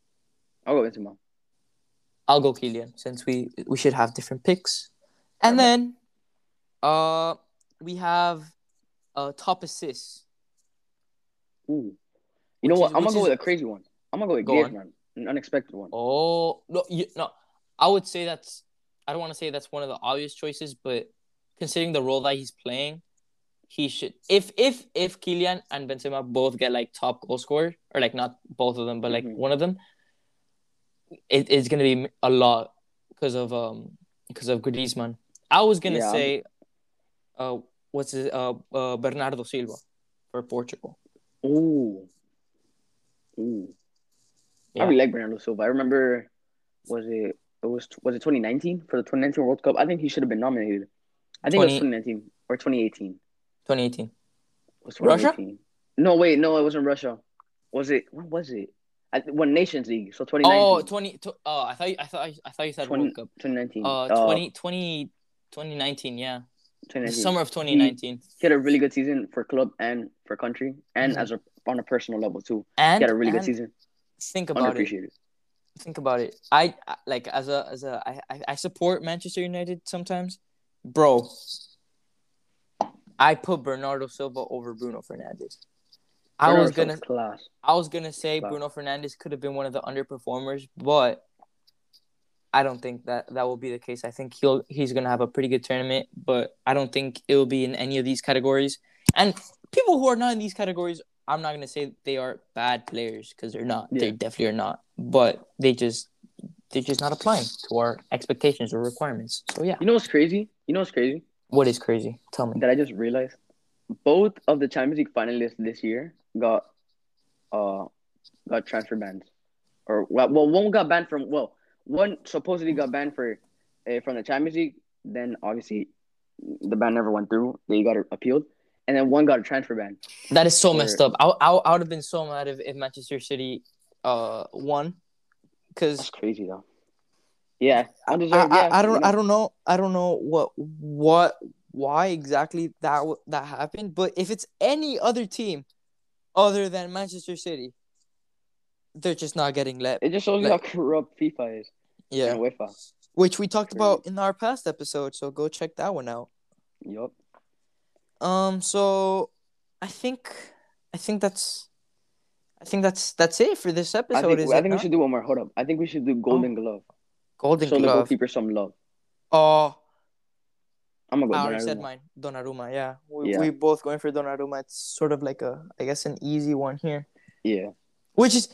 I'll go Benzema. I'll go Kylian since we we should have different picks. And then, uh, we have uh top assists. Ooh. You know what? is- I'm gonna go is- with a crazy one. I'm gonna go with Go on. An unexpected one. Oh no, you, no, I would say that's. I don't want to say that's one of the obvious choices, but considering the role that he's playing, he should. If if if Kylian and Benzema both get like top goal scorer, or like not both of them, but like Mhm. one of them, it, it's gonna be a lot because of um because of Griezmann. I was gonna Yeah, say, uh, what's his uh, uh Bernardo Silva for Portugal. Ooh. Ooh. Yeah. I really like Bernardo Silva. I remember, was it it was was it 2019 for the 2019 World Cup? I think he should have been nominated. I think 20 it was 2019 or 2018. 2018. It was Russia? No, wait, no, it wasn't Russia. Was it? What was it? I, one Nations League. So 2019. Oh, 20, tw- oh, I thought you, I thought I thought you said 20 World Cup. 2019. Uh, 20, 20, 2019, yeah. The 2019. summer of 2019. He had a really good season for club and for country, and Mhm. as a on a personal level too. And, He had a really good season. think about it. Think about it. I like as a as a I- I support Manchester United sometimes, bro. I put Bernardo Silva over Bruno Fernandes. I was gonna class. I was gonna say Wow. Bruno Fernandes could have been one of the underperformers, but I don't think that that will be the case. I think he'll he's gonna have a pretty good tournament, but I don't think it will be in any of these categories. And people who are not in these categories, I'm not gonna say they are bad players because they're not. They definitely are not. But they just they're just not applying to our expectations or requirements. So yeah, You know what's crazy? You know what's crazy? What is crazy? Tell me. that I just realized both of the Champions League finalists this year got uh got transfer bans, or well, well one got banned from well one supposedly got banned for uh, from the Champions League. Then obviously the ban never went through. They got appealed, and then one got a transfer ban. That is so Or- messed up. I I, I would have been so mad if, if Manchester City uh won, because That's crazy though. Yeah, I, undeserved. I, yeah, I don't you know. I don't know I don't know what what why exactly that that happened but if it's any other team other than Manchester City they're just not getting let It just shows you how corrupt FIFA is yeah and UEFA. which we talked about in our past episode so go check that one out Yup. um so I think I think that's I think that's that's it for this I episode think is I think we not? should do one more. Hold up. I think we should do Golden Glove. Golden Show the Glove goalkeeper some love. oh I'm gonna go. I already said Donnarumma. mine Donnarumma yeah we Yeah. we both going for Donnarumma it's sort of like a I guess an easy one here Yeah. which is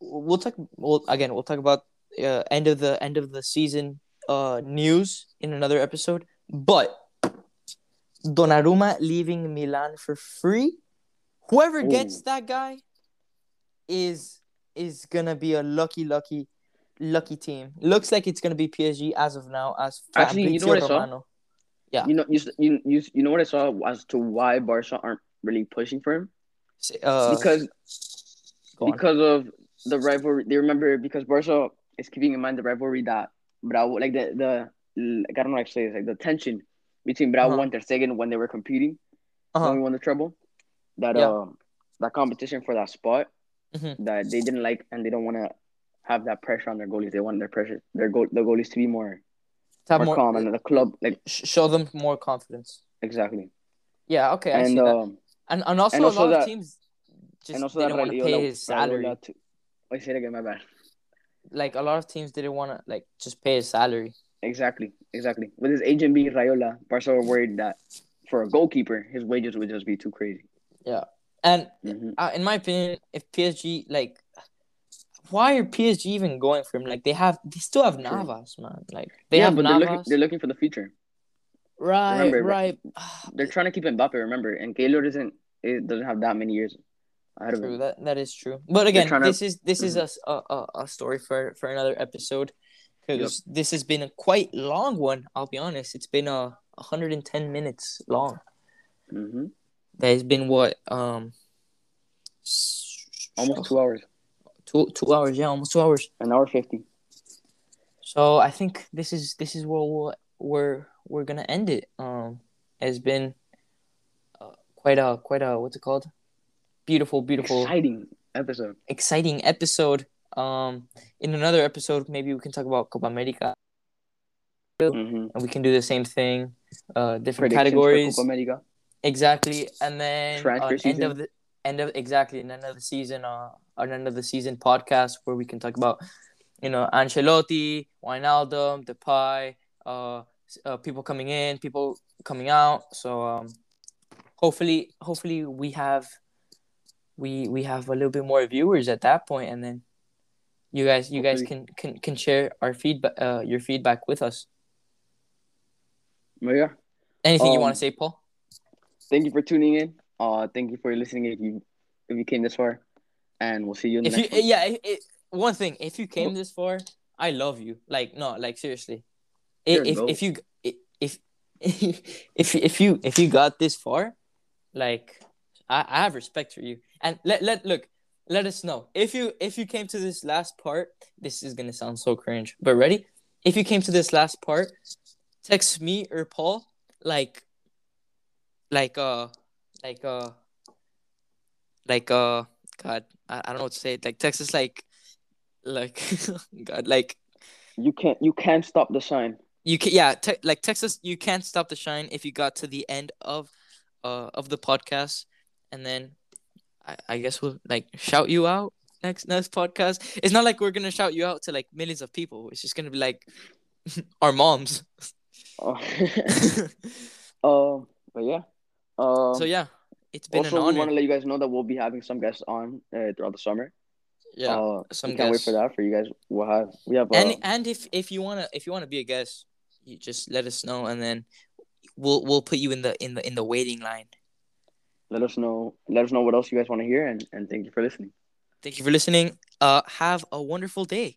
we'll talk we'll again we'll talk about uh, end of the end of the season uh news in another episode but Donnarumma leaving Milan for free whoever gets that guy is is gonna be a lucky lucky lucky team looks like it's gonna be PSG as of now as Actually, you know what I saw? Yeah. You know, you, you you you know what I saw as to why Barca aren't really pushing for him uh, because because of the rivalry. They remember because Barca is keeping in mind the rivalry that Bravo like the the like, I don't know how to say this like the tension between Bravo Uh-huh. and Ter Stegen when they were competing Uh-huh. when we won the treble. that Yeah. um that competition for that spot Mhm. that they didn't like and they don't want to have that pressure on their goalies. They want their pressure their goal the goalies to be more To have more, more, calm and the club like show them more confidence. exactly. Yeah, okay, I see and that. um And and also, and a lot that- of teams just also didn't want to pay his salary. Wait, say it again. My bad. Like a lot of teams didn't want to like just pay his salary. Exactly, exactly. With his agent being Raiola, Barca were worried that for a goalkeeper, his wages would just be too crazy. Yeah, and hmm uh, in my opinion, if PSG like, why are PSG even going for him? Like they have, they still have Navas, man. Like they yeah, have but they're looking, they're looking for the future. right, remember, right. They're trying to keep Mbappe. Remember, and Keylor isn't it doesn't have that many years ahead of True, him. that that is true. But again, trying to- this is this is a story for for another episode because this has been a quite long one. I'll be honest. It's been a 110 minutes long. hmm That has been what um Almost two hours, two two hours. Yeah, almost two hours. an hour fifty. So I think this is this is where we'll, we're we're gonna end it. Um, it's been uh, quite a quite a what's it called? Beautiful, beautiful, Exciting episode. exciting episode. Um, in another episode, maybe we can talk about Copa America, Mm-hmm. and we can do the same thing. Uh, different categories, Copa America. exactly, and then on end of the end of exactly an end of the season. Uh, an end of the season podcast where we can talk about, you know, Ancelotti, Wijnaldum, Depay, uh, uh, people coming in, people coming out. So um, hopefully, hopefully we have we we have a little bit more viewers at that point, and then you guys you guys can can can share our feedback uh your feedback with us. But yeah, Anything you Um, want to say, Paul? thank you for tuning in. Uh, thank you for listening. If you if you came this far, and we'll see you in the If you one. yeah, it, it, one thing, if you came this far, I love you. Like no, like seriously. I- If if you if <laughs> if if you if you got this far, like I, I have respect for you. And let let look, let us know if you if you came to this last part. This is gonna sound so cringe, but ready? If you came to this last part, text me or Paul like like uh like uh like uh God I, I don't know what to say. Like texas like like <laughs> God like You can't you can't stop the shine. you can yeah te- like texas you can't stop the shine if you got to the end of uh of the podcast. And then I, I guess we'll like shout you out next next podcast. It's not like we're gonna shout you out to like millions of people. It's just gonna be like <laughs> our moms. Uh, <laughs> um, but yeah. Um, so yeah it's been also, we want to let you guys know that we'll be having some guests on uh, throughout the summer. yeah uh, some can't guests. wait for that for you guys. We'll have we have uh, and and if if you wanna if you wanna be a guest you just let us know and then we'll we'll put you in the in the in the waiting line let us know let us know what else you guys want to hear and and thank you for listening. thank you for listening uh have a wonderful day